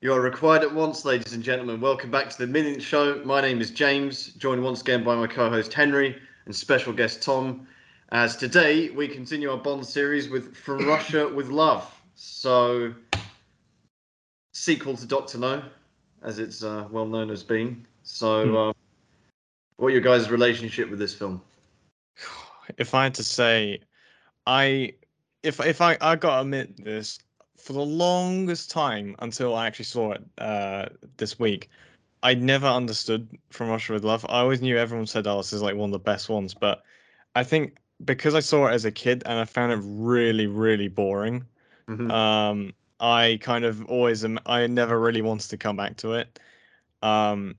You are required at once, ladies and gentlemen. Welcome back to the Millionth Show. My name is James, joined once again by my co-host Henry and special guest Tom. As today we continue our Bond series with From Russia with Love. So, sequel to Doctor No, as it's uh, well known as being. So, Hmm. uh, what are your guys' relationship with this film? If I had to say, I if if I I gotta admit this for the longest time until I actually saw it uh this week, I never understood From Russia with Love. I always knew everyone said, "Oh, this is like one of the best ones," but I think because I saw it as a kid and I found it really really boring. Mhm. Um, I kind of always. I never really wanted to come back to it. Um,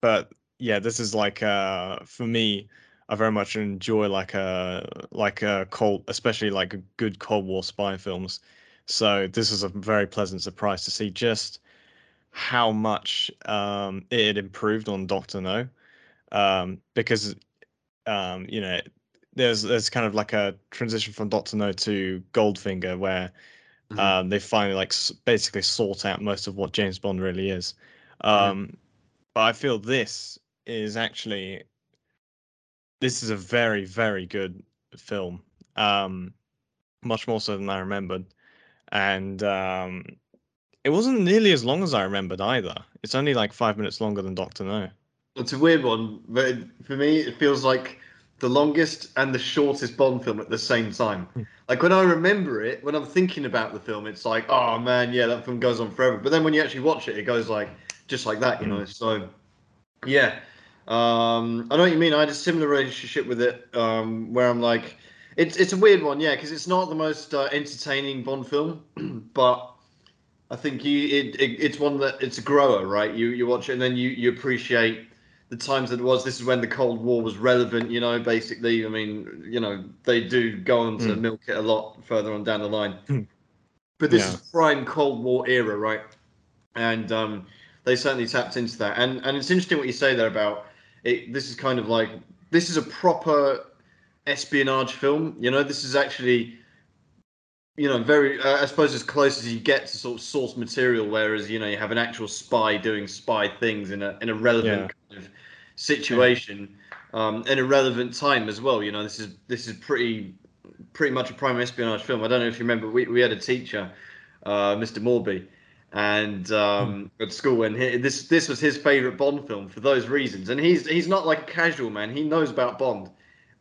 but yeah, this is like uh for me. I very much enjoy like a like a cold, especially like good Cold War spy films. So this is a very pleasant surprise to see just how much um, it had improved on Doctor No, um, because um, you know there's there's kind of like a transition from Doctor No to Goldfinger where Mhm. um, they finally like basically sort out most of what James Bond really is. Um, But I feel this is actually this is a very very good film. Um, much more so than I remembered, and um, it wasn't nearly as long as I remembered either. It's only like five minutes longer than Doctor No. It's a weird one, but it- for me, it feels like the longest and the shortest Bond film at the same time. Hmm. Like when I remember it, when I'm thinking about the film, it's like, oh man, yeah, that film goes on forever. But then when you actually watch it, it goes like just like that, you know. So, yeah, um, I know what you mean. I had a similar relationship with it, um, where I'm like, it's it's a weird one, yeah, because it's not the most uh, entertaining Bond film, but I think you it, it it's one that it's a grower, right? You you watch it and then you you appreciate the times that it was. This is when the Cold War was relevant, you know. Basically, I mean, you know, they do go on to Mm. milk it a lot further on down the line. Mm. But this Yeah. is prime Cold War era, right? And um, they certainly tapped into that. And and it's interesting what you say there about it. This is kind of like this is a proper espionage film. You know, this is actually you know, very, uh, I suppose, as close as you get to sort of source material, whereas you know you have an actual spy doing spy things in a in a relevant kind of situation, um, in a relevant time as well. You know, this is this is pretty pretty much a prime espionage film. I don't know if you remember, we we had a teacher, uh, Mr. Morby, and um, at school, and he, this this was his favorite Bond film for those reasons. And he's he's not like a casual man; he knows about Bond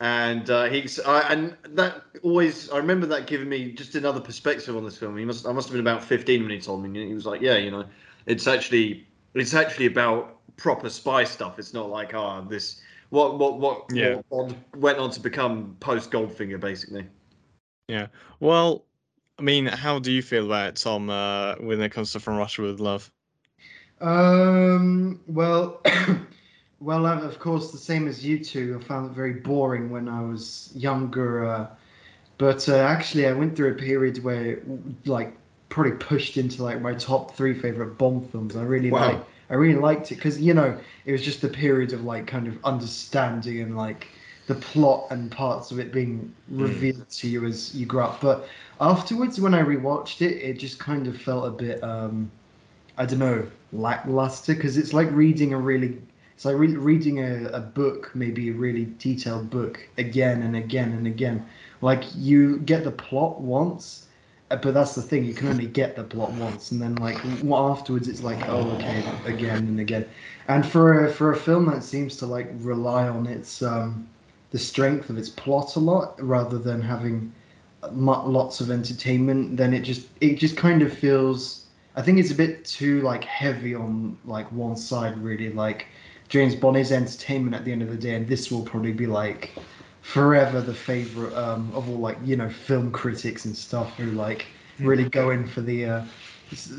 and uh, he's I, and that always I remember that giving me just another perspective on this film. He must I must have been about fifteen when he told me. And he was like, yeah, you know, it's actually it's actually about proper spy stuff. It's not like ah this what what what, Yeah. what Bond went on to become post Goldfinger basically. Yeah. Well, I mean, how do you feel about it, Tom? Uh, when it comes to From Russia with Love? Um. Well, well, uh, of course, the same as you two. I found it very boring when I was younger. Uh, but uh, actually, I went through a period where, like, probably pushed into like my top three favorite Bond films. I really Wow. like. I really liked it because you know it was just the period of like kind of understanding and like the plot and parts of it being revealed to you as you grow up. But afterwards, when I rewatched it, it just kind of felt a bit. um I don't know, lackluster because it's like reading a really, like re- reading a, a book, maybe a really detailed book again and again and again. Like you get the plot once, uh, but that's the thing, you can only get the plot once, and then like afterwards, it's like oh okay, again and again. And for a, for a film that seems to like rely on its um, the strength of its plot a lot rather than having lots of entertainment, then it just it just kind of feels. I think it's a bit too like heavy on like one side really. Like James Bond is entertainment at the end of the day, and this will probably be like forever the favorite um, of all like you know film critics and stuff who like really go in for the uh,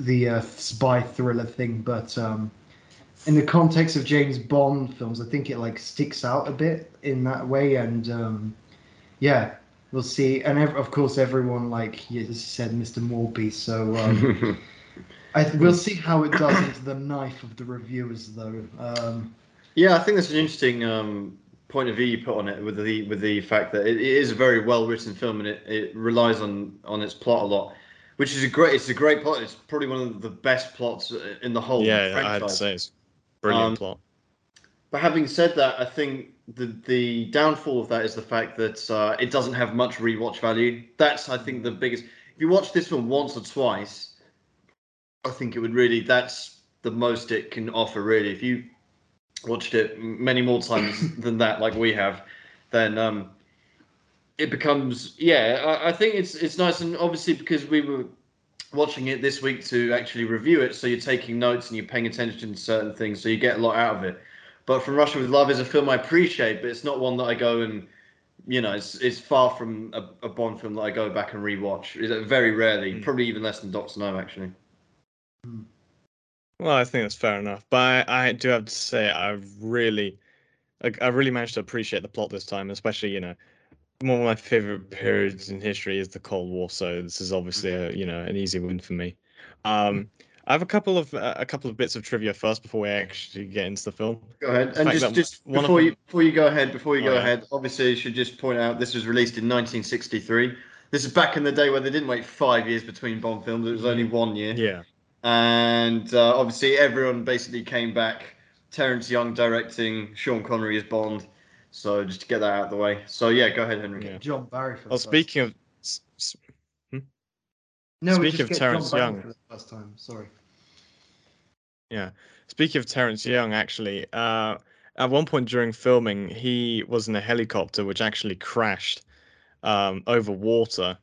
the uh, spy thriller thing. But um, in the context of James Bond films, I think it like sticks out a bit in that way, and um, yeah, we'll see. And ev- of course, everyone like you said, Mr. Morby. So um, I we'll see how it does into the knife of the reviewers, though. Um, Yeah, I think that's an interesting um, point of view you put on it with the with the fact that it, it is a very well written film and it, it relies on on its plot a lot. which is a great. It's a great plot. It's probably one of the best plots uh, in the whole yeah, franchise. I'd say it's brilliant Um, plot. But having said that, I think the the downfall of that is the fact that uh, it doesn't have much rewatch value. That's I think the biggest. If you watch this film once or twice, I think it would really. That's the most it can offer. Really, if you watched it many more times than that, like we have, then um, it becomes. Yeah, I, I think it's it's nice, and obviously because we were watching it this week to actually review it, so you're taking notes and you're paying attention to certain things, so you get a lot out of it. But From Russia with Love is a film I appreciate, but it's not one that I go and, you know, it's it's far from a, a Bond film that I go back and rewatch. It's very rarely, Mm. probably even less than Doctor No, actually. Well, I think that's fair enough, but I, I do have to say I really, like, I really managed to appreciate the plot this time, especially you know, one of my favorite periods in history is the Cold War, so this is obviously a you know an easy win for me. Um, I have a couple of uh, a couple of bits of trivia first before we actually get into the film. Go ahead. And just, just before you before you go ahead, before you Oh, go yeah. ahead, obviously you should just point out this was released in 1963. This is back in the day where they didn't wait five years between Bond films. It was only one year. Yeah, and uh, obviously everyone basically came back. Terrence Young directing, Sean Connery as Bond. So just to get that out of the way. So yeah, go ahead, Henry. Yeah. John Barry for the Well, first- speaking of s- s- no, we speaking of get Terrence John Barry Young- for the first time. Sorry. Yeah, speaking of Terrence Young, actually, uh, at one point during filming, he was in a helicopter which actually crashed um, over water,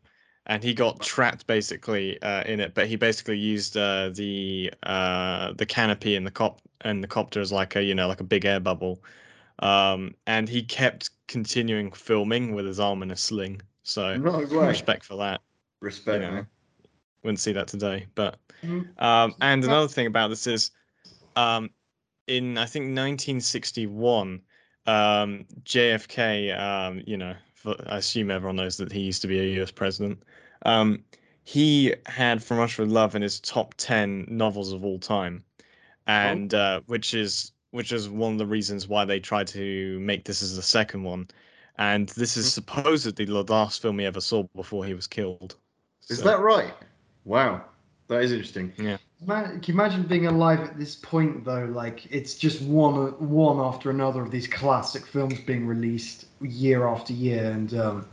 and he got trapped basically uh, in it. But he basically used uh, the uh, the canopy and the cop and the copter as like a you know like a big air bubble, um, and he kept continuing filming with his arm in a sling. So respect for that. Respect, you know. Wouldn't see that today, but Mhm. um, and another thing about this is, um, in I think 1961, um, JFK, um, you know, for, I assume everyone knows that he used to be a U.S. president. Um, he had From Russia with Love in his top 10 novels of all time, and uh, which is which is one of the reasons why they tried to make this as the second one. And this is supposedly the last film he ever saw before he was killed. Is So- that right? Wow, that is interesting. Ma- Can you imagine being alive at this point though? Like it's just one one after another of these classic films being released year after year, and um,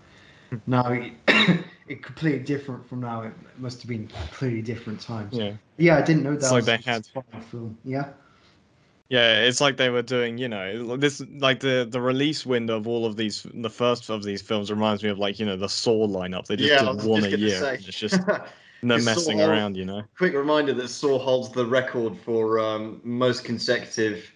now it, it completely different from now. It must have been completely different times. Yeah. Yeah, I didn't know that. It's like was they had- final film. Yeah. Yeah, it's like they were doing, you know, this like the the release window of all of these, the first of these films reminds me of like you know the Saw lineup. They just Yeah, did one just a year. and It's just no messing around, you know. Quick reminder that Saw holds the record for um, most consecutive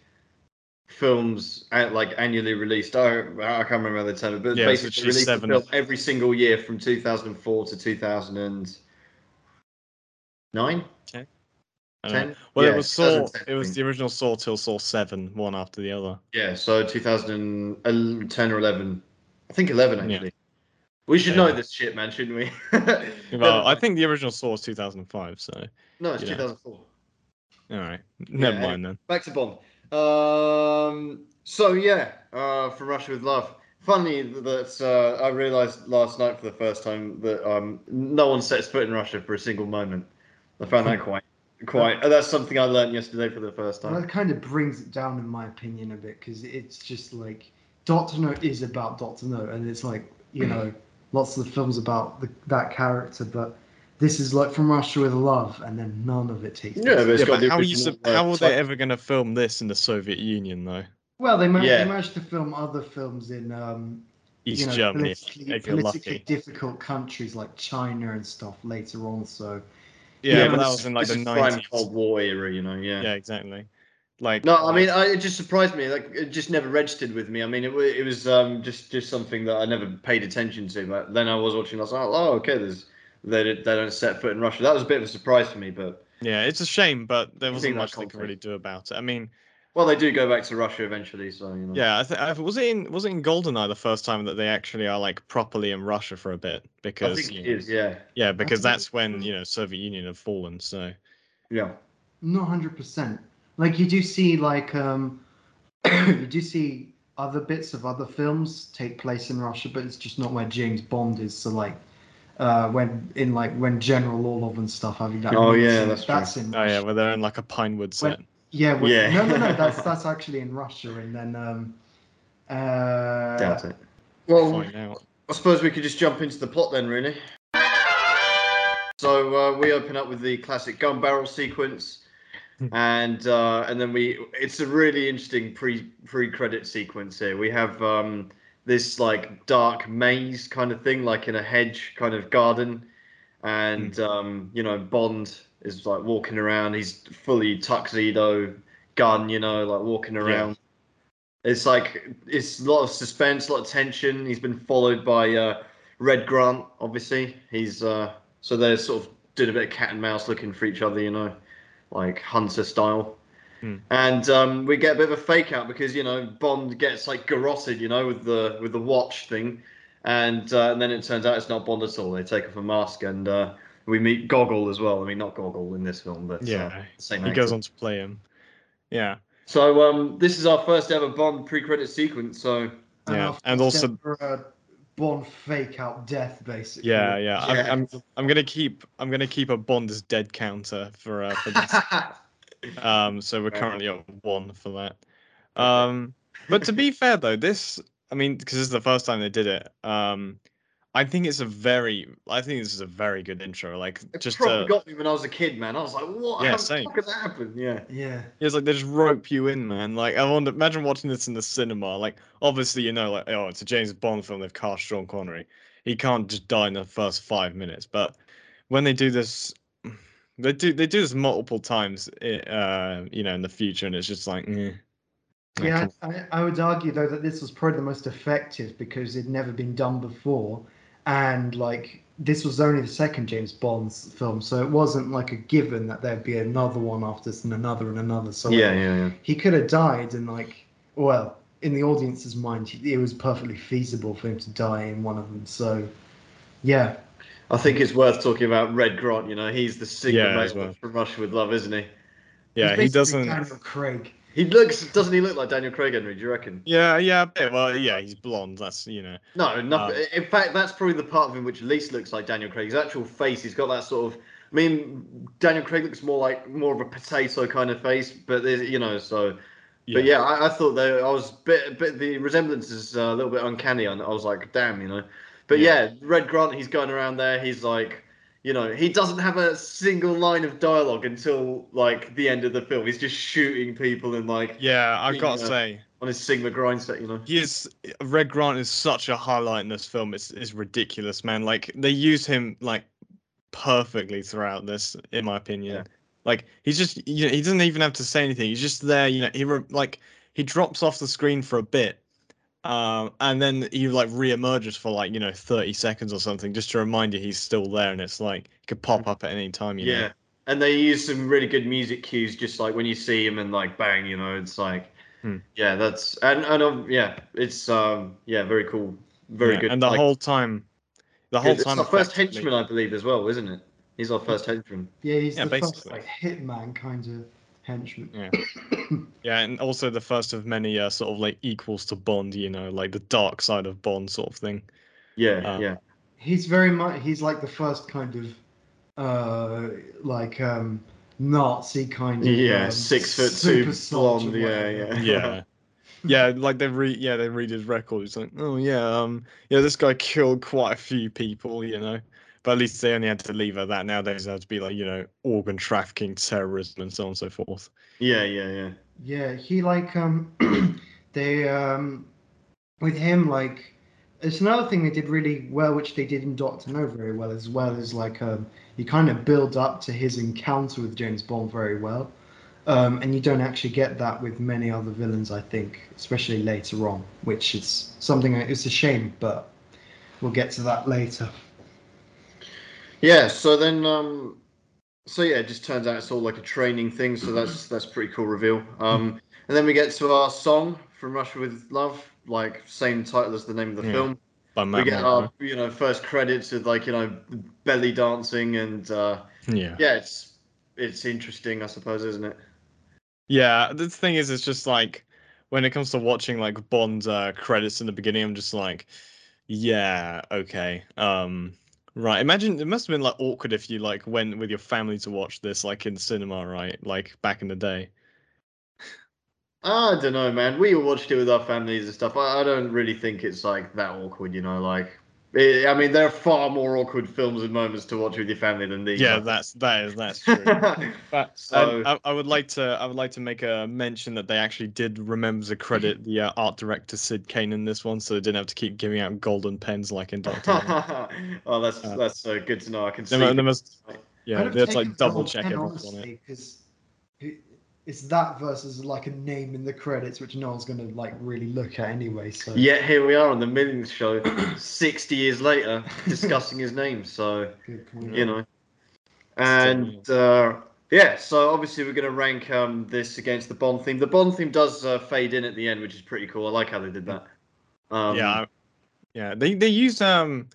films at, like annually released. I, I can't remember how they term it, but Yeah, basically released seven. film every single year from 2004 to 2009. I don't know. 10? Well, Yeah, it was Saw. It was the original Saw till Saw Seven, one after the other. Yeah, so 2010 or 11. I think 11 Yeah. Actually. We should know this shit, man, shouldn't we? Well, I think the original Saw was 2005. So, no, it's you know. 2004. all right, never Yeah, mind then. Back to Bond. Um, so yeah, uh, from Russia with Love. Funny that uh, I realised last night for the first time that um, no one sets foot in Russia for a single moment. I found that quite, quite. That's something I learned yesterday for the first Well, time. that kind of brings it down, in my opinion, a bit because it's just like Doctor No is about Doctor No, and it's like you know lots of the films about the, that character, but this is like From Russia with Love, and then none of it takes. Yeah, place. but it's Yeah, got but the how are you? original, uh, How were type- they ever going to film this in the Soviet Union though? Well, they, ma- Yeah. they managed to film other films in um, East you know, Germany, politically, if you're politically lucky. difficult countries like China and stuff later on. So Yeah, Yeah, but but that was in like the is 90s. Cold War era, you know. Yeah. Yeah, exactly. Like No, I mean, I, it just surprised me. Like, it just never registered with me. I mean, it, wa- it was um, just just something that I never paid attention to. But then I was watching. I was like, oh, okay, there's they don't- they don't set foot in Russia. That was a bit of a surprise for me. But Yeah, it's a shame, but there wasn't much they could really do about it. I mean, well, they do go back to Russia eventually. So you know. yeah, I think was it in was it in Goldeneye the first time that they actually are like properly in Russia for a bit I because think you it know, is. Yeah. yeah because that's when you know Soviet Union have fallen. So Yeah. not hundred percent. Like you do see like um, you do see other bits of other films take place in Russia, but it's just not where James Bond is. So like Uh, when in like when General Orlov and stuff having that. Oh, meeting, yeah, that's true. that's in. Oh yeah, where they're in like a Pinewood When- set. yeah, when- Yeah. No, no, no. That's that's actually in Russia, and then um, uh, Doubt it. Well, I suppose we could just jump into the plot then, really. So uh, we open up with the classic gun barrel sequence, and uh, and then we it's a really interesting pre pre credit sequence here. We have um, this like dark maze kind of thing, like in a hedge kind of garden, and um, you know Bond is like walking around. He's fully tuxedo, gun, you know, like walking around. It's like it's a lot of suspense, a lot of tension. He's been followed by uh, Red Grant, obviously. He's uh, so they're sort of doing a bit of cat and mouse, looking for each other, you know, like hunter style. Hmm. And um, we get a bit of a fake out because you know Bond gets like garroted, you know, with the with the watch thing, and uh, and then it turns out it's not Bond at all. They take off a mask and uh, we meet Gogol as well. I mean, not Gogol in this film, but uh, Yeah, same. He actor. goes on to play him. Yeah. So um, this is our first ever Bond pre-credit sequence. So Yeah, after and also- for a Bond fake out death, basically. Yeah, yeah. I'm, I'm I'm gonna keep I'm gonna keep a Bond as dead counter for uh, for this. Um, so we're currently at one for that. Um, but to be fair though, this I mean, because this is the first time they did it. Um, I think it's a very I think this is a very good intro. Like it just probably uh, got me when I was a kid, man. I was like, what? Yeah, How same. the fuck could that happen? Yeah. Yeah. it's like they just rope you in, man. Like I wonder, imagine watching this in the cinema. Like obviously you know, like oh, it's a James Bond film. They've cast Sean Connery. He can't just die in the first five minutes. But when they do this, they do they do this multiple times. Uh, you know, in the future, and it's just like, eh. Yeah, I, I would argue though that this was probably the most effective because it'd never been done before, and like this was only the second James Bond film, so it wasn't like a given that there'd be another one after this and another and another. So Yeah, yeah, yeah. he could have died, and like, well, in the audience's mind, it was perfectly feasible for him to die in one of them. So, yeah, I think it's worth talking about Red Grant. You know, he's the Sigma Yeah, mate well. from Rush with Love, isn't he? yeah, He's he doesn't. Daniel Craig. He looks, doesn't he look like Daniel Craig, Henry? Do you reckon? Yeah, yeah, a bit. Well, yeah, he's blonde. That's you know. No, nothing. Um, in fact, that's probably the part of him which least looks like Daniel Craig. His actual face, he's got that sort of. I mean, Daniel Craig looks more like more of a potato kind of face, but there's, you know, so. But yeah, I, I thought that I was bit, bit. The resemblance is uh, a little bit uncanny, and I was like, damn, you know. But yeah. Red Grant, he's going around there. He's like, you know, he doesn't have a single line of dialogue until like the end of the film. He's just shooting people and like Yeah, I've got to Yeah. Uh, say, on his Sigma grind set, you know. he is Red Grant is such a highlight in this film. It's it's ridiculous, man. Like they use him like perfectly throughout this, in my opinion. Yeah. Like he's just you know he doesn't even have to say anything. He's just there. You know he re- like he drops off the screen for a bit. Um, and then he like re-emerges for like you know 30 seconds or something just to remind you he's still there and it's like he could pop up at any time you Yeah. know And they use some really good music cues, just like when you see him and like bang, you know, it's like, Hmm. yeah, that's and and um, yeah, it's um, yeah, very cool, very Yeah, good. and the like, whole time the whole it's time our first henchman, I believe, as well, isn't it? He's our first henchman. Yeah, he's Yeah, the first like hitman kind of henchman. Yeah. Yeah, and also the first of many uh, sort of like equals to Bond, you know, like the dark side of Bond sort of thing. Yeah, Uh, yeah, He's very much he's like the first kind of uh like um Nazi kind of yeah. um, Six foot two, soldier, blonde. Yeah, whatever. yeah, Yeah. yeah, like they read yeah, they read his record. It's like, oh yeah, um yeah, this guy killed quite a few people, you know. But at least they only had to leave at that. Nowadays it had to be like, you know, organ trafficking, terrorism and so on and so forth. yeah, yeah, yeah. Yeah, he like um they um with him like it's another thing they did really well, which they did in Doctor No very well, as well as like um you kind of build up to his encounter with James Bond very well. Um, and you don't actually get that with many other villains, I think, especially later on, which is something it's a shame, but we'll get to that later. Yeah, so then um so yeah, it just turns out it's all like a training thing, so that's that's pretty cool reveal. Um and then we get to our song from Russia with Love, like same title as the name of the Yeah. film. By we get our you know first credits with like, you know, belly dancing and uh yeah. yeah, it's it's interesting, I suppose, isn't it? Yeah, the thing is, it's just like when it comes to watching like Bond uh, credits in the beginning, I'm just like, yeah, okay. Um, Right. Imagine it must have been like awkward if you like went with your family to watch this like in cinema, right? Like back in the day. I don't know, man. We watched it with our families and stuff. I, I don't really think it's like that awkward, you know. Like, I mean, there are far more awkward films and moments to watch with your family than these. Yeah, are. that's that is that's true. But So- um, I, I would like to I would like to make a mention that they actually did remember to credit the uh, art director Syd Cain in this one, so they didn't have to keep giving out golden pens like in Doctor. Who. oh, that's Uh, that's uh, good to know. I can see. They, mu- they must I'd yeah, they have to like double Double check Pen, everything on it. because it's that versus like a name in the credits, which no one's gonna like really look at anyway. So yeah, here we are on the Millionth Show, sixty years later, discussing his name. So Good you know, and uh, yeah. So obviously we're going to rank um, this against the Bond theme. The Bond theme does uh, fade in at the end, which is pretty cool. I like how they did that. Um, yeah, yeah. They they use um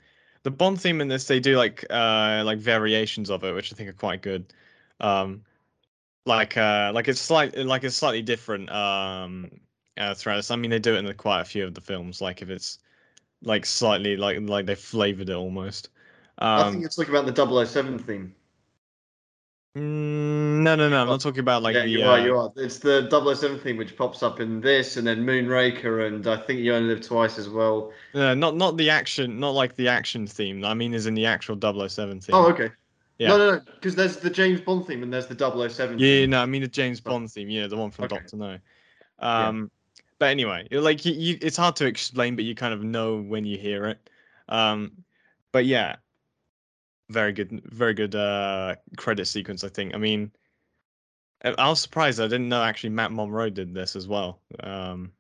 the Bond theme in this. They do like uh like variations of it, which I think are quite good. Um, like uh like it's slight like it's slightly different um uh, throughout this. I mean, they do it in quite a few of the films. Like if it's like slightly like like they flavored it almost. I Um, think it's talking about the 007 theme. mm, no, no, no. I'm not talking about like yeah, the. you uh. You are. It's the 007 theme which pops up in this, and then Moonraker, and I think You Only Live Twice as well. uh, not not the action, not like the action theme. I mean, is in the actual 007 theme. Oh, okay. Yeah. No, no, no. Because there's the James Bond theme and there's the 007 Yeah, theme. no, I mean the James. Bond theme, yeah, the one from Okay. Doctor No. Um, but anyway, like you, you, it's hard to explain, but you kind of know when you hear it. Um, but yeah, very good, very good uh credit sequence. I think. I mean, I was surprised. I didn't know actually Matt Monro did this as well. Um,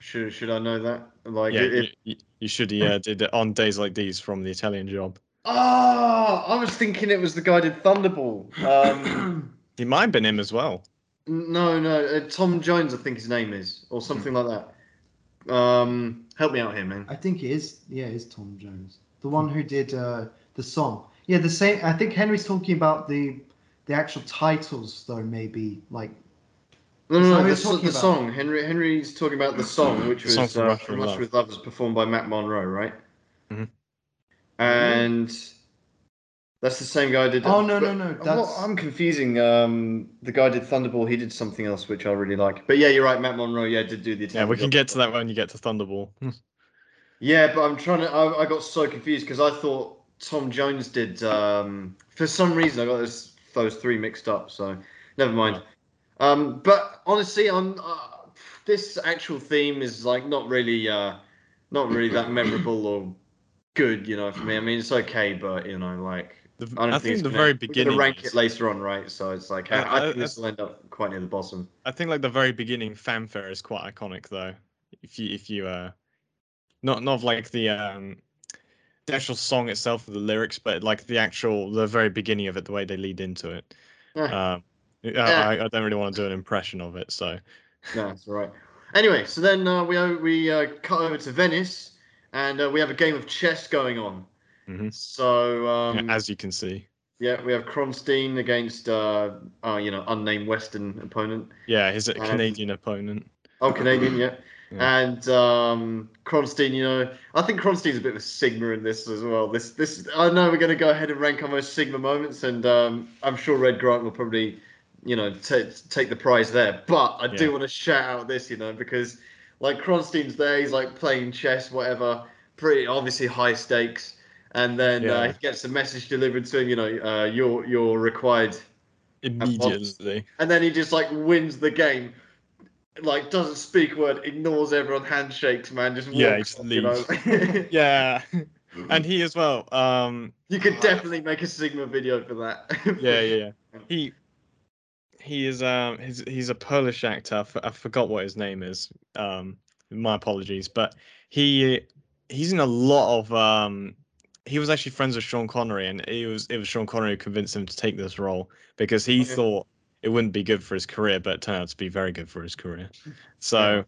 Should should I know that? Like, yeah, it, you, you, should. He uh, did it on days like these from the Italian Job. Oh, I was thinking it was the guy did Thunderball. Um, He might have been him as well. no, no, uh, Tom Jones, I think his name is, or something like that. Um, help me out here, man. I think it is. Yeah, it is Tom Jones, the one who did uh, the song. Yeah, the same. I think Henry's talking about the the actual titles, though. Maybe like No, no, no, the, so- the song. Henry Henry's talking about the song, which The song was from uh, Russia from with Love. with Love, was performed by Matt Monro, right? Mhm. And that's the same guy who did. Oh, no, no, no, that's- I'm confusing. Um, the guy did Thunderball. He did something else, which I really like. But yeah, you're right. Matt Monro, yeah, did do the. Yeah, we can get to that when you get to Thunderball. Yeah, but I'm trying to. I, I got so confused because I thought Tom Jones did. Um, for some reason, I got those those three mixed up. So never mind. Um, but honestly, on uh, this actual theme is like not really, uh, not really that memorable or good. You know, for me. I mean, it's okay, but you know, like The, I don't I think, think the gonna- very we're beginning. rank it later on, right? So it's like I, Uh, I uh, think uh, this will end up quite near the bottom. I think like the very beginning fanfare is quite iconic though. If you if you uh not not like the um the actual song itself the lyrics, but like the actual the very beginning of it, the way they lead into it. Yeah. Um I, I don't really want to do an impression of it, so No, that's right. Anyway, so then uh, we we uh, cut over to Venice, and uh, we have a game of chess going on. Mhm. So yeah, um, as you can see. yeah, we have Kronstein against uh, uh, you know unnamed Western opponent. Yeah, his Um, Canadian opponent. Oh, Canadian, yeah. Yeah. And um, Kronstein, you know, I think Kronstein's a bit of a Sigma in this as well. This, this, I know we're going to go ahead and rank our most Sigma moments, and um, I'm sure Red Grant will probably, you know, ta take the prize there. But I Yeah. do want to shout out this, you know, because like Kronstein's there, he's like playing chess, whatever, pretty obviously high stakes, and then uh, he gets a message delivered to him, you know, uh, you're you're required Immediately. and then he just like wins the game. Like doesn't speak a word, ignores everyone, handshakes, man, just walks Yeah, he just off, you know. Yeah. and he as well. Um you could definitely make a Sigma video for that. yeah, yeah, yeah. He he is um he's he's a Polish actor. I f- I forgot what his name is. Um, my apologies, but he he's in a lot of um. He was actually friends with Sean Connery, and it was it was Sean Connery who convinced him to take this role because he Okay. thought it wouldn't be good for his career, but it turned out to be very good for his career. So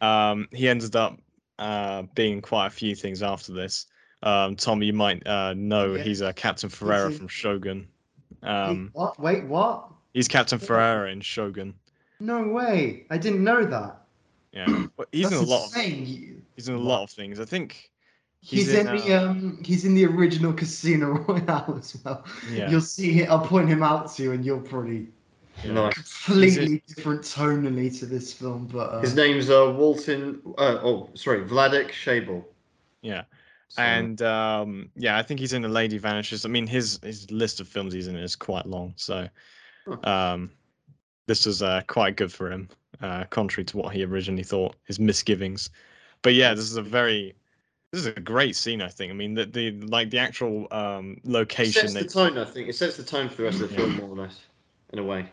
um, he ended up uh, being quite a few things after this. Um, Tom, you might uh, know Yeah. he's uh, Captain Ferriera he- from Shogun. Um, what? Wait, what? He's Captain Ferriera in Shogun. No way! I didn't know that. Yeah, but he's That's in a lot. Of, insane. You- he's in a What? lot of things. I think He's, He's in, in, the um. He's in the original Casino Royale as well. Yeah. You'll see it. I'll point him out to you, and you'll probably Yeah. Nice. completely different tonally to this film. But uh, His name's uh, Walton. Uh, oh, sorry, Vladek Sheybal. Yeah. So- And um, yeah, I think he's in The Lady Vanishes. I mean, his his list of films he's in is quite long, so Huh. Um, this was uh, quite good for him, uh, contrary to what he originally thought, his misgivings. But yeah, this is a very this is a great scene. I think. I mean, the the like the actual um, location. it location. sets They, the tone. I think it sets the tone for the rest of the film more or less, in a way.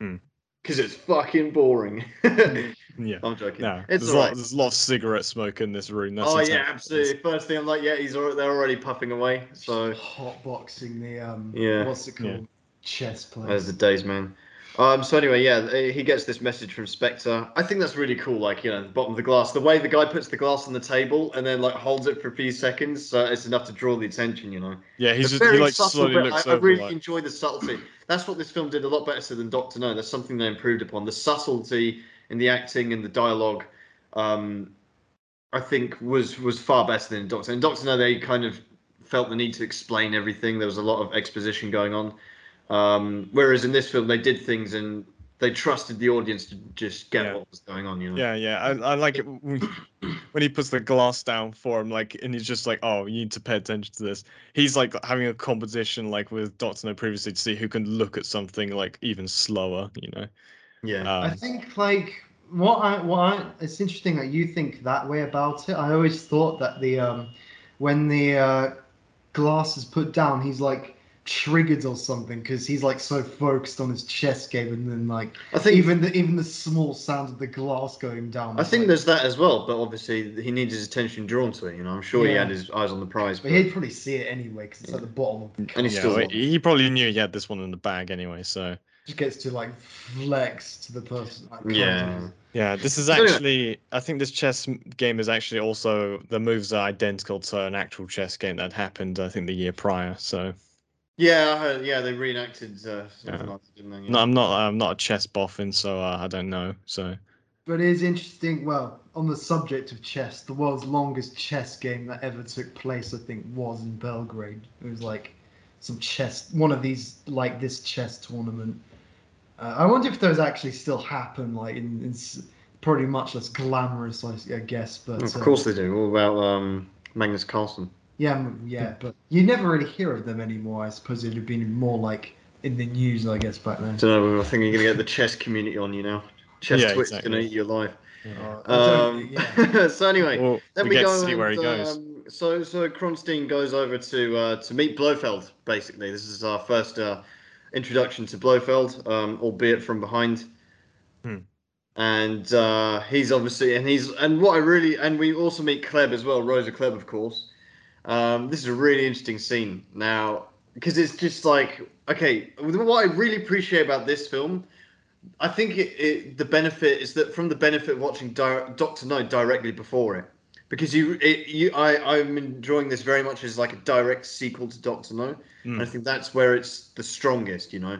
Hmm. Because it's fucking boring. yeah. I'm joking. No, it's there's a lot. alright. There's a lot of cigarette smoke in this room. That's Oh yeah, exactly it is. absolutely. First thing I'm like, yeah, he's already, they're already puffing away. So hot boxing the um. Yeah. What's it Yeah. Called? Chess Those place. are the days, man. Um, so anyway, yeah, he gets this message from Spectre. I think that's really cool. Like, you know, the bottom of the glass, the way the guy puts the glass on the table and then like holds it for a few seconds, so it's enough to draw the attention. You know, Yeah, he's It's just, he like subtle, slowly but looks I, I really like, enjoy the subtlety. That's what this film did a lot better than Doctor No. That's something they improved upon. The subtlety in the acting and the dialogue, um, I think was was far better than Doctor. In Doctor No, they kind of felt the need to explain everything. There was a lot of exposition going on. Um, whereas in this film, they did things and they trusted the audience to just get Yeah. what was going on. You know. Yeah, yeah, I, I like it when when he puts the glass down for him, like, and he's just like, "Oh, you need to pay attention to this." He's like having a competition, like with Doctor No previously, to see who can look at something like even slower. You know. Yeah. I Um, think like what I what I it's interesting that you think that way about it. I always thought that the um when the uh, glass is put down, he's like triggered or something because he's like so focused on his chess game, and then like I think even the even the small sound of the glass going down. I think like- there's that as well, but obviously he needs his attention drawn to it. You know, I'm sure he had his eyes on the prize. But he'd probably see it anyway because it's at the bottom. Of the And he's yeah, still well, he he probably knew he had this one in the bag anyway. So just gets to like flex to the person. Like, Yeah. yeah, this is actually. I think this chess game is actually also the moves are identical to an actual chess game that happened. I think the year prior. So Yeah, I heard, yeah, they reenacted uh, something Yeah. like that, didn't they? Yeah. no, I'm not. I'm not a chess boffin, so uh, I don't know. So But it is interesting. Well, on the subject of chess, the world's longest chess game that ever took place, I think, was in Belgrade. It was like some chess, one of these like this chess tournament. Uh, I wonder if those actually still happen, like in, in s- probably much less glamorous, I, I guess. But of uh, course they do. All about um, Magnus Carlsen. Yeah, yeah. But you never really hear of them anymore. I suppose it'd have been more like in the news, I guess, back then. I don't know. I think you're gonna get the chess community on you now. Chess Yeah, Twitch is exactly. gonna eat you alive. Uh, Um, yeah. so anyway, well, then we, we, get go to see where he goes. Um, so so Kronstein goes over to uh, to meet Blofeld. Basically, this is our first uh, introduction to Blofeld, um, albeit from behind. Hmm. And uh, he's obviously, and he's, and what I really, and we also meet Klebb as well, Rosa Klebb, of course. Um, this is a really interesting scene now because it's just like, okay, what I really appreciate about this film I think it, it, the benefit is that from the benefit of watching Di- Doctor No directly before it, because you, it, you, I, I'm enjoying this very much as like a direct sequel to Doctor No. Mm. And I think that's where it's the strongest, you know,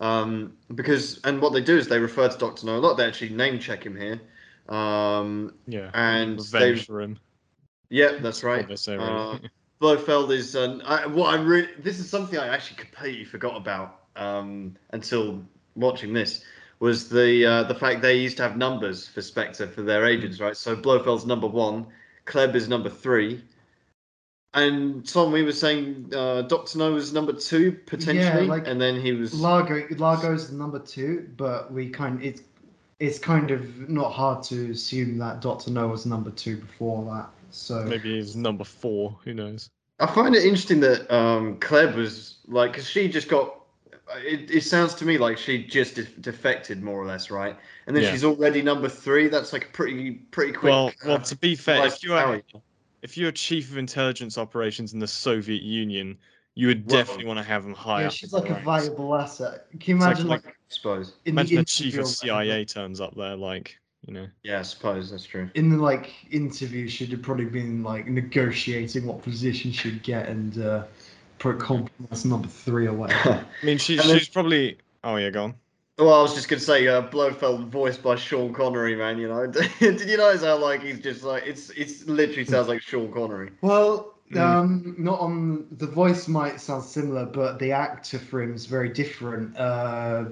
um, because and what they do is they refer to Doctor No a lot. They actually name check him here. Um, Yeah, and revenge they, for him. Yeah, that's right. they Uh. Blofeld is um, I, what I really. This is something I actually completely forgot about um, until watching this. Was the uh, the fact they used to have numbers for Spectre for their agents, right? So Blofeld's number one, Klebb is number three, and Tom, we were saying uh, Doctor No was number two potentially, like, and then he was. Largo Largo's number two, but we kind it's it's kind of not hard to assume that Doctor No was number two before that. So Maybe he's number four. Who knows? I find it interesting that um, Klebb was like, because she just got. It, it sounds to me like she just de- defected more or less, right? And then Yeah. she's already number three. That's like a pretty pretty quick. well, well, uh, to be fair, rise if you are if you're chief of intelligence operations in the Soviet Union, you would Well, definitely want to have him high yeah, she's like a valuable asset. Can you It's like- imagine like, like- I suppose. in Imagine the the chief of CIA turns up there, like you know. Yeah, I suppose that's true. In the like interview, she'd have probably been like negotiating what position she'd get and uh, put compromise number three away. I mean, she, And then- she's probably. Oh yeah, go on. Well, I was just gonna say, uh, Blofeld voiced by Sean Connery, man. You know, did you notice how like he's just like it's it's literally sounds like Sean Connery. Well, Mm. um, not on the voice might sound similar, but the actor for him is very different. Uh,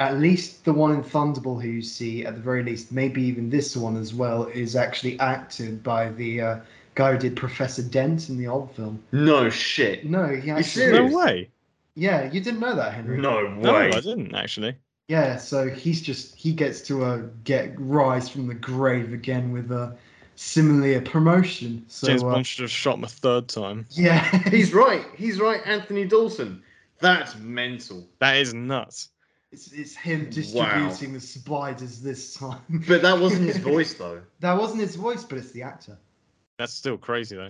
at least the one in Thunderball who you see, at the very least, maybe even this one as well, is actually acted by the uh, guy who did Professor Dent in the old film. No shit. No, he actually. serious? No way. Yeah, you didn't know that, Henry. No No, way. I didn't actually. Yeah, so he's just he gets to uh, get rise from the grave again with a similarly a promotion. So James uh, Bond should have shot him a third time. yeah, He's right. He's right. Anthony Dawson. That's mental. That is nuts. It's, it's him distributing the spiders this time. But that wasn't his voice though. that wasn't his voice, but it's the actor. That's still crazy though.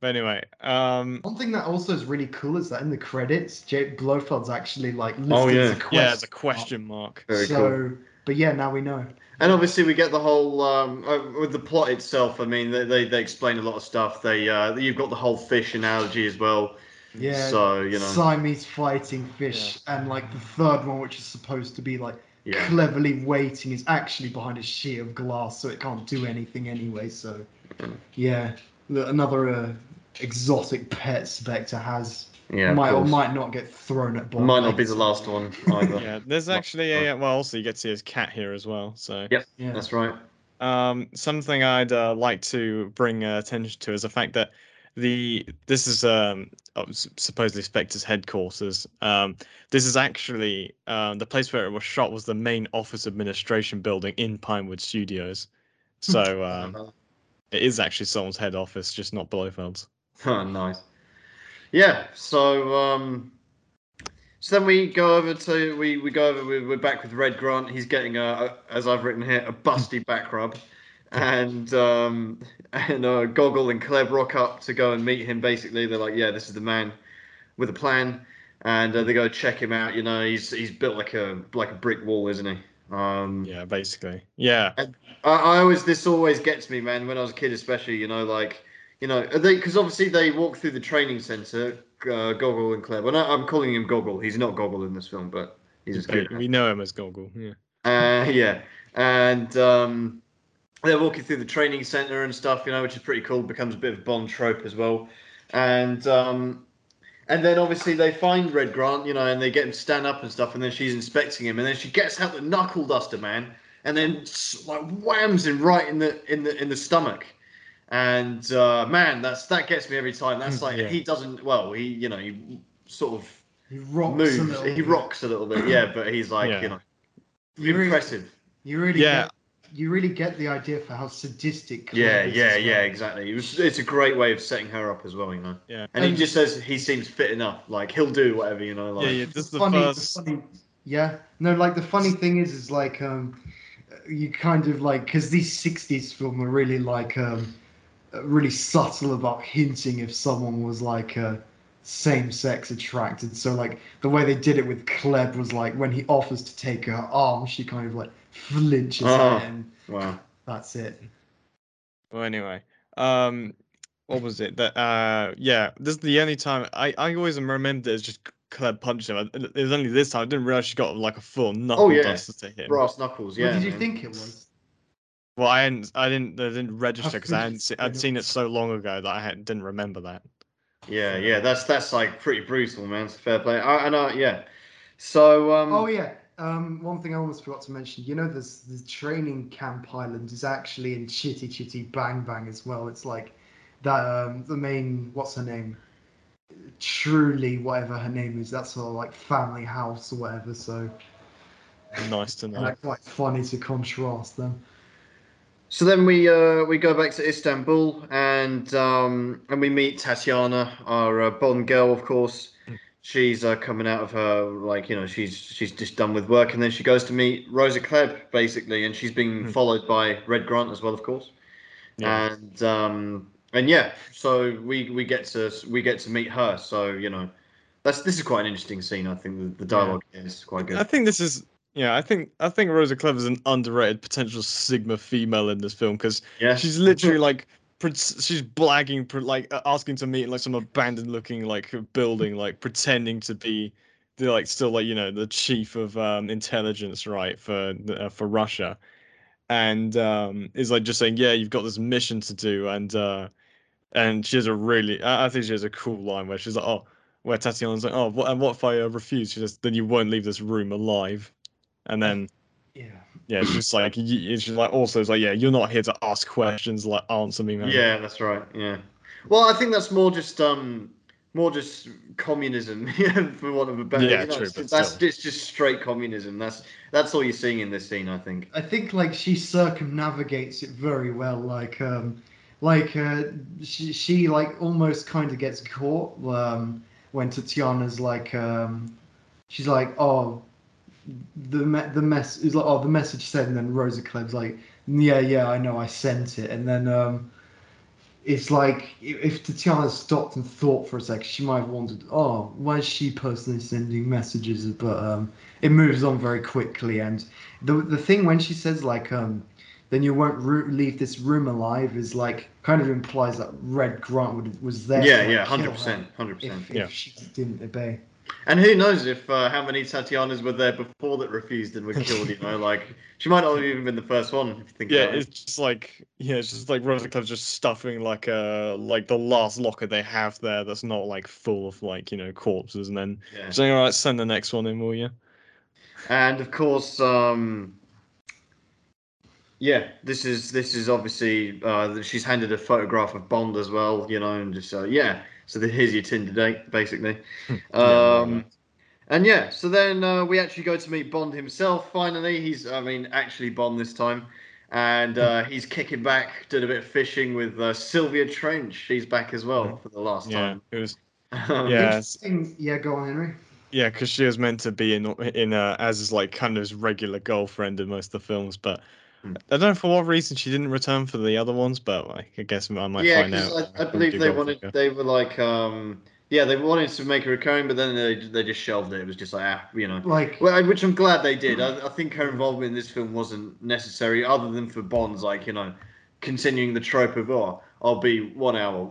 But anyway, um, One thing that also is really cool is that in the credits, Jake Blofeld's actually like listed Oh, yeah. as a question. yeah, it's a question mark. Very so, cool. but yeah, now we know. And obviously, we get the whole um, uh, with the plot itself. I mean, they, they, they explain a lot of stuff. They uh, you've got the whole fish analogy as well. Yeah. So you know, Siamese fighting fish, and like the third one, which is supposed to be like yeah, cleverly waiting, is actually behind a sheet of glass, so it can't do anything anyway. So, yeah, another uh, exotic pet Spectre has yeah. of might or might not get thrown at. Bond Might not be the last one either. Yeah, there's actually a well. Also, you get to see his cat here as well. So, Yep. Yeah. That's right. um, something I'd uh, like to bring uh, attention to is the fact that the this is um uh, supposedly Spectre's headquarters. Um, this is actually um, the place where it was shot was the main office administration building in Pinewood Studios. So um, it is actually someone's head office, just not Blofeld's. Oh, nice. Yeah. So, um, so then we go over to we we go over. We're, we're back with Red Grant. He's getting a, a as I've written here a busty back rub, and um, and uh, Gogol and Klebb rock up to go and meet him. Basically, they're like, yeah, this is the man with a plan, and uh, they go check him out. You know, he's he's built like a like a brick wall, isn't he? Um, Yeah, basically. Yeah. I, I always this always gets me, man. When I was a kid, especially, you know, like you know, they because obviously they walk through the training center, uh, Gogol and Claire. Well, I'm calling him Gogol. He's not Gogol in this film, but he's a We, we know him as Gogol. Yeah. Uh, yeah, and um, they're walking through the training center and stuff, you know, which is pretty cool. Becomes a bit of a Bond trope as well, and um, and then obviously they find Red Grant, you know, and they get him to stand up and stuff, and then she's inspecting him, and then she gets out the knuckle duster, man, and then like whams him right in the in the in the stomach. And uh, man, that's that gets me every time. That's like Yeah. he doesn't well, he you know he sort of He rocks a moves, little he bit. rocks a little bit, yeah, but he's like Yeah. you know You really, impressive. you really Yeah. Get, you really get the idea for how sadistic. Yeah, Claire is yeah, as yeah, exactly. It was, it's a great way of setting her up as well, you know. Yeah. And he just says he seems fit enough, like he'll do whatever, you know. Like, Yeah, yeah. This is the funny, first. the funny, yeah. No, like the funny thing is, is like um, you kind of like because these '60s film are really like um, uh, really subtle about hinting if someone was like uh, same-sex attracted. So like the way they did it with Klebb was like when he offers to take her arm, she kind of like flinches Oh. at him. wow. That's it. Well, anyway, um, what was it? That uh, yeah, this is the only time I I always remember it as just Klebb punched him. It was only this time I didn't realize she got like a full knuckle Oh, yeah. duster to him. Brass knuckles, yeah. what did you man. think it was? Well, I hadn't, I didn't, I didn't register because I hadn't, se- I'd seen it so long ago that I had, didn't remember that. Yeah, yeah, that's that's like pretty brutal, man. It's fair play. I, I know, yeah. So, um, Oh yeah. Um, one thing I almost forgot to mention. You know, this the training camp island is actually in Chitty Chitty Bang Bang as well. It's like that. Um, the main what's her name? Truly, whatever her name is. That's her like family house or whatever. So Nice to know. like quite funny to contrast them. So then we uh, we go back to Istanbul and um, and we meet Tatiana, our uh, Bond girl, of course. She's uh, coming out of her like you know she's she's just done with work and then she goes to meet Rosa Klebb basically and she's being Hmm. followed by Red Grant as well, of course. Yeah. And um, and yeah, so we we get to we get to meet her. So you know that's this is quite an interesting scene. I think the, the dialogue is quite good. I think this is, yeah, I think, I think Rosa Clever is an underrated potential Sigma female in this film because Yeah, she's literally like, she's blagging, like asking to meet like some abandoned looking like building, like pretending to be the like still like you know the chief of um, intelligence right for uh, for Russia, and um, is like just saying yeah you've got this mission to do and uh, and she has a really I I think she has a cool line where she's like oh where Tatiana's like oh what and what if I uh, refuse? She says then you won't leave this room alive, and then Yeah. yeah it's just like it's just like also it's like yeah you're not here to ask questions like answer me man Yeah, that's right. Yeah. Well, I think that's more just um more just communism, for want of a better. Yeah, you know, true, it's- That's still. it's just straight communism. That's that's all you're seeing in this scene, I think. I think like she circumnavigates it very well. Like, um, like uh, she she like almost kind of gets caught um, when Tatiana's like, um, she's like, oh, the me- the mess is like, oh, the message said, and then Rosa Klebb's like, yeah, yeah, I know, I sent it, and then um, it's like if Tatiana stopped and thought for a second, she might have wondered, oh, why is she personally sending messages? But um, it moves on very quickly, and the the thing when she says like um, then you won't ru- leave this room alive is like kind of implies that Red Grant would, was there. Yeah, yeah, hundred percent hundred percent. Yeah. she didn't obey. And who knows if uh, how many Tatianas were there before that refused and were killed? You know, like she might not have even been the first one. If you think Yeah, about it. it's just like yeah, it's just like Rosa Klebb's just stuffing like uh like the last locker they have there that's not like full of like you know corpses, and then Yeah. saying all right, send the next one in, will you? And of course, um, yeah, this is this is obviously uh, she's handed a photograph of Bond as well, you know, and just uh, yeah. So the, here's your Tinder date, basically. Um, and yeah, so then uh, we actually go to meet Bond himself. Finally, he's I mean actually Bond this time, and uh, he's kicking back, doing a bit of fishing with uh, Sylvia Trench. She's back as well for the last yeah, time. it was Um, Yeah. Interesting- Yeah, go on, Henry. yeah, because she was meant to be in in uh, as his like kind of his regular girlfriend in most of the films, but Hmm. I don't know for what reason she didn't return for the other ones, but like, I guess I might yeah, find out. because I, I believe they wanted, it. they were like, um, yeah, they wanted to make a recurring, but then they they just shelved it. It was just like, ah, you know. Like, Well, which I'm glad they did. I, I think her involvement in this film wasn't necessary, other than for Bond's, like you know, continuing the trope of oh, I'll be one hour,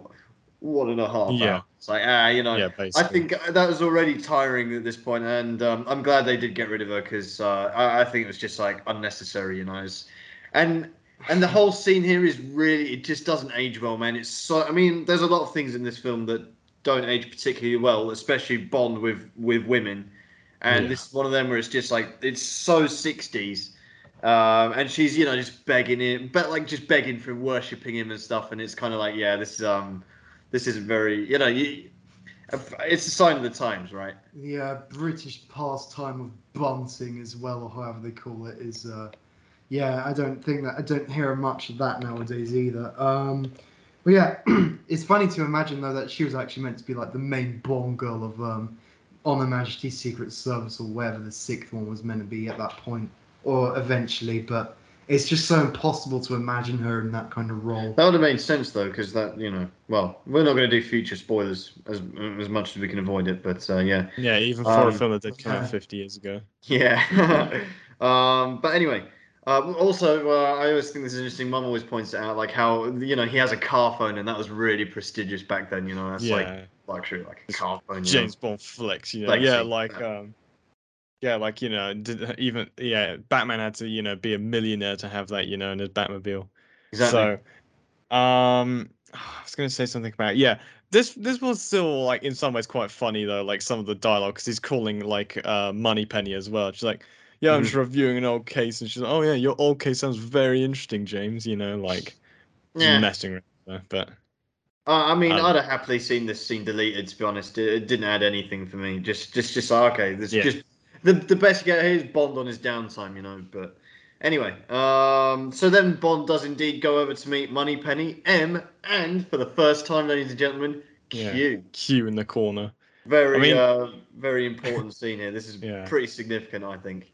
one and a half. Yeah. hour. It's like ah, you know. Yeah, I think that was already tiring at this point, and um, I'm glad they did get rid of her because uh, I, I think it was just like unnecessary, you know. It's, and and the whole scene here is really it just doesn't age well, man. It's so I mean, there's a lot of things in this film that don't age particularly well, especially Bond with with women, and Yeah. this is one of them where it's just like it's so 60s. Um, and she's, you know, just begging him, but like just begging for him, worshiping him and stuff. And it's kind of like, yeah, this is um, this isn't very, you know, you, it's a sign of the times, right? the uh, British pastime of bunting as well, or however they call it, is uh, yeah. I don't think that I don't hear much of that nowadays either. Um, but yeah, it's funny to imagine though that she was actually meant to be like the main Bond girl of um, On Her Majesty's Secret Service or wherever the sixth one was meant to be at that point, or eventually. But it's just so impossible to imagine her in that kind of role. That would have made sense though, because that, you know, well, we're not going to do future spoilers as as much as we can avoid it, but uh, yeah, Yeah, even for a Um, film that did come out 50 years ago. Yeah. um, but anyway, uh, also, uh, I always think this is interesting. Mum always points it out, like how you know he has a car phone, and that was really prestigious back then. You know, that's yeah, like luxury, like a car phone. you know. James Bond flicks, you know. Legacy, Yeah, like yeah. um yeah, like you know, did, even yeah, Batman had to, you know, be a millionaire to have that, you know, in his Batmobile. Exactly. So, um, I was gonna say something about yeah. This this was still like in some ways quite funny though, like some of the dialogue because he's calling like uh Moneypenny as well. She's like, yeah, I'm Mhm. just reviewing an old case, and she's like, oh yeah, your old case sounds very interesting, James. You know, like yeah. messing around. there, But Uh, I mean, Um, I'd have happily seen this scene deleted. To be honest, it, it didn't add anything for me. Just, just, just okay. This Yeah. just the the best you get here is Bond on his downtime, you know. But anyway, um, so then Bond does indeed go over to meet Moneypenny M, and for the first time, ladies and gentlemen, Yeah. Q. Q in the corner. Very, I mean- uh, very important scene here. This is Yeah. pretty significant, I think.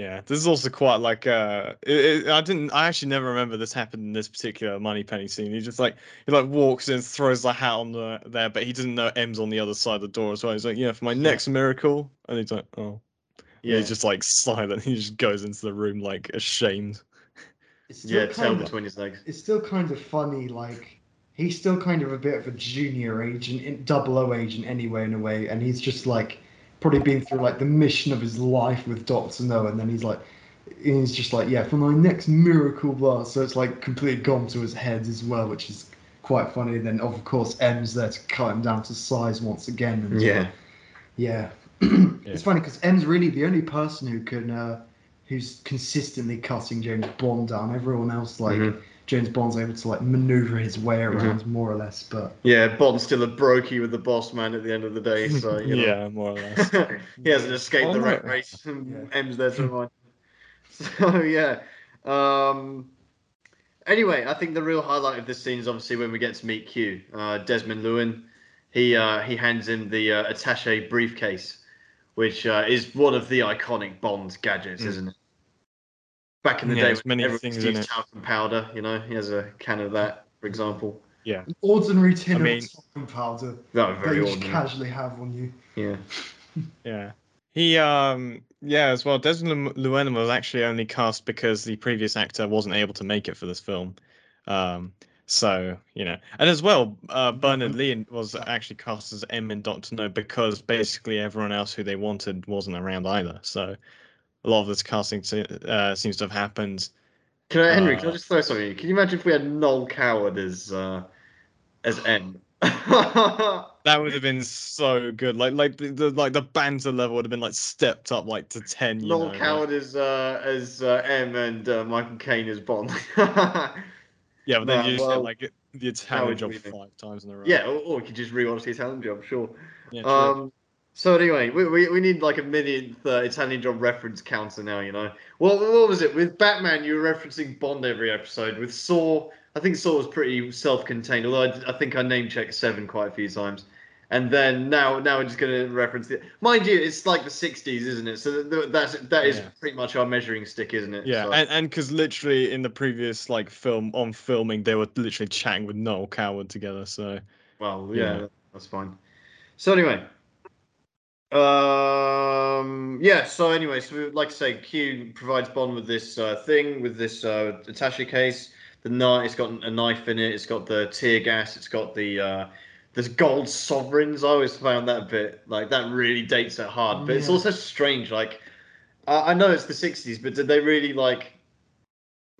Yeah, this is also quite like uh, it, it, I didn't, I actually never remember this happened in this particular Moneypenny scene. He just like he like walks in, throws the hat on the there, but he doesn't know M's on the other side of the door as well. He's like, yeah, for my next miracle, and he's like, oh, yeah, Yeah, he's just like silent. He just goes into the room like ashamed. It's still yeah, tail of- between his legs. it's still kind of funny. Like he's still kind of a bit of a junior agent, in- double O agent anyway, in a way, and he's just like probably been through like the mission of his life with Doctor No, and then he's like, he's just like, yeah, for my next miracle blast. So it's like completely gone to his head as well, which is quite funny. And then of course M's there to cut him down to size once again. And, Yeah. yeah. it's funny because M's really the only person who can, uh, who's consistently cutting James Bond down. Everyone else, like Mhm. James Bond's able to like maneuver his way Mm-hmm. around more or less. But Yeah, Bond's still a brokey with the boss man at the end of the day, so you know. yeah, more or less. he hasn't escaped Oh, the no. rat race. and Yeah. M's there to remind. So yeah. Um, anyway, I think the real highlight of this scene is obviously when we get to meet Q, uh, Desmond Llewellyn. He uh, he hands him the uh, attaché briefcase, which uh, is one of the iconic Bond gadgets, Mm. isn't it? Back in the Yeah, day, there's many everyone things used in it. talcum powder, you know, he has a can of that, for example. an ordinary tin I mean- of talcum powder No, that very you just ordinary. casually have on you. Yeah. Yeah. He um yeah as well. Desmond Llew- Llewellyn was actually only cast because the previous actor wasn't able to make it for this film. Um so you know, and as well, uh, Bernard Lee was actually cast as M in Doctor No because basically everyone else who they wanted wasn't around either. So a lot of this casting uh, seems to have happened. Can I, Henry? can I Uh, just throw something? Can you imagine if we had Noel Coward as uh, as M? That would have been so good. Like like the, like the banter level would have been like stepped up like to ten. You Noel know, like- Coward as uh, as uh, M and uh, Michael Caine as Bond. Yeah, but then you just well, get like the Italian job five times in a row. yeah, or, or we could just rewatch the Italian Job, sure. yeah. Um, so anyway, we, we, we need like a millionth uh, Italian Job reference counter now. You know, well, what was it with Batman? You were referencing Bond every episode. With Saw, I think Saw was pretty self-contained. Although I, I think I name checked Seven quite a few times. And then now, now we're just going to reference it. Mind you, it's like the '60s, isn't it? So th- that's that is Yeah. pretty much our measuring stick, isn't it? Yeah, So- and and because literally in the previous like film on filming, they were literally chatting with Noel Coward together. So Well, yeah, Yeah. that's fine. So anyway, um, yeah. So anyway, so we, like I say, Q provides Bond with this uh, thing with this uh, attaché case. The knife, it's got a knife in it. It's got the tear gas. It's got the uh, there's gold sovereigns. I always found that bit like that really dates it hard. But it's also strange. Like I, I know it's the '60s, but did they really like?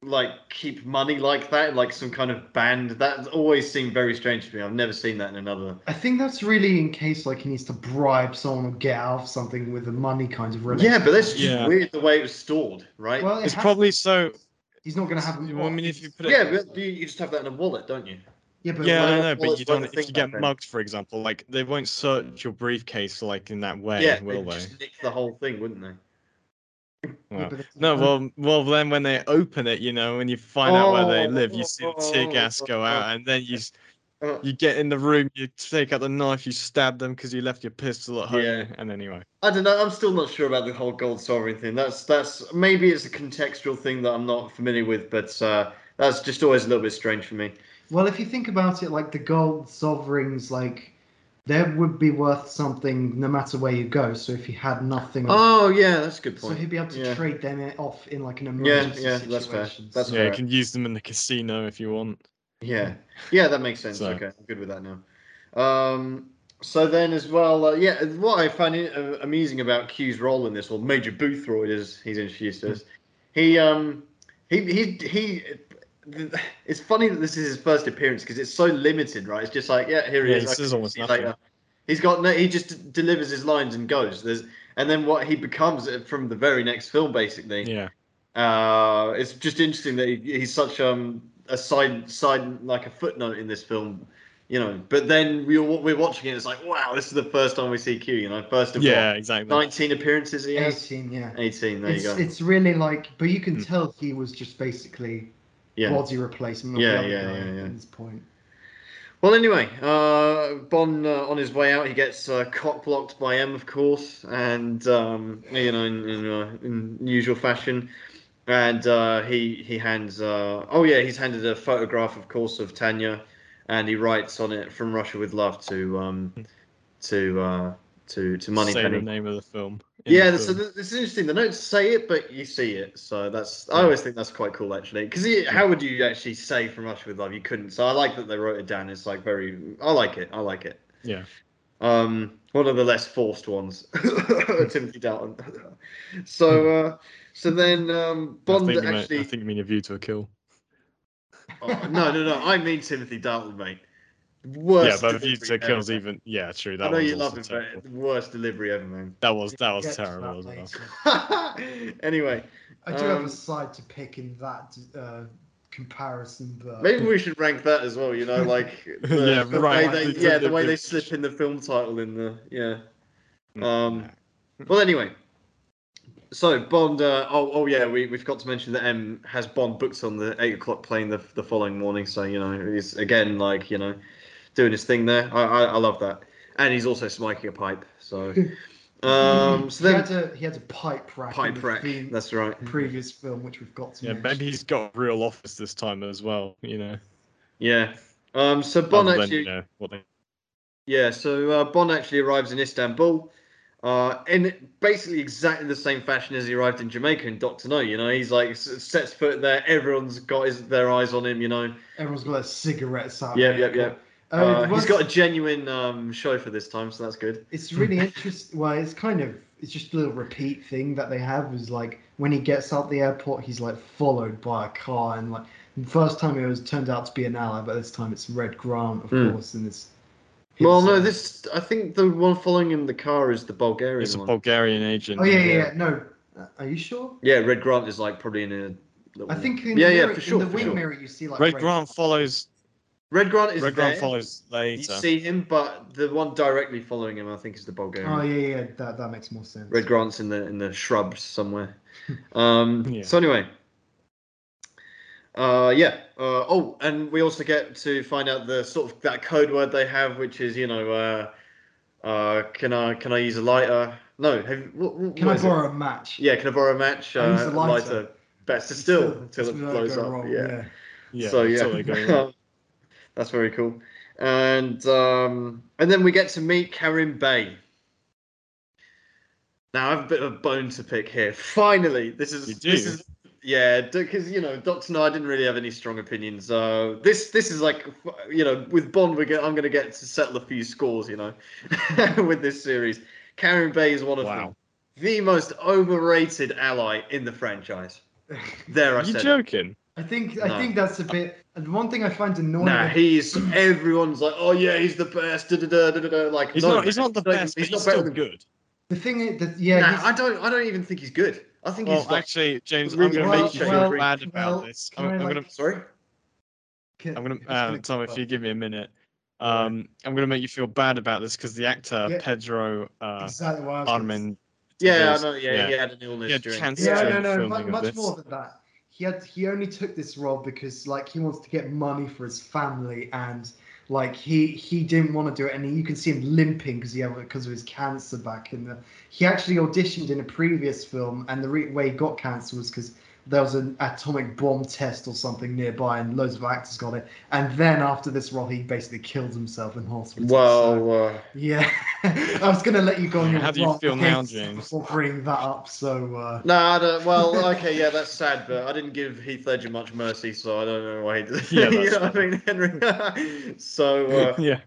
Like keep money like that, like some kind of band. That always seemed very strange to me. I've never seen that in another. I think that's really in case like he needs to bribe someone or get out of something with the money kind of related. Yeah, but that's just Yeah. weird the way it was stored, right? well, it it's has- probably so. he's not gonna have. I mean, if you put it, yeah, but you, you just have that in a wallet, don't you? yeah, but yeah, I know, but you don't. If you get then. mugged, for example, like they won't search your briefcase like in that way, yeah, will they'd they? just nick the whole thing, wouldn't they? Yeah, Well, no, well, well, then when they open it, you know, when you find out where they Oh, live, you see the tear gas go out, and then you you get in the room, you take out the knife, you stab them because you left your pistol at home, Yeah. and anyway. I don't know. I'm still not sure about the whole gold sovereign thing. That's that's maybe it's a contextual thing that I'm not familiar with, but uh, that's just always a little bit strange for me. Well, if you think about it, like the gold sovereigns, like they would be worth something no matter where you go. So if he had nothing, Oh yeah, that's a good point. so he'd be able to yeah. trade them off in like an Yeah, emergency yeah, that's fair. situation. That's So- Yeah, you can use them in the casino if you want. Yeah, yeah, that makes sense. So- Okay, I'm good with that now. Um, so then, as well, uh, yeah, what I find it, uh, amusing about Q's role in this, or Major Boothroyd, as he's introduced us, he, um, he, he, he. It's funny that this is his first appearance because it's so limited, right? It's just like, yeah, here he Yeah, is. he okay, says almost see you nothing. later. He's got no. He just d- delivers his lines and goes. There's, and then what he becomes uh, from the very next film, basically. Yeah. Uh, it's just interesting that he, he's such um a side side like a footnote in this film, you know. But then we were, we're watching it. It's like wow, this is the first time we see Q. You know, first of Yeah, what, exactly. nineteen appearances he has. 18, yeah. Eighteen. There It's, you go. it's really like, but you can Mm. tell he was just basically Yeah. body replacement of Yeah, yeah, yeah, yeah. at this point. Well, anyway, uh, Bond uh, on his way out, he gets uh, cock blocked by M, of course, and um, you know, in, in, uh, in usual fashion, and uh, he he hands. Uh, oh yeah, he's handed a photograph, of course, of Tanya, and he writes on it "From Russia with Love" to um, to uh, to to Money Say the name of the film. Yeah, the so film. this is interesting. They don't say it, but you see it. So that's I always think that's quite cool, actually. Because how would you actually say "From Russia with Love"? You couldn't. So I like that they wrote it down. It's like very. I like it. I like it. Yeah. Um, one of the less forced ones, Timothy Dalton. so, uh, so then um, I Bond meant- actually. I think you mean a view to a kill. Oh, no, no, no. I mean Timothy Dalton, mate. Worst. yeah, but a view delivery kills ever, even. Yeah, true. I That know you love him, terrible. but worst delivery ever, man. That was that was terrible that as well. anyway, I do have Um, a side to pick in that uh, comparison, but maybe we should rank that as well. You know, like the, Yeah, the right, Way they, the yeah, the way they slip in the film title in the yeah. Mm, Um. Well, anyway. So Bond. Uh, oh, oh yeah. we we've got to mention that M has Bond booked on the eight o'clock plane the the following morning. So you know he's again like you know doing his thing there. I I, I love that, and he's also smoking a pipe. So um, so he, then had a, he had a pipe rack. pipe the rack. theme- That's right. previous film, which we've got to Yeah, mention. maybe he's got a real office this time as well. You know, Yeah. Um. So Bond other than actually. you know what they. Yeah, so uh, Bond actually arrives in Istanbul, uh, in basically exactly the same fashion as he arrived in Jamaica in Doctor No. You know, he's like sets foot there. Everyone's got his, their eyes on him. You know. Everyone's got their cigarettes out. Yep, there. yep, yep. Uh, it he's got a genuine um, chauffeur this time, so that's good. It's really interesting. Well, it's kind of it's just a little repeat thing that they have is like when he gets out the airport, he's like followed by a car, and like the first time it was turned out to be an ally, but this time it's Red Grant, of Hmm. course, and it's. Well, no, this I think the one following in the car is the Bulgarian It's a one. Bulgarian agent. Oh yeah, yeah, yeah. yeah. No, Uh, are you sure? yeah, Red Grant is like probably in a. I think in Yeah, the yeah, mirror, for sure, in the for wing sure. mirror you see like Red Grant follows. Red Grant is Red there. Grant follows later. You see him, but the one directly following him, I think, is the Bulgarian. Oh yeah, yeah, that that makes more sense. Red Grant's in the in the shrubs somewhere. Um, Yeah. So anyway, uh, yeah. Uh, oh, and we also get to find out the sort of that code word they have, which is you know, uh, uh, can I can I use a lighter? No. Have, what, what Can I is it? borrow a match? Yeah, can I borrow a match? I use Uh, a lighter. Better still until it blows up. wrong, yeah. Yeah, so yeah, all they go wrong. that's very cool. And um, and then we get to meet Kerim Bey. Now I have a bit of a bone to pick here. Finally, this is You do? this is yeah, because you know Doctor No, I didn't really have any strong opinions. Uh, this this is like you know with Bond, we get I'm going to get to settle a few scores. You know, with this series, Kerim Bey is one of Wow. them, the most overrated ally in the franchise. There, I Are you said. it. joking? I think No. I think that's a bit. And one thing I find annoying. Nah, he's everyone's like, oh yeah, he's the best. Da, da, da, da, da, da. Like, He's no, not. He's not the not even- best, but he's, not still better than- good. the thing is that yeah, Nah, I don't. I don't even think he's good. I think Well, he's like. actually, James, really I'm going to well- make you feel well- bad about well, this. I'm, I, I'm like- going to. Sorry. can- I'm gonna, it's uh, Tom, go if you give me a minute, um, I'm gonna make you feel bad about this because the actor Yeah. Pedro uh, exactly what I was gonna say. Armin. Yeah, I know. Yeah, yeah. he had an illness He during. cancer. Yeah, no, no, filming much, of much this. more than that. He had he only took this role because like he wants to get money for his family and like he he didn't want to do it and you can see him limping because he had because of his cancer back in the. He actually auditioned in a previous film and the re- way he got cancer was because there was an atomic bomb test or something nearby and loads of actors got it and then after this role he basically killed himself in hospital. so- Well, uh, yeah, I was gonna let you go on your How do you feel now, James? Before bringing that up, so uh, no, I don't, well, okay, yeah, that's sad, but I didn't give Heath Ledger much mercy, so I don't know why he did. Yeah, you know what I mean, Henry. so uh, yeah.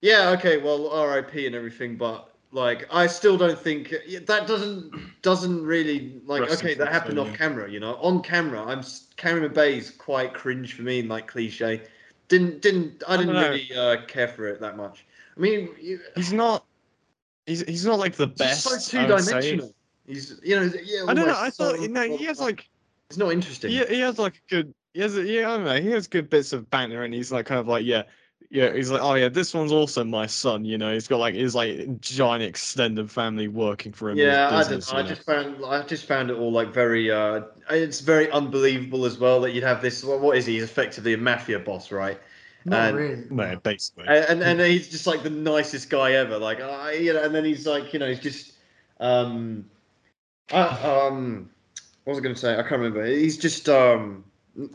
yeah, okay, well, R.I.P. and everything, but like, I still don't think that doesn't doesn't really like. Rest okay, that happened though, off yeah. camera, you know. On camera, I'm Kerim Bey's quite cringe for me, and like cliche. Didn't didn't I I didn't know. really uh, care for it that much. I mean, you, He's not. He's he's not like the best. so two dimensional He's, you know, yeah. I don't know. I thought so- you know he has like It's not interesting. he, he has like a good. He has a, yeah. I don't know. He has good bits of banter, and he's like kind of like yeah. Yeah, he's like, oh yeah, this one's also my son. You know, he's got like his like giant extended family working for him. in his Yeah, I business, don't. I just found I just found it all like very. uh It's very unbelievable as well that you'd have this. Well, what is he? He's effectively a mafia boss, right? not And- really. No, basically. and, and and he's just like the nicest guy ever. Like, I, you know, and then he's like, you know, he's just, um, uh, um, what was I going to say? I can't remember. He's just, um,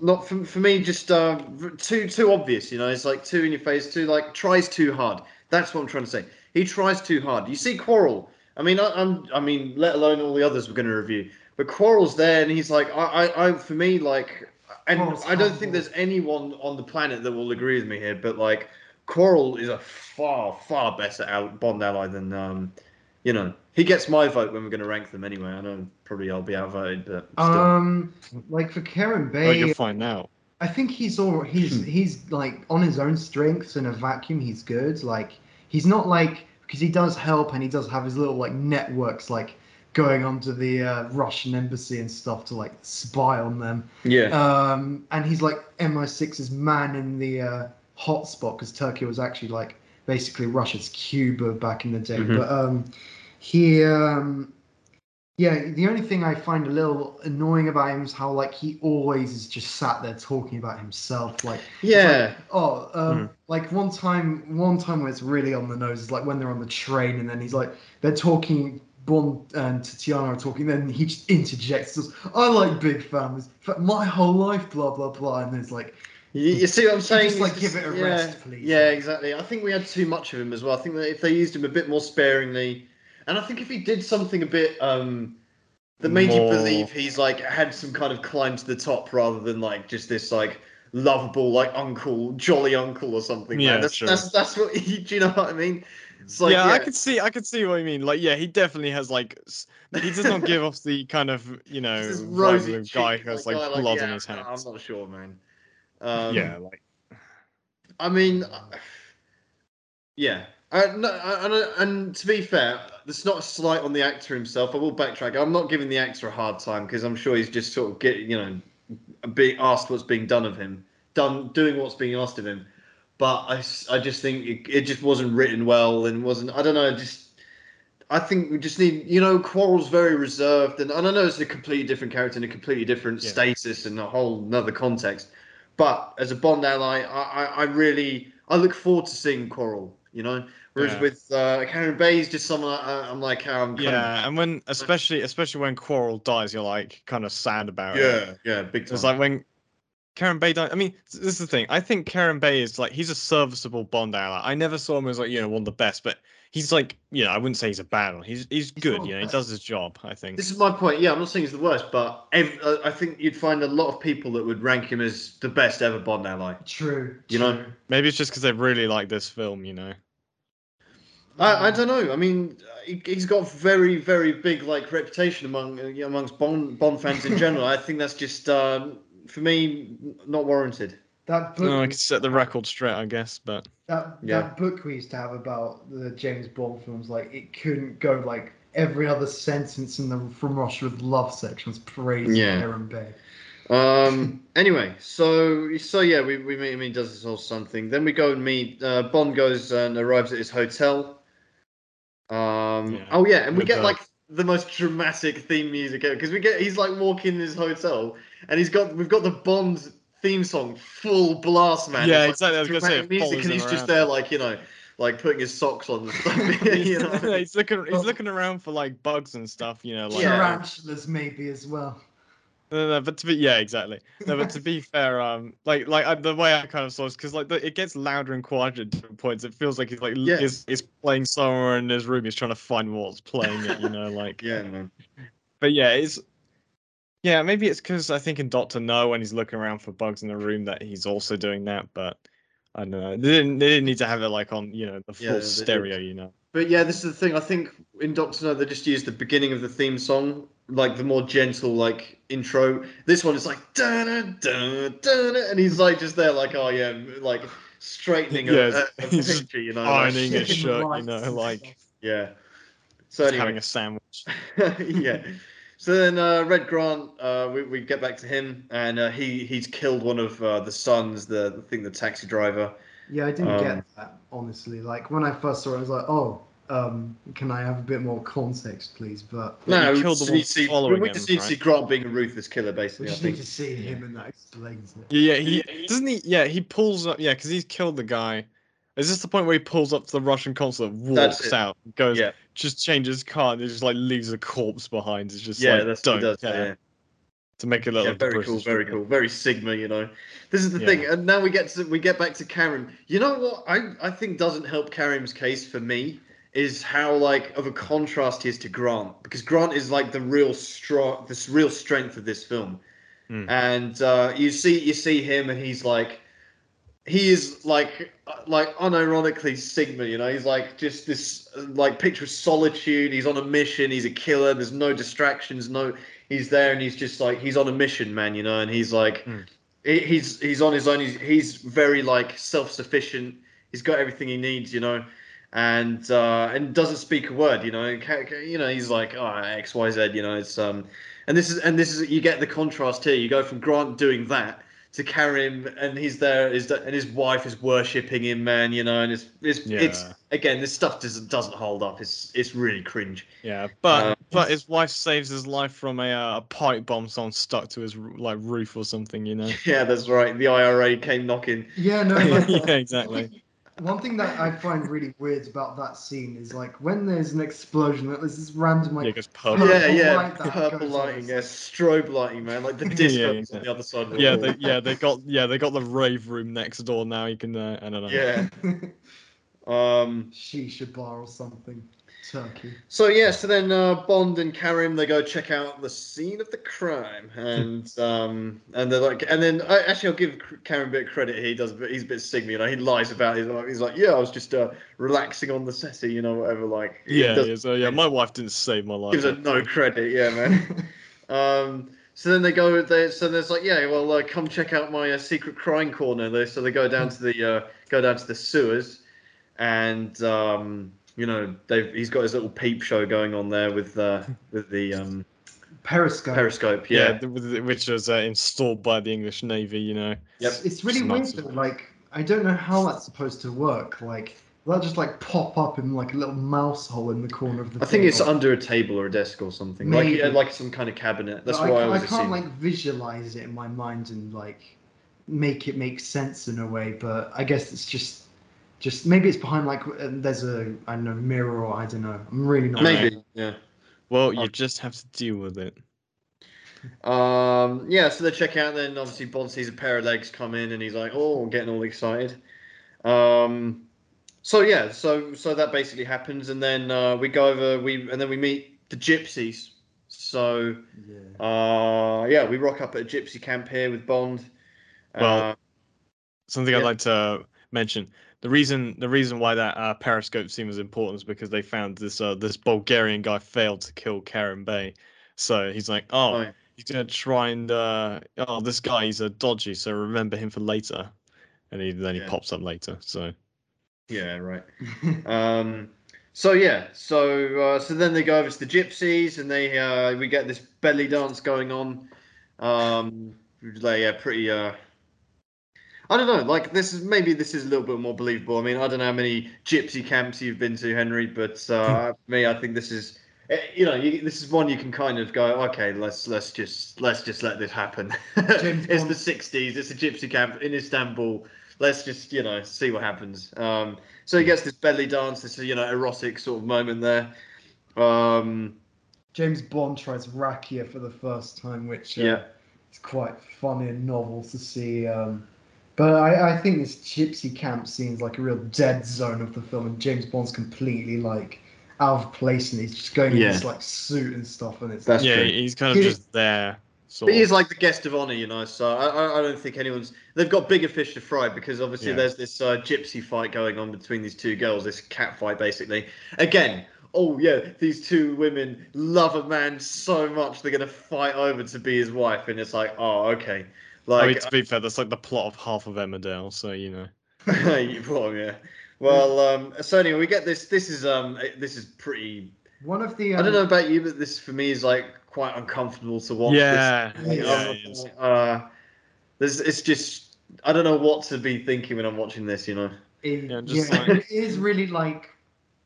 not for, for me, just uh, too too obvious. You know, it's like too in your face, too like tries too hard. That's what I'm trying to say. He tries too hard. You see Quarrel. I mean, I, I'm, I mean, let alone all the others we're going to review. But Quarrel's there, and he's like, I, I, I for me, like, and Quarrel's I don't think there's anyone on the planet that will agree with me here. But like, Quarrel is a far far better out Bond ally than um, you know. He gets my vote when we're going to rank them anyway. I know probably I'll be outvoted, but still. Um, like for Kerim Oh, you'll find out. I think he's all he's Hmm. he's like on his own strengths in a vacuum. He's good. Like he's not like because he does help and he does have his little like networks like going onto the uh, Russian embassy and stuff to like spy on them. yeah, Um, and he's like MI6's man in the uh, hotspot because Turkey was actually like basically Russia's Cuba back in the day. Mhm. But um, he, um, yeah, the only thing I find a little annoying about him is how like he always is just sat there talking about himself. Like, yeah, oh, um, Hmm. like one time, one time where it's really on the nose is like when they're on the train and then he's like they're talking. Bond and Tatiana are talking, then he just interjects. Says, "I like big families. In my whole life, blah blah blah." And it's like, You, you see what I'm saying? just, like, It's give it a yeah, rest, please. Yeah, exactly. I think we had too much of him as well. I think that if they used him a bit more sparingly, and I think if he did something a bit um that made you believe he's like had some kind of climb to the top rather than like just this like lovable like uncle, jolly uncle or something. Yeah, that's sure. that's that's what. do you know what I mean? It's like yeah, I could see, I could see what you mean. Like, yeah, he definitely has like, he does not give off the kind of, you know, rosy guy who has like, like blood yeah, on his hands. I'm not sure, man. Um, yeah, like, I mean, yeah. No, and, uh, and to be fair, that's not a slight on the actor himself. I will backtrack. I'm not giving the actor a hard time because I'm sure he's just sort of getting, you know, being asked what's being done of him, done doing what's being asked of him. But I, I just think it, it just wasn't written well and wasn't. I don't know. Just I think we just need, you know, Quarrel's very reserved, and, and I know it's a completely different character and a completely different Yeah. status and a whole another context. But as a Bond ally, I, I, I really I look forward to seeing Quarrel. You know, whereas Yeah. with uh, Kerim Bey, he's just someone I, I'm like, I'm kind yeah, and when, especially, especially when Quarrel dies, you're like kind of sad about of, it. yeah, yeah, big time. It's like when Kerim Bey died. I mean, this is the thing. I think Kerim Bey is like he's a serviceable Bond ally. I never saw him as like you know one of the best, but he's like you know I wouldn't say he's a bad one. He's he's, He's good. not You know, he does his job. I think. This is my point. Yeah, I'm not saying he's the worst, but ev- uh, I think you'd find a lot of people that would rank him as the best ever Bond ally. true. You know? Maybe it's just because they really like this film. You know. I, I don't know. I mean, he, he's got very, very big like reputation among uh, amongst Bond Bond fans in general. I think that's just um, for me not warranted. That book. No, I we can set the record straight, I guess. But That Yeah. that book we used to have about the James Bond films, like it couldn't go like every other sentence in the From Russia with Love section was praising Yeah. Kerim Bey. Um. anyway, so so yeah, we we meet him. He does this whole sun thing. Then we go and meet. Uh, Bond goes and arrives at his hotel. Um. Yeah. Oh yeah, and we get like the most dramatic theme music because we get he's like walking in his hotel and he's got we've got the Bond theme song full blast, man. Yeah, It's, like, exactly, I was gonna say, music, and him he's just there like you know, like putting his socks on and stuff. you know. he's looking he's looking around for like bugs and stuff. You know, like Yeah. Tarantulas maybe as well. No, no, but to be yeah, exactly. No, but to be fair, um, like like I, the way I kind of saw it, because like the, it gets louder and quieter at different points. It feels like he's like Yeah. is is playing somewhere in his room. He's trying to find what's playing it. You know, like Yeah, man. but yeah, it's yeah. Maybe it's because I think in Doctor No when he's looking around for bugs in the room that he's also doing that. But I don't know. They didn't they didn't need to have it like on you know the full Yeah, did. stereo. You know. But yeah, this is the thing. I think in Doctor No they just used the beginning of the theme song, like the more gentle like intro. This one is like da da da da, and he's like just there, like oh yeah, like straightening a, a, a picture, you know. like- ironing his Shaking shirt, you know, like yeah. So just anyway, having a sandwich. yeah. So then uh, Red Grant, uh, we, we get back to him, and uh, he he's killed one of uh, the sons, the, the thing, the taxi driver. Yeah, I didn't Um, get that honestly. Like when I first saw it, I was like, oh, um, can I have a bit more context, please? But No, we killed just the need one to see, following we him, need to right? see Grant being a ruthless killer, we basically. I just think. need to see him, and that explains it. Yeah, yeah, he doesn't he. Yeah, he pulls up. Yeah, because he's killed the guy. Is this the point where he pulls up to the Russian consulate, walks out, goes, Yeah. just changes car, and just like leaves a corpse behind? It's just Yeah, like that's what don't he does. care Yeah. to make it look Yeah, like very cool, very cool, very Sigma. You know, this is the Yeah. thing, and now we get to we get back to Kerim. You know what I I think doesn't help Kerim's case for me is how like of a contrast he is to Grant because Grant is like the real strong, this real strength of this film, Hmm. and uh, you see you see him and he's like he is like uh, like unironically Sigma. You know, he's like just this uh, like picture of solitude. He's on a mission. He's a killer. There's no distractions. No, he's there and he's just like he's on a mission, man. You know, and he's like Mm. he's he's on his own. He's he's very like self sufficient. He's got everything he needs. You know. And uh, and doesn't speak a word, you know. Ca- ca- You know, he's like, oh, X, Y, Z. You know, it's um, and this is and this is you get the contrast here. You go from Grant doing that to Kerim, and he's there, is that, and his wife is worshipping him, man. You know, and it's it's it's again, this stuff doesn't doesn't hold up. It's it's really cringe. Yeah, but Uh, but his wife saves his life from a, uh, a pipe bomb someone stuck to his like roof or something, you know. Yeah, that's right. The IRA came knocking. Yeah, no. Yeah, exactly. One thing that I find really weird about that scene is like when there's an explosion, like, there's this random like it goes purple. Yeah, yeah, light purple lighting, yeah, strobe lighting, man, like the Yeah, disco on the other side of the Yeah, they yeah they got yeah they got the rave room next door now. You can uh, I don't know. yeah. Um. shisha bar or something. Turkey. So yeah, so then uh, Bond and Kerim they go check out the scene of the crime, and um, and they're like, and then I, actually I'll give Kerim a bit of credit. He does, but he's a bit sigmy, you know. He lies about it. He's like, he's like, yeah, I was just uh, relaxing on the settee, you know, whatever. Like, Yeah, does- yeah, so yeah, my wife didn't save my life. gives her no credit, yeah, man. um, so then they go, they so there's like, yeah, well, uh, come check out my uh, secret crime corner. They, so they go down to the uh, go down to the sewers, and um, you know, they've he's got his little peep show going on there with uh, with the um, Periscope. periscope. Yeah, Yeah, which was uh, installed by the English Navy. You know. Yep. It's, it's really It's weird nuts. though. Like I don't know how that's supposed to work. Like will that just like pop up in like a little mouse hole in the corner of the. I think it's or- under a table or a desk or something, Maybe. like yeah, like some kind of cabinet. That's but why I, I, I can't assuming. like visualize it in my mind and like make it make sense in a way. But I guess it's just. Just maybe it's behind like uh, there's a I don't know mirror or I don't know. I'm really not. Maybe, yeah. Well, you just have to deal with it. Um, yeah, so they check out. Then obviously Bond sees a pair of legs come in, and he's like, "Oh, I'm getting all excited." Um, so yeah, so so that basically happens, and then uh, we go over, we and then we meet the gypsies. So Yeah. uh, yeah, we rock up at a gypsy camp here with Bond. Well, Uh, Something Yeah. I'd like to mention: the reason the reason why that uh, periscope scene was important is because they found this uh, this Bulgarian guy failed to kill Kerim Bey, so he's like, oh, oh, yeah. he's gonna try and uh, oh, this guy he's a dodgy, so remember him for later, and he, then he Yeah. pops up later. So yeah, right. Um, so yeah, so uh, so then they go over to the gypsies, and they uh, we get this belly dance going on. Um, like, yeah, pretty. Uh, I don't know. Like this is maybe this is a little bit more believable. I mean, I don't know how many gypsy camps you've been to, Henry, but uh, me, I think this is. eh, You know, you, this is one you can kind of go, okay, let's let's just let's just let this happen. It's the '60s. It's a gypsy camp in Istanbul. Let's just you know see what happens. Um, so he gets this belly dance, this you know erotic sort of moment there. Um, James Bond tries Rakia for the first time, which uh, yeah, it's quite funny and novel to see. Um, but I, I think this gypsy camp scene's like a real dead zone of the film, and James Bond's completely like out of place, and he's just going Yeah. in this like suit and stuff, and it's That's yeah, true. he's kind of He- just there. Sort But he's like the guest of honor, you know. So I, I, I don't think anyone's. They've got bigger fish to fry because obviously Yeah. there's this uh, gypsy fight going on between these two girls. This cat fight, basically. Again, oh yeah, these two women love a man so much they're gonna fight over to be his wife, and it's like, oh okay, I mean, like to be fair, that's like the plot of half of Emmerdale, so you know. well, yeah. Well, um, so anyway, we get this. This is um, this is pretty. one of the. I Um, don't know about you, but this for me is like quite uncomfortable to watch. Yeah, This. Yeah, I'm- it is. uh, there's, it's just I don't know what to be thinking when I'm watching this. You know. It, Yeah, yeah, like- it is really like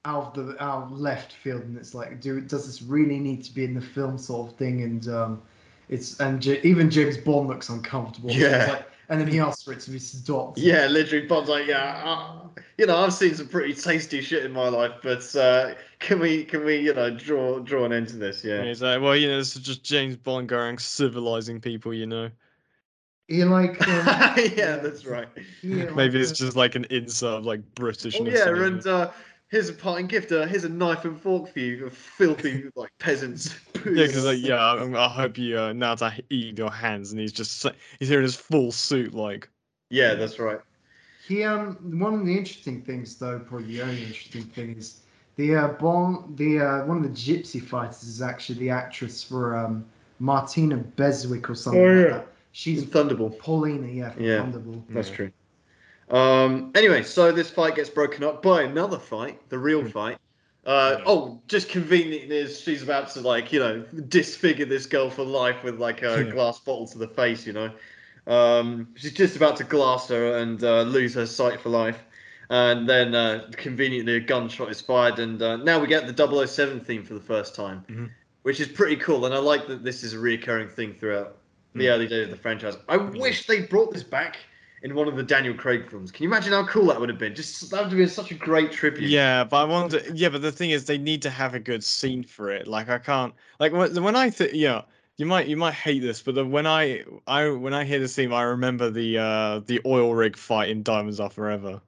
out of the out of left field, and it's like, do does this really need to be in the film sort of thing? And um, it's and J- even James Bond looks uncomfortable. Yeah. like- and then he asks for it to be stopped. Yeah, literally, Bond's like, yeah, uh, you know, I've seen some pretty tasty shit in my life, but uh, can we, can we, you know, draw draw an end to this? And Yeah. He's like, well, you know, this is just James Bond going civilizing people, you know. He like. Um, yeah, that's right. he, like, Maybe it's uh, just like an insult of like Britishness. Oh yeah, and uh, here's a parting gift. Uh, here's a knife and fork for you, filthy like peasants. Yeah, because like, yeah, I, I hope you uh, now to eat your hands, and he's just he's here in his full suit, like Yeah, that's right. He um one of the interesting things though, probably the only interesting thing is the uh, bon the uh, one of the gypsy fighters is actually the actress for um Martine Beswick or something Oh, like yeah. that. She's Thunderball. Paulina, yeah, from Yeah. Thunderball. That's Yeah. true. Um, anyway, so this fight gets broken up by another fight, the real Hmm. fight. Uh, Oh, just convenient is she's about to like you know disfigure this girl for life with like a Yeah. glass bottle to the face. You know, um, she's just about to glass her and uh, lose her sight for life. And then uh, conveniently a gunshot is fired, and uh, now we get the 007 theme for the first time, Mhm. which is pretty cool. And I like that this is a reoccurring thing throughout the Mm. early days of the franchise. I wish they brought this back in one of the Daniel Craig films. Can you imagine how cool that would have been? Just that would have been such a great tribute. Yeah, but I wonder. Yeah, but the thing is, they need to have a good scene for it. Like I can't. Like when when I think, yeah, you might you might hate this, but the, when I I when I hear the scene, I remember the uh the oil rig fight in Diamonds Are Forever.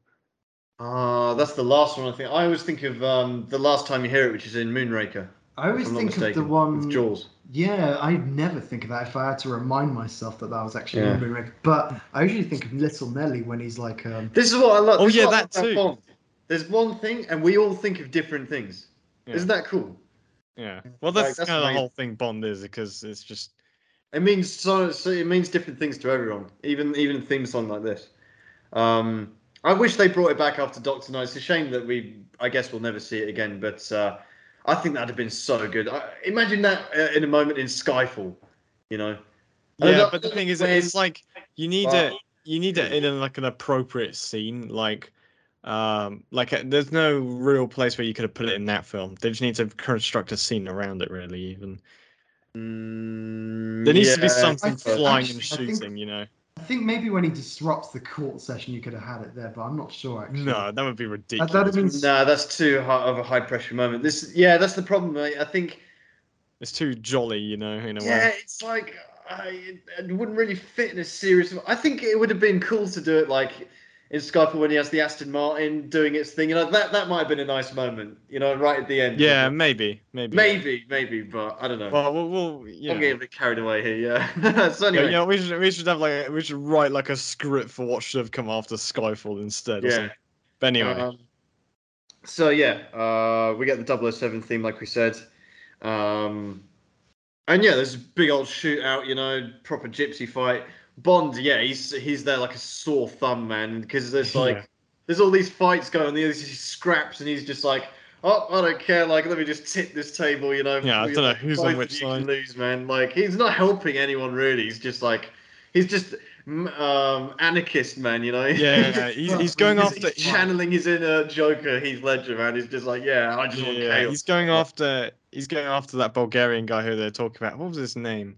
Ah, that's the last one I think. I always think of um, the last time you hear it, which is in Moonraker. I always I'm not think of the one. with Jaws. Yeah, I'd never think of that if I had to remind myself that that was actually Yeah. yeah. Moonraker. But I usually think of Little Nellie when he's like, um, This is what I love. Oh, yeah, what I that too. Bond. There's one thing, and we all think of different things. Yeah. Isn't that cool? Yeah. Well, Like, that's, that's kind of the whole thing Bond is because it's just It means so, so. It means different things to everyone, even even a theme song like this. Um, I wish they brought it back after Doctor No. It's a shame that we. I guess we'll never see it again. But uh, I think that'd have been so good. I, imagine that uh, in a moment in Skyfall. You know. Yeah. know- But the thing is, it's like you need it. You need it in a, like an appropriate scene, like. Um, like uh, there's no real place where you could have put it in that film. They just need to construct a scene around it, really. Even Mm, there needs to be something I flying and I think- shooting. You know, I think maybe when he disrupts the court session, you could have had it there, but I'm not sure actually. no, that would be ridiculous. that'd been Nah, that's too high of a high pressure moment. This, yeah, that's the problem. Mate. I think, It's too jolly, you know, in a yeah, way. it's like I, it wouldn't really fit in a serious. I think it would have been cool to do it like in Skyfall when he has the Aston Martin doing its thing. You know, that that might have been a nice moment. You know, right at the end. Yeah, maybe, maybe. maybe, maybe, but I don't know. Well, we'll, we'll yeah. I'm getting a bit carried away here. Yeah. so Yeah, anyway, know, we should we should have like we should write like a script for what should have come after Skyfall instead. Yeah. But anyway, Um, so yeah, uh, we get the 007 theme, like we said. Um, and yeah, there's a big old shootout, you know, proper gypsy fight. Bond, yeah, he's he's there like a sore thumb, man, because there's like Yeah. there's all these fights going, there's these scraps, and he's just like, oh, I don't care, like let me just tip this table, you know. Yeah, I don't know who's on which side. Lose, man. Like he's not helping anyone really. He's just like he's just um anarchist, man. You know. yeah, he's, he's going He's, after. he's channeling his inner Joker, Heath Ledger, man. He's just like, yeah, I just yeah, want yeah, chaos. he's going after. He's going after that Bulgarian guy who they're talking about. What was his name?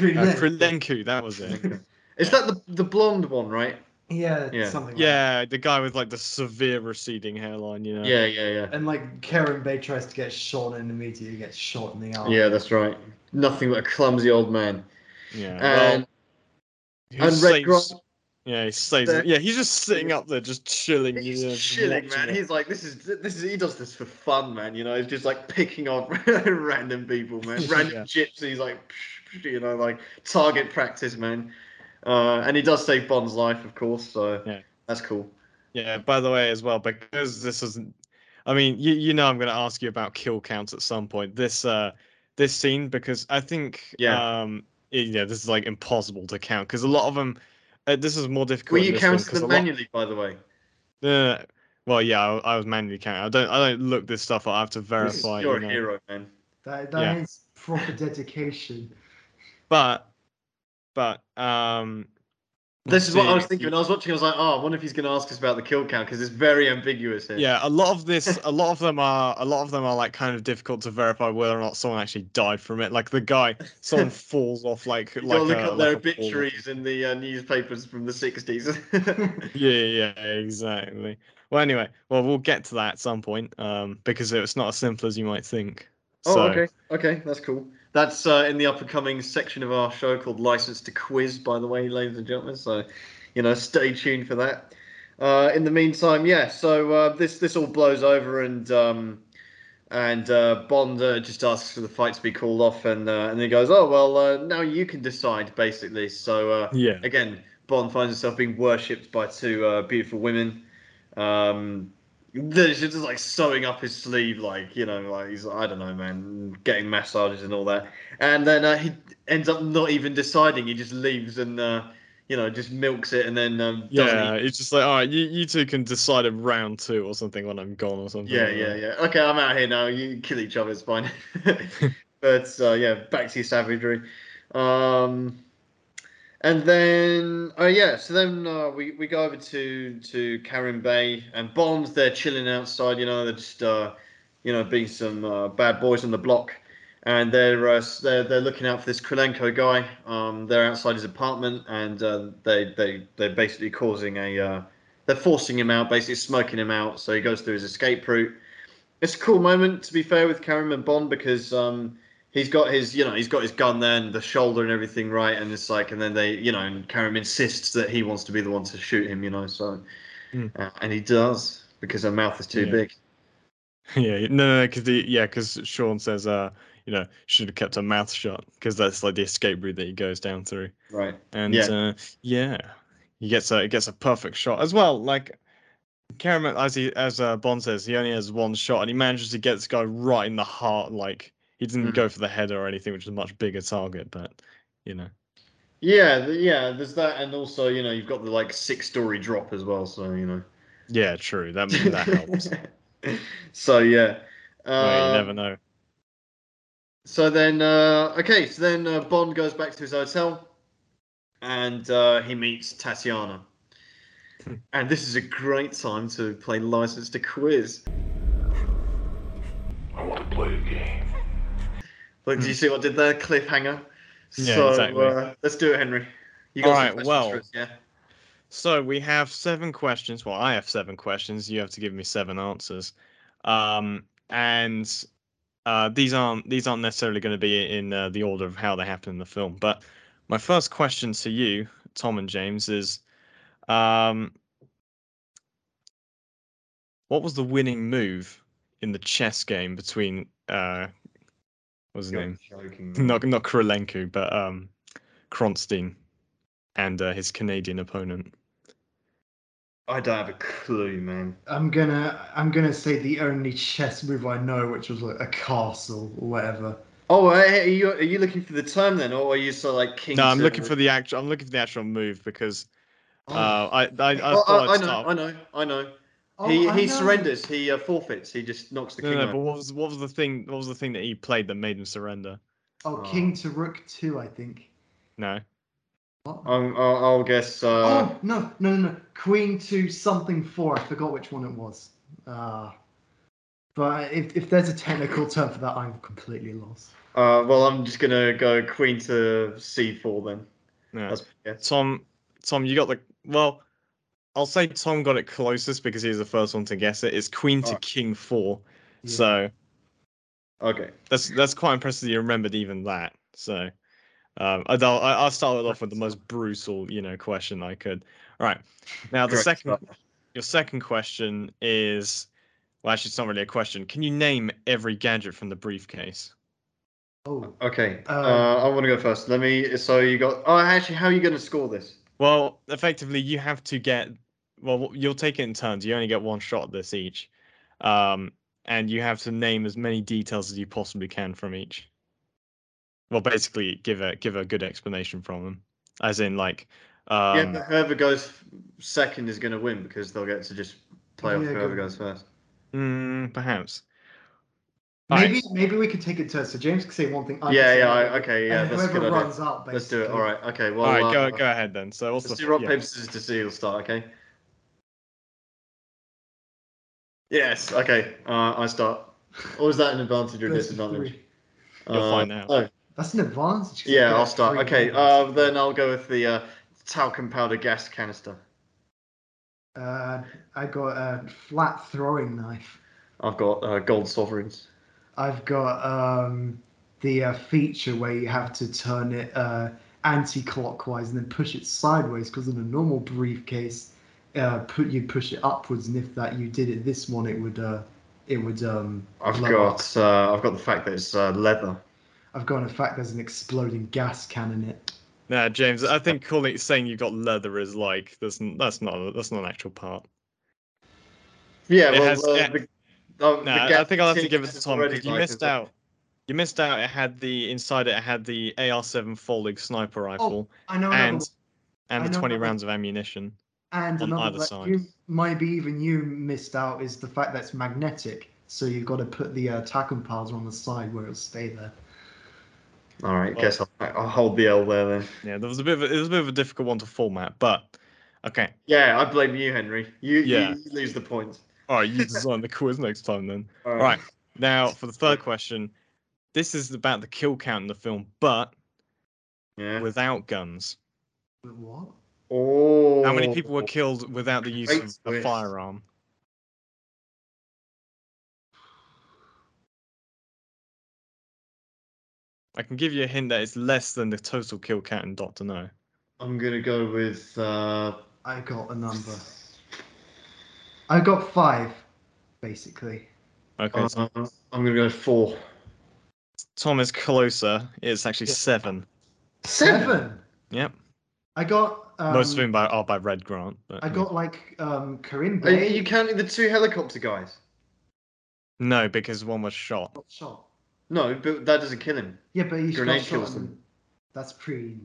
Uh, yeah, that was it. Is that the the blonde one, right? yeah, Yeah. something. Like Yeah, the guy with like the severe receding hairline. You know. Yeah, yeah, yeah. And like Kerim Bey tries to get shot and immediately gets shot in the arm. Yeah, that's right. Nothing but a clumsy old man. Yeah. And he and Red saves- Grant, Yeah, he saves. the- Yeah, he's just sitting up there, just chilling. he's you know, chilling, man. it. He's like, this is this is he does this for fun, man. You know, he's just like picking on random people, man. Random Yeah. gypsies, like you know, like target practice, man. Uh, and he does save Bond's life, of course. So Yeah. that's cool. Yeah, by the way, as well, because this isn't. I mean, you you know, I'm going to ask you about kill counts at some point. This uh, this scene because I think Yeah. um, it- yeah, this is like impossible to count because a lot of them. Uh, this is more difficult. Were you this one counting 'cause them a lot- manually, by the way? Uh, well, yeah, I, I was manually counting. I don't I don't look this stuff up. I have to This is- verify. You're you a know. hero, man. That, that Yeah. is proper dedication. But but um. This is what I was thinking when I was watching. I was like, oh, I wonder if he's going to ask us about the kill count because it's very ambiguous here. Yeah, a lot of this, a lot of them are, a lot of them are like kind of difficult to verify whether or not someone actually died from it. Like the guy, someone falls off like You like gotta look a, up like their obituaries in the uh, newspapers from the 60s. Yeah, yeah, exactly. Well, anyway, well, we'll get to that at some point, um, because it's not as simple as you might think. oh, So, okay. Okay, that's cool. That's uh, in the up and coming section of our show called Licence To Quiz, by the way, ladies and gentlemen. So, you know, stay tuned for that. Uh, in the meantime, yeah, so uh, this this all blows over and um, and uh, Bond uh, just asks for the fight to be called off and uh, and he goes, oh well, uh, now you can decide basically. So uh, Yeah, again, Bond finds himself being worshipped by two uh, beautiful women. Um, they're just like sewing up his sleeve, like you know, like he's I don't know, man, getting massages and all that. And then uh, he ends up not even deciding. He just leaves and uh, you know just milks it, and then um, Yeah, eat. it's just like, all right, you, you two can decide in round two or something when I'm gone or something. Yeah, like yeah, that. yeah. Okay, I'm out here now. You kill each other, it's fine. but uh, yeah, back to your savagery. Um, and then, oh yeah, so then uh, we, we go over to to Kerim Bey and Bond. They're chilling outside. You know, they're just uh, you know being some uh, bad boys on the block, and they're uh, they're they're looking out for this Krelenko guy. Um, they're outside his apartment, and uh, they they they're basically causing a uh, they're forcing him out, basically smoking him out. So he goes through his escape route. It's a cool moment, to be fair, with Kerim and Bond because um, he's got his, you know, he's got his gun there and the shoulder and everything right, and it's like, and then they, you know, and Kerim insists that he wants to be the one to shoot him, you know, so, Mm. uh, and he does because her mouth is too Yeah. big. Yeah, no, no, because the yeah, because Sean says, uh, you know, should have kept her mouth shut because that's like the escape route that he goes down through, Right. and Yeah. uh, yeah, he gets a he gets a perfect shot as well. Like Kerim, as he as uh, Bond says, he only has one shot, and he manages to get this guy right in the heart. Like he didn't Mhm. go for the head or anything, which is a much bigger target, but you know, Yeah, th- yeah. There's that, and also, you know, you've got the like six-story drop as well, so you know. yeah, true. That that helps. so yeah. Well, you never Um, know. So then, uh, okay, so then uh, Bond goes back to his hotel, and uh, he meets Tatiana. and this is a great time to play Licence To Quiz. I want to play a game. Look, do you see what I did there? Cliffhanger. Yeah, so exactly. uh, let's do it, Henry. You got All right, well- us, yeah. So we have seven questions. Well, I have seven questions. You have to give me seven answers. Um, and uh, these aren't these aren't necessarily going to be in uh, the order of how they happen in the film. But my first question to you, Tom and James, is um, what was the winning move in the chess game between uh, what was his You're name? joking. Not not Kirilenko, but um, Kronstein and uh, his Canadian opponent. I don't have a clue, man. I'm gonna I'm gonna say the only chess move I know, which was like a castle or whatever. Oh, are you are you looking for the term then, or are you so like king? No, I'm to- looking for the actual. I'm looking for the actual move because Oh, uh, I I, I Oh, I, I know, start. I know, I know. Oh, he I he know. surrenders. He uh, forfeits. He just knocks the No, king no, out. but what was what was the thing? What was the thing that he played that made him surrender? Oh, Oh. king to rook two, I think. No. What? Um, I'll, I'll guess. Uh, oh no no no no! Queen to something four. I forgot which one it was. Uh, but if, if there's a technical term for that, I'm completely lost. uh, well, I'm just gonna go queen to c4 then. No. That's yeah. Tom, Tom, you got the well. I'll say Tom got it closest because he was the first one to guess it. It's Queen to Alright. King four. Yeah. So Okay. that's that's quite impressive. that You remembered even that. So um, I, I'll I'll start it off with the most brutal, you know, question I could. All right. Now the Correct second. Your second question is well, actually, it's not really a question. Can you name every gadget from the briefcase? Oh, Okay. Uh, Uh, I want to go first. Let me. So you got. Oh, actually, how are you gonna score this? Well, effectively, you have to get. Well, you'll take it in turns. You only get one shot at this each, um, and you have to name as many details as you possibly can from each. Well, basically, give a give a good explanation from them, as in like. Um, yeah, but whoever goes second is gonna win because they'll get to just play off whoever go- goes first. mm, perhaps. Alright. maybe maybe we could take it to so James can say one thing. I can Yeah, yeah, another, I- okay, yeah, and that's a whoever good idea. runs out, basically. Let's do it. All right. Okay. Well. All right, uh, go go ahead then. So what's Let's the do rock yeah. paper scissors to see who'll start. Okay. Yes. Okay. Uh, I start. Or is that an advantage or Best disadvantage? three. You'll Uh, find out. Oh, That's an advantage. 'cause you yeah, I'll start. Okay. Uh, then I'll go with the uh, talcum powder gas canister. Uh, I got a flat throwing knife. I've got uh, gold sovereigns. I've got um, the uh, feature where you have to turn it uh, anti-clockwise and then push it sideways. Because in a normal briefcase, uh, put you push it upwards, and if that you did it this one, it would uh, it would um. I've blow got uh, I've got the fact that it's uh, leather. I've got in fact there's an exploding gas can in it. Nah, James. I think calling saying you've got leather is like that's that's not that's not an actual part. Yeah, It well, has- uh, it- the, uh, the Nah, I think I'll have to give it to Tom because you like, missed a- out. You missed out. It had the inside. It had the AR-7 folding sniper rifle I know another and one. and the 20 rounds of ammunition. And on another either that side. you maybe even you missed out is the fact that it's magnetic. So you've got to put the uh, talcum powder on the side where it'll stay there. All right, Well- guess I'll, I'll hold the L there then. Yeah, there was a bit of a, it was a bit of a difficult one to format, but okay. Yeah, I blame you, Henry. You, Yeah. you, you lose the points. All right, you design the quiz next time then. All All right. Now for the third question, this is about the kill count in the film, but Yeah. without guns. But what? Oh. How many people were killed without the use Great of a firearm? I can give you a hint that it's less than the total kill count in Doctor No. I'm gonna go with. Uh, I got a number. I got five, basically. Okay, uh, so I'm gonna go four. Tom is closer. It's actually Yeah. seven. Seven. Yep. I got. Um, Most of them by are by Red Grant. But, I got like um, Kerim Are you, Bey. counting the two helicopter guys? no because one was shot. got shot. No, but that doesn't kill him. Yeah, but he's Grenade shot. kills and them. That's pretty.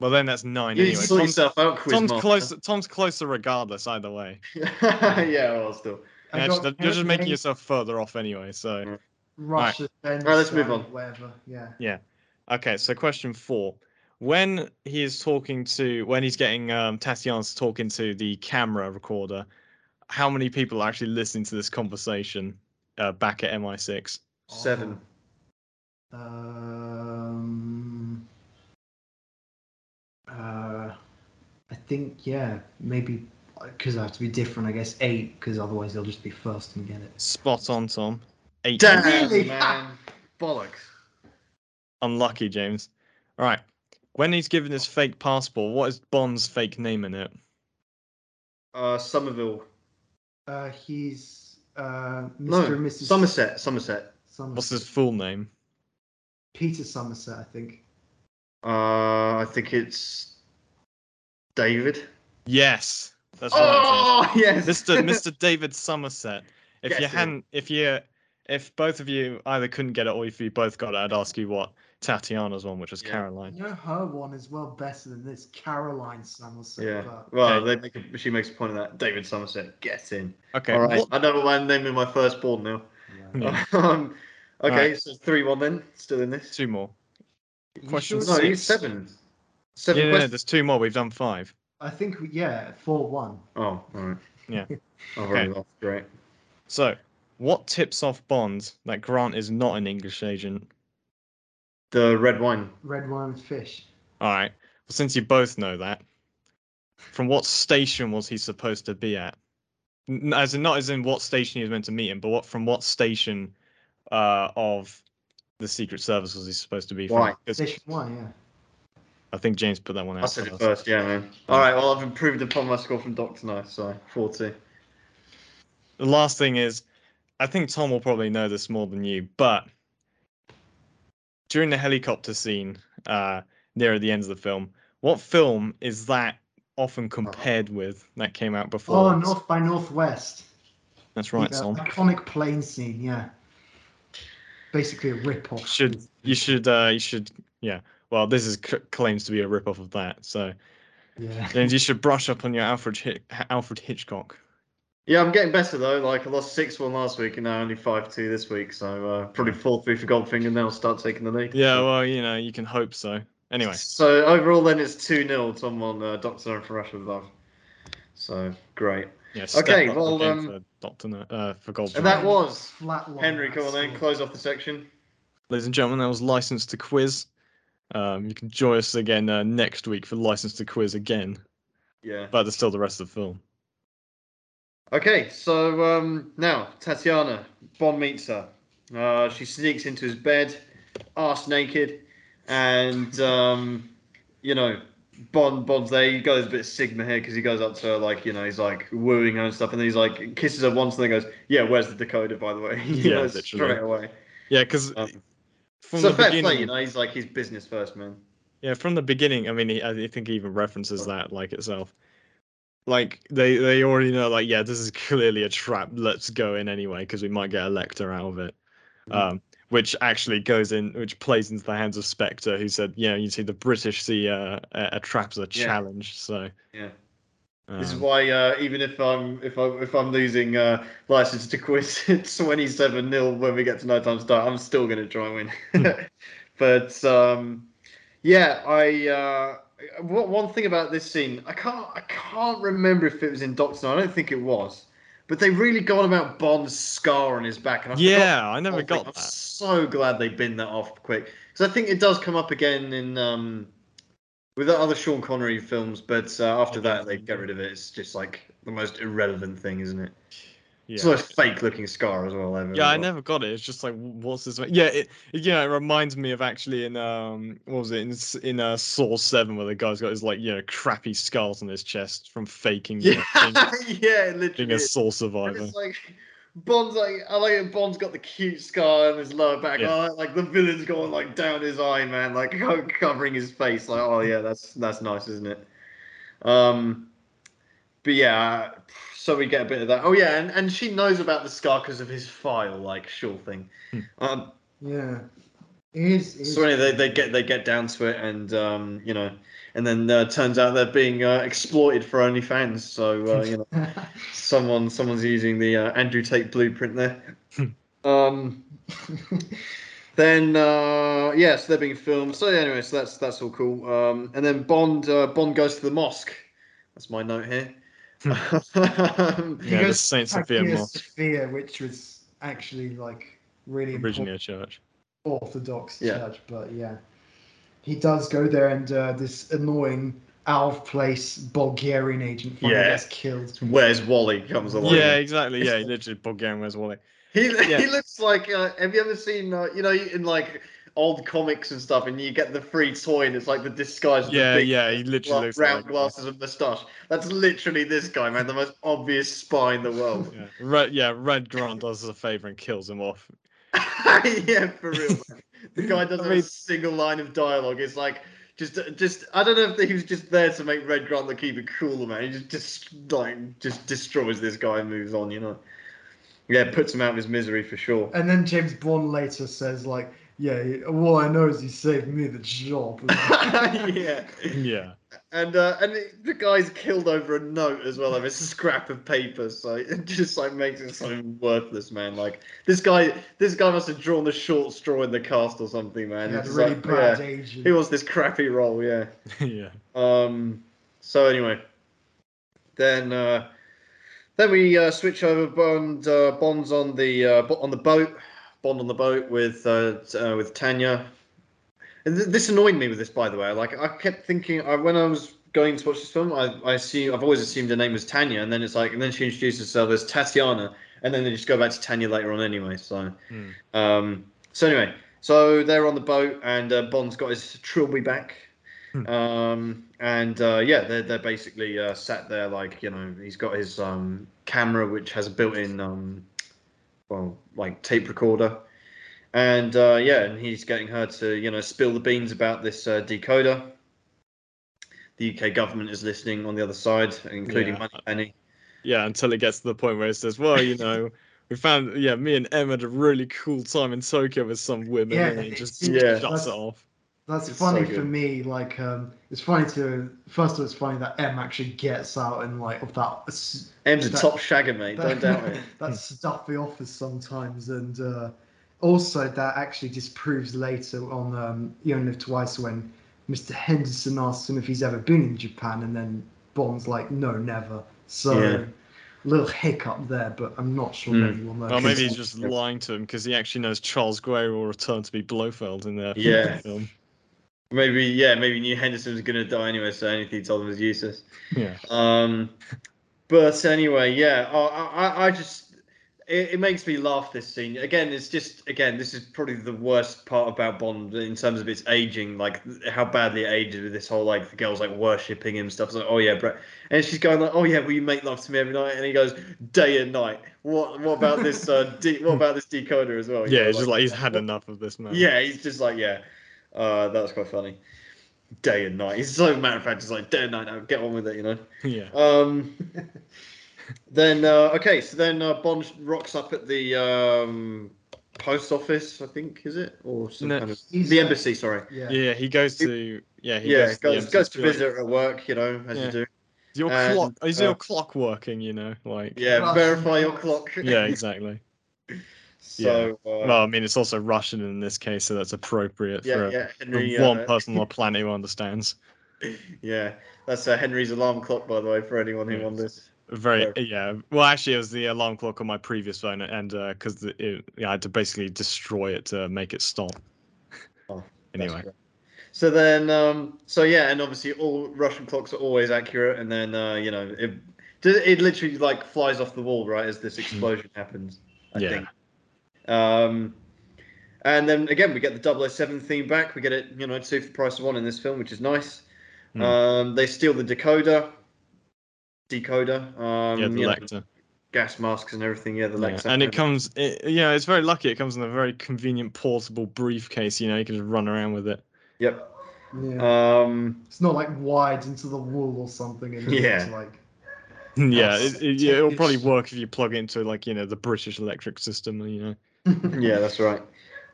Well, then that's nine You anyway. sort Tom's, yourself out, Tom's closer. Tom's closer regardless. Either way. yeah, well, still. I Actually, got you're just making yourself further off anyway. So. Russia. Right. Right, let's move on. Whatever. Yeah. okay. So question four: When he is talking to, when he's getting um, Tatiana's talking to the camera recorder, how many people are actually listening to this conversation uh, back at MI6? Seven. Um. Uh, I think yeah, maybe because I have to be different. I guess eight, because otherwise they'll just be first and get it. Spot on, Tom. Eight. Damn, Really? man. Bollocks. Unlucky, James. All right. When he's given his fake passport, what is Bond's fake name in it? Uh, Somerville. Uh, he's uh, Mr. No, and Mrs. Somerset. Somerset. Somerset. What's his full name? Peter Somerset, I think. Uh, I think it's David. Yes, that's right. Oh yes, Mr. Mr. David Somerset. If you Yes, it. hadn't, if you, if both of you either couldn't get it or if you both got it, I'd ask you what Tatiana's one, which was Yeah. Caroline. You know her one is well better than this. Caroline Somerset. Yeah. But Well, Okay. they make a, she makes a point of that. David Somerset, get in. Okay. All right. what- I know what I'm naming my firstborn now. Yeah. um, okay, Right. so three one then. Still in this. Two more. You Question sure? No, you seven. Yeah, Seven yeah, questions. there's two more. We've done five. I think we- yeah, four one. Oh, all right. Yeah. I've Okay. lost. Great. So, what tips off Bond that Grant is not an English agent? The red wine. Red wine fish. All right. Well, since you both know that, from what station was he supposed to be at? As in, not as in what station he was meant to meet him, but what from what station uh, of the Secret Service was he supposed to be from? Why? from? 'Cause Station one, yeah. I think James put that one out. I said it first. first, yeah, man. All right, well, I've improved upon my score from Doctor No, so 40. The last thing is, I think Tom will probably know this more than you, but during the helicopter scene uh, near the end of the film, what film is that often compared with that came out before? Oh, North by Northwest. That's right, The. Iconic plane scene, yeah. Basically a rip-off. Should you should uh you should yeah. Well, this is c- claims to be a rip off of that. So Yeah. James, you should brush up on your Alfred Hitch- Alfred Hitchcock. Yeah, I'm getting better though. Like I lost six one last week and now only five two this week. So uh, probably four three for Goldfinger and then I'll start taking the lead. Yeah, well, you know, you can hope so. Anyway, So overall, then it's two 0 Tom on uh, Doctor No for Russia with Love. So great. yeah. Okay, well, um, for Doctor uh, for Gold. And that was Flat line, Henry. Come on then, close off the section. Ladies and gentlemen, that was Licence To Quiz. Um, you can join us again uh, next week for Licence To Quiz again, Yeah. but there's still the rest of the film. Okay, so um, now Tatiana Bond meets her. Uh, she sneaks into his bed, arse naked, and um, you know Bond Bond's there. He goes a bit Sigma here because he goes up to her like you know he's like wooing her and stuff, and then he's like kisses her once, and then goes, "Yeah, where's the decoder by the way?" Yeah, know, straight away. Yeah, because Um, from so the fair beginning, play, you know, he's like he's business first, man. Yeah, from the beginning. I mean, he, I think he even references that like itself. Like they they already know. Like, yeah, this is clearly a trap. Let's go in anyway because we might get a Lektor out of it. Mm. Um, which actually goes in, which plays into the hands of Spectre, who said, "Yeah, you see, the British see uh, a, a trap as a Yeah. challenge." So Yeah. This is um, why uh, even if I'm if I if I'm losing uh, license to quit twenty seven 0 when we get to nighttime start, I'm still gonna try and win. but um, yeah, I uh, one thing about this scene, I can't I can't remember if it was in Doctor. No, I don't think it was. But they really got about Bond's scar on his back, and I forgot yeah, I never got I'm that. so glad they binned that off quick because I think it does come up again in um, with the other Sean Connery films, but uh, after that they get rid of it. It's just like the most irrelevant thing, isn't it? Yeah. It's the most fake-looking scar as well ever. Yeah, I never got it. It's just like, what's this? Yeah, it, know, it reminds me of actually in um, what was it in in uh, Saw Seven where the guy's got his like you know crappy scars on his chest from faking Yeah, know, being, yeah, being a Saw survivor. It's like Bond's like I like it, Bond's got the cute scar on his lower back. Yeah. Oh, like the villain's going like down his eye, man, like covering his face. Like, oh yeah, that's that's nice, isn't it? Um, but yeah, so we get a bit of that. Oh yeah, and, and she knows about the scar because of his file, like sure thing. Hmm. Um, Yeah. It is, it is so anyway, they, they get they get down to it, and um, you know, and then uh, turns out they're being uh, exploited for OnlyFans. So uh, you know. someone someone's using the uh, Andrew Tate blueprint there. um, then uh, yeah, so they're being filmed. So anyway, so that's that's all cool. Um, and then Bond uh, Bond goes to the mosque. That's my note here. Um, He Yeah, the goes Saint Sophia Mosque. Sophia, which was actually like really originally important a church. Orthodox Yeah. church, but yeah, he does go there, and uh, this annoying out of place Bulgarian agent finally Yeah. gets killed. Where's Wally comes along. Yeah, exactly. Yeah, he literally Bulgarian Where's Wally. He Yeah. he looks like. Uh, have you ever seen? Uh, you know, in like old comics and stuff, and you get the free toy, and it's like the disguise. Yeah, the big yeah, he literally gla- looks like round that guy. glasses and moustache. That's literally this guy, man. The most obvious spy in the world. Yeah, Red, yeah, Red Grant does us a favor and kills him off. yeah, for real. Man. The guy doesn't I mean- have a single line of dialogue. It's like just, just I don't know if he was just there to make Red Grant look even cooler, man. He just, just like, just destroys this guy and moves on. You know. Yeah, puts him out of his misery for sure. And then James Bond later says like, "Yeah, all I know is he saved me the job." yeah, Yeah, and uh, and it- the guy's killed over a note as well. Like it's a scrap of paper, so it just like makes it so worthless, man. Like this guy, this guy must have drawn the short straw in the cast or something, man. He had a It's really like, bad yeah, agent. he wants this crappy role, yeah. yeah. Um. So anyway, then uh, then we uh, switch over. Bond uh, Bond's on the uh, on the boat. Bond on the boat with uh, uh, with Tanya. And th- this annoyed me with this, by the way. Like I kept thinking I, when I was going to watch this film, I I assume I've always assumed her name was Tanya, and then it's like, and then she introduced herself as Tatiana, and then they just go back to Tanya later on anyway. So. Hmm. Um, so anyway, so they're on the boat, and uh, Bond's got his trilby back, Hmm. um, and uh, yeah, they're they're basically uh, sat there like you know he's got his um, camera which has a built-in um, well like tape recorder, and uh, yeah, and he's getting her to you know spill the beans about this uh, decoder. The UK government is listening on the other side, including Yeah. Moneypenny. Yeah, until it gets to the point where it says, "Well, you know, we found, yeah, me and M had a really cool time in Tokyo with some women," Yeah, and he just yeah. shuts it off. That's It's funny so for me. Like, um, it's funny to first of all, it's funny that M actually gets out and like of that. s- M's a that- top shagger, mate. Don't doubt it. that stuffy office sometimes, and uh, also that actually disproves later on um, You Only Live Twice when Mr. Henderson asks him if he's ever been in Japan, and then Bond's like, "No, never." So. Yeah. Little hiccup there, but I'm not sure Hmm. maybe we'll know. Well, maybe he's just lying to him because he actually knows Charles Gray will return to be Blofeld in their Yeah. film. Maybe yeah, maybe knew Henderson was gonna die anyway, so anything he told him was useless. Yeah, Um, but anyway, yeah, I, I, I just it, it makes me laugh. This scene again. It's just again, this is probably the worst part about Bond in terms of its aging, like how badly it ages with this whole like the girls like worshipping him stuff. It's like, oh yeah, bro, and she's going like, oh yeah, will you make love to me every night? And he goes, day and night. What what about this? Uh, de- what about this decoder as well? You yeah, know, it's just like he's had what- enough of this man. yeah, he's just like, yeah. Uh, that was quite funny. day and night. He's so matter of fact. He's like day and night. Now get on with it, you know. yeah. Um, then uh, okay, so then uh, Bond rocks up at the um, post office, I think, is it, or some No, kind of he's, the uh, embassy? Sorry. Yeah. Yeah, he goes to yeah he Yeah, goes, goes, to goes to visit at work, you know, as Yeah. you do. Is your and, clock is uh, your clock working? You know, like Yeah, verify your clock. yeah, exactly. So, uh, Well, I mean, it's also Russian in this case, so that's appropriate yeah, for yeah, Henry. one uh, person on the planet who understands. yeah, that's uh, Henry's alarm clock, by the way, for anyone who Yeah. wonders. Very yeah. Well, actually, it was the alarm clock on my previous phone, and because it yeah, I had to basically destroy it to make it stop. Oh, anyway. So then, um, so yeah, and obviously all Russian clocks are always accurate, and then uh, you know it, it literally like flies off the wall right as this explosion happens. I Yeah. think. Um, and then again, we get the 007 theme back. We get it, you know, two for the price of one in this film, which is nice. Hmm. Um, they steal the decoder, decoder, um, yeah, the you know, gas masks and everything. Yeah, the Yeah, and it comes, it, yeah, it's very lucky. It comes in a very convenient portable briefcase. You know, you can just run around with it. Yep. Yeah. Um, it's not like wide into the wall or something. And Yeah. Like yeah, it, it, yeah, it'll probably work if you plug it into like you know the British electric system. You know. yeah, that's right.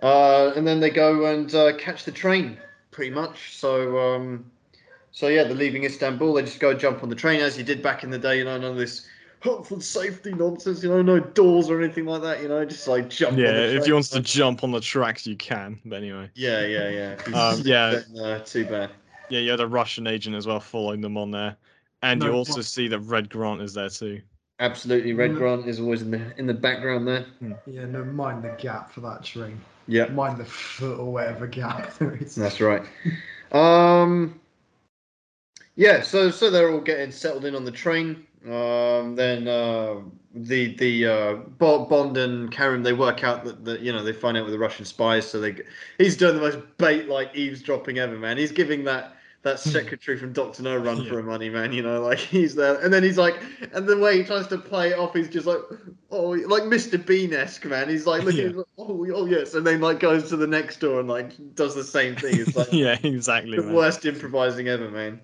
Uh, and then they go and uh, catch the train, pretty much. So, um, so yeah, they're leaving Istanbul. They just go jump on the train as you did back in the day. You know, none of this health and safety nonsense. You know, no doors or anything like that. You know, just like jump. on the track. Yeah, if you want to jump on the tracks, you can. But anyway, Yeah, yeah, yeah. Um, yeah. then, uh, too bad. yeah, you had a Russian agent as well following them on there, and you also what- see that Red Grant is there too. Absolutely, Red. Grant is always in the in the background there. yeah, no, mind the gap for that train. Yeah, Mind the foot or whatever gap there is. That's right. Um, yeah, so so they're all getting settled in on the train. Um, then uh, the the uh, Bond and Kerim they work out that, that you know they find out with the Russian spies. So they he's doing the most bait like eavesdropping ever, man. He's giving that that secretary from Doctor No run for a money, man. You know, like he's there, and then he's like, and the way he tries to play it off, he's just like, oh, like Mr. Bean esque, man. He's like looking, Yeah. he's like, oh, oh yes, and then like goes to the next door and like does the same thing. It's like yeah, exactly. the man. worst improvising ever, man.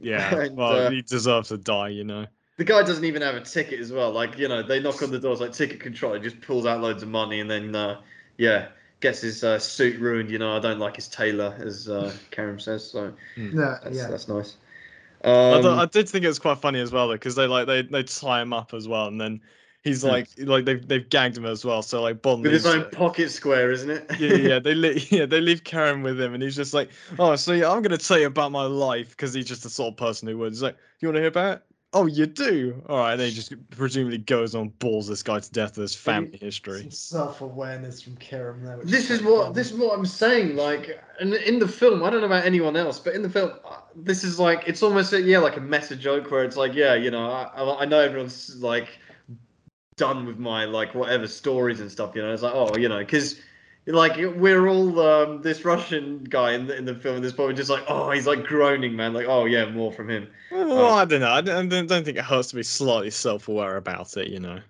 Yeah, And, well, uh, he deserves to die, you know. The guy doesn't even have a ticket as well. Like you know, they knock on the doors like ticket control. He just pulls out loads of money and then uh, yeah, gets his uh, suit ruined. You know, I don't like his tailor, as uh, Kerim says. So Yeah, that's yeah. that's nice. I, Um, thought- I did think it was quite funny as well, because they like they they tie him up as well, and then he's Hmm. like like they've they've gagged him as well. So like Bond with his own pocket square, isn't it? yeah, yeah, yeah, they li- yeah they leave Kerim with him, and he's just like, oh, so yeah, I'm gonna tell you about my life because he's just the sort of person who would. He's like, you want to hear about it? Oh, you do. All right, and then he just presumably goes on balls this guy to death with his family history. Self-awareness from Kerim there. This is what funny. this is what I'm saying. Like, and in the film, I don't know about anyone else, but in the film, uh, this is like it's almost yeah, like a meta joke where it's like, yeah, you know, I, I I know everyone's like done with my like whatever stories and stuff. You know, it's like oh, you know, because like we're all um, this Russian guy in the in the film. At this point, just like oh, he's like groaning, man. Like oh yeah, more from him. Well, I don't know. I don't, I don't think it hurts to be slightly self-aware about it, you know.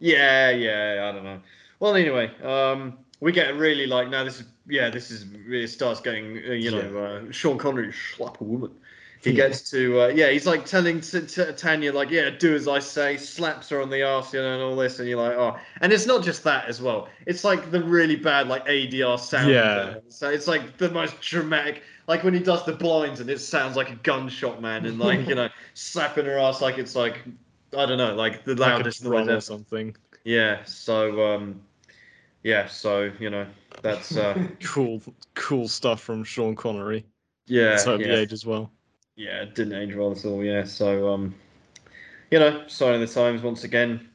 Yeah, yeah, I don't know. Well, anyway, um, we get really like now. This is yeah, this is really starts getting uh, you know uh, Sean Connery slap a woman. He Yeah. gets to uh, yeah, he's like telling t- t- Tanya like yeah, do as I say, slaps her on the arse, you know, and all this, and you're like oh, and it's not just that as well. It's like the really bad like ADR sound. Yeah. So it's like the most dramatic. Like when he does the blinds and it sounds like a gunshot, man, and like you know slapping her ass like it's like I don't know, like the loudest drum noise or something. Yeah, so um yeah, so you know, that's uh Cool, cool stuff from Sean Connery. yeah, so the age as well. Yeah, it didn't age well at all, yeah. So um you know, sign of the times once again.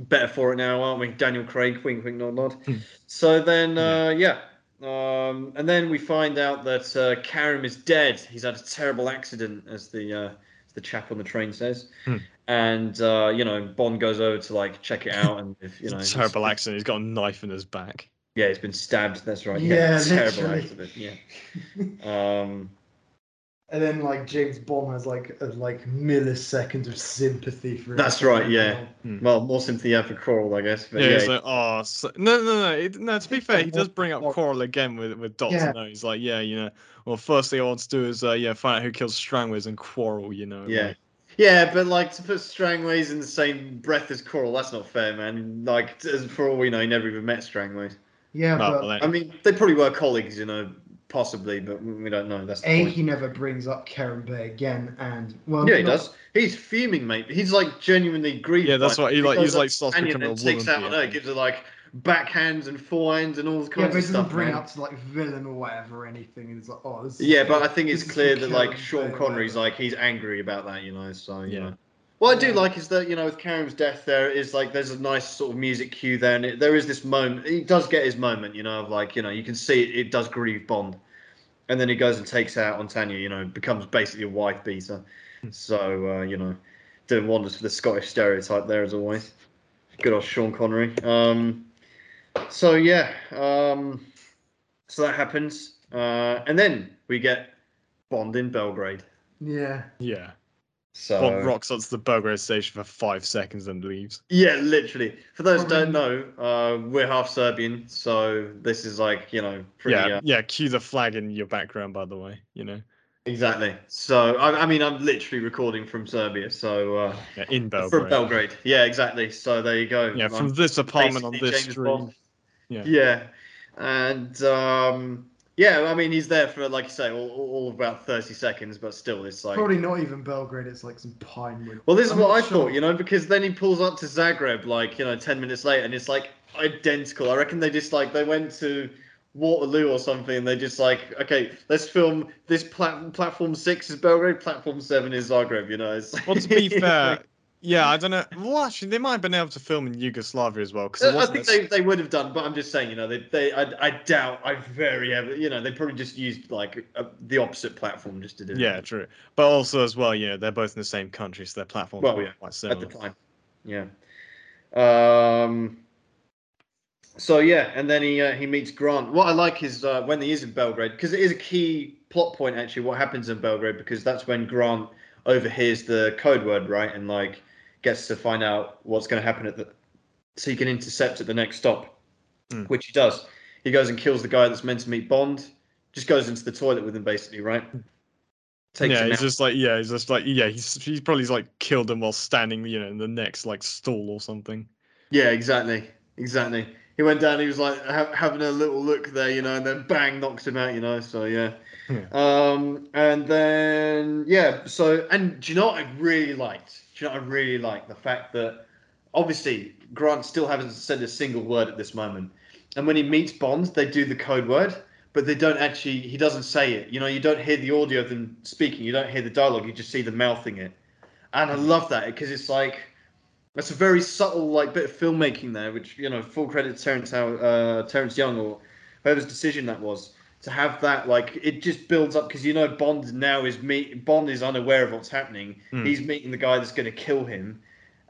Better for it now, aren't we? Daniel Craig, wink wink nod nod. Hmm. so then uh yeah. Um and then we find out that uh Kerim is dead. He's had a terrible accident as the uh as the chap on the train says. Hmm. And uh, you know, Bond goes over to like check it out and if you know It's he's- terrible accident. He's got a knife in his back. Yeah, he's been stabbed. That's right. Yeah, terrible literally. accident. Yeah. Um. And then like James Bond has like a like millisecond of sympathy for. That's him. right, yeah. Hmm. Well, more sympathy you for Quarrel, I guess. But yeah, yeah, he's like, oh, so, no, no, no, it, no. To be fair, he does bring up Or- Quarrel again with with Doctor Yeah. No. He's like, yeah, you know, well, first thing I want to do is, uh, yeah, find out who kills Strangways and Quarrel. You know, yeah. like- Yeah, but like to put Strangways in the same breath as Quarrel, that's not fair, man. Like, for all we know, he never even met Strangways. Yeah, Well, but well, I mean, they probably were colleagues, you know, possibly, but we don't know. That's the A, point. he never brings up Kerim Bey again, and well, Yeah, he not- does. He's fuming, mate. He's like genuinely grieved. Yeah, that's by what it. he, like- he's, like, to starts becoming and a takes woman out beater. on her, gives her like backhands and forehands and all Yeah, kinds but he of doesn't stuff. bring man. up to like villain or whatever or anything. And it's like, oh, this Yeah, for- but I think it's clear that like Sean Bay Connery's like he's angry about that, you know. So you Yeah. know. What I do like is that you know with Kerim's death, there is like there's a nice sort of music cue there, and it, there is this moment. He does get his moment, you know, of like you know you can see it, it does grieve Bond, and then he goes and takes out on Tanya, you know, becomes basically a wife beater. So uh, you know, doing wonders for the Scottish stereotype there as always. Good old Sean Connery. Um, so yeah, um, so that happens, uh, and then we get Bond in Belgrade. yeah. yeah. So Bond rocks onto the Belgrade station for five seconds and leaves. Yeah, literally. For those who don't know, uh, we're half Serbian, so this is like you know pretty yeah, uh, yeah. Cue the flag in your background, by the way. You know, exactly. So I, I mean, I'm literally recording from Serbia, so uh, yeah, in Belgrade. from Belgrade. Yeah, exactly. So there you go. Yeah, I'm from this apartment on basically this James street. Bond. Yeah. Yeah, and um, yeah, I mean, he's there for like you say, all, all all about thirty seconds, but still, it's like. Probably not even Belgrade. It's like some Pinewood. Well, this is I'm what I sure. thought, you know, because then he pulls up to Zagreb, like, you know, 10 minutes later, and it's like identical. I reckon they just, like, they went to Waterloo or something, and they just, like, okay, let's film this plat- platform six is Belgrade, platform seven is Zagreb, you know. It's, Well, to be fair, yeah, I don't know. Well, actually, they might have been able to film in Yugoslavia as well because I think they, they would have done, but I'm just saying, you know, they, they I, I doubt, I very heavily, you know, they probably just used, like, a, the opposite platform just to do it. Yeah, true. But also as well, you know, they're both in the same country, so their platforms Well, yeah, quite at the time. Yeah. Um. So yeah, and then he uh, he meets Grant. What I like is uh, when he is in Belgrade because it is a key plot point actually. What happens in Belgrade because that's when Grant overhears the code word right and like gets to find out what's going to happen at the so he can intercept at the next stop, Hmm. which he does. He goes and kills the guy that's meant to meet Bond. Just goes into the toilet with him basically, right? Takes yeah, he's out. just like yeah, he's just like yeah, he's he's probably like killed him while standing, you know, in the next like stall or something. Yeah, exactly, exactly. He went down. He was like ha- having a little look there, you know, and then bang, knocks him out, you know. So yeah. Yeah. Um, and then yeah. So and do you know what I really liked? Do you know what I really liked the fact that obviously Grant still hasn't said a single word at this moment, and when he meets Bond, they do the code word, but they don't actually. He doesn't say it. You know, you don't hear the audio of them speaking. You don't hear the dialogue. You just see them mouthing it, and I love that because it's like. That's a very subtle like bit of filmmaking there, which you know, full credit to Terence, How- uh, Terence Young or whoever's decision that was to have that. Like it just builds up because you know Bond now is meet Bond is unaware of what's happening. Hmm. He's meeting the guy that's going to kill him,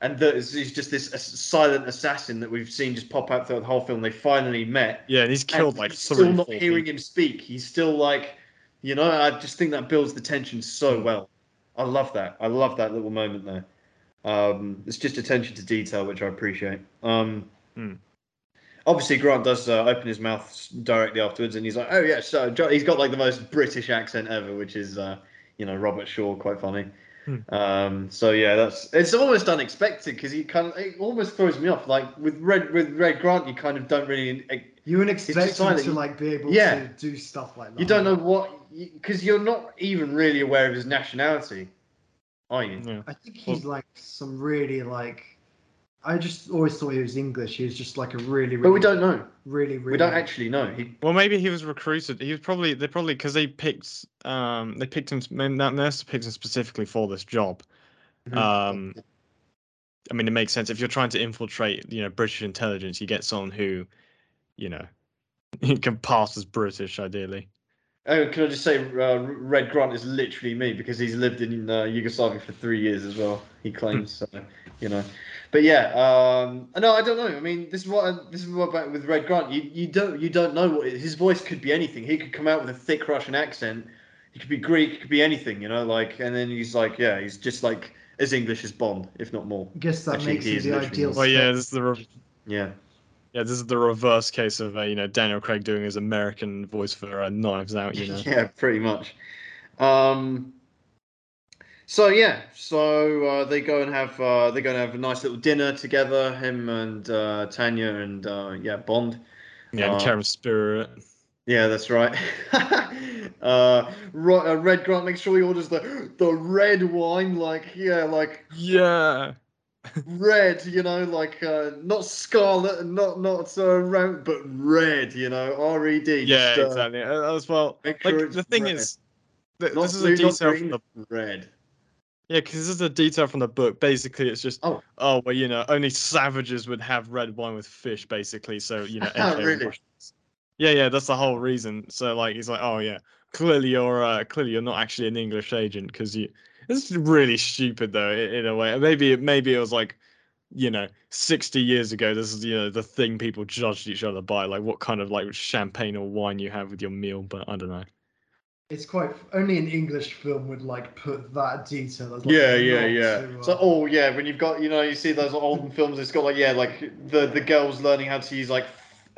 and that is he's just this silent assassin that we've seen just pop out throughout the whole film. They finally met. Yeah, and he's killed and like he's three, still not hearing him speak. He's still like, you know, I just think that builds the tension so Hmm. well. I love that. I love that little moment there. Um, it's just attention to detail, which I appreciate. Um, Hmm. Obviously, Grant does uh, open his mouth directly afterwards, and he's like, "Oh yeah." So Jo- he's got like the most British accent ever, which is, uh, you know, Robert Shaw, quite funny. Hmm. Um, so yeah, that's it's almost unexpected because he kind of it almost throws me off. Like with Red with Red Grant, you kind of don't really You wouldn't expect him to like be able Yeah. to do stuff like that. You don't know what because you're not even really aware of his nationality, are you? Yeah. I think he's like some really like. I just always thought he was English. He was just like a really, really, But we don't know. really, really. We don't actually know. He Well, maybe he was recruited. He was probably they probably because they picked um they picked him. Maybe that nurse picked him specifically for this job. Um, I mean, it makes sense if you're trying to infiltrate, you know, British intelligence. You get someone who, you know, can pass as British, ideally. Oh, can I just say, uh, Red Grant is literally me because he's lived in uh, Yugoslavia for three years as well. He claims, so, you know. But yeah, um, no, I don't know. I mean, this is what I, this is what about with Red Grant. You you don't you don't know what his voice could be anything. He could come out with a thick Russian accent. he could be Greek, he could be anything, you know, like, and then he's like, yeah, he's just like as English as Bond, if not more. I guess that Actually, makes him the ideal. one. Well, yeah, this is the re- Yeah, yeah, this is the reverse case of uh, you know Daniel Craig doing his American voice for uh, Knives Out. You know. yeah, pretty much. Um, so yeah, so uh, they go and have uh, they're going to have a nice little dinner together. Him and uh, Tanya and uh, yeah, Bond. Yeah, Uh, and Kerim Spirit. Yeah, that's right. uh, uh, Red Grant makes sure he orders the the red wine, like yeah, like Yeah. Red, you know, like uh, not scarlet and not not uh, round, but red, you know, R E D. Yeah, just, uh, exactly. Uh, As well, like sure the thing red. is, th- this is blue, a detail green, from the red. yeah, because this is a detail from the book. Basically, it's just Oh. oh well, you know, only savages would have red wine with fish, basically. So you know, Oh, really? Yeah, yeah, that's the whole reason. So like, he's like, oh yeah, clearly you're uh, clearly you're not actually an English agent because you. It's really stupid though, in, in a way. Maybe it maybe it was like, you know, sixty years ago. This is you know the thing people judged each other by, like what kind of like champagne or wine you have with your meal. But I don't know. It's quite only an English film would like put that detail. As, like, Yeah, yeah, yeah. to, So, uh, oh, yeah, when you've got, you know, you see those olden films, it's got like, yeah, like the the girls learning how to use like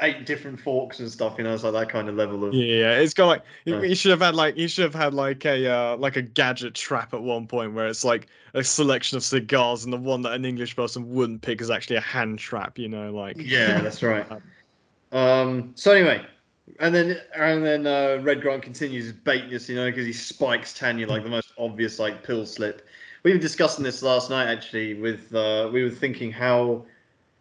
eight different forks and stuff, you know, it's like that kind of level of. Yeah, it's got like you- you should have had like you should have had like a uh, like a gadget trap at one point where it's like a selection of cigars and the one that an English person wouldn't pick is actually a hand trap. You know, like Yeah, that's right. Um. So anyway, and then and then uh, Red Grant continues his baitness, you know, because he spikes Tanya like the most obvious like pill slip. We were discussing this last night actually. With uh, we were thinking how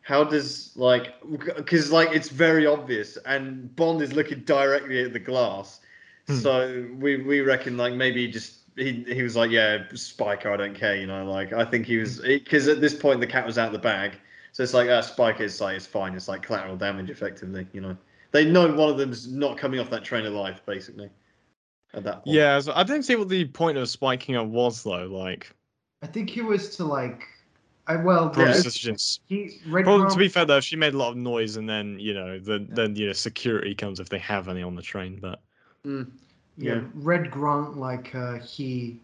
how does like because like it's very obvious, and Bond is looking directly at the glass. Hmm. So we we reckon like maybe he just. He, he was like, yeah, Spiker, I don't care, you know. Like, I think he was because at this point the cat was out of the bag, so it's like, uh, Spike is like, it's fine. It's like collateral damage, effectively. You know, they know one of them's not coming off that train alive, basically. At that point. yeah. So I didn't see what the point of spiking up was though. Like I think it was to like, I well, probably Yeah. just, just he Red probably, Grant- to be fair though, she made a lot of noise and then you know then then you know security comes if they have any on the train. But Mm, yeah, Yeah. Red Grant, like uh, he,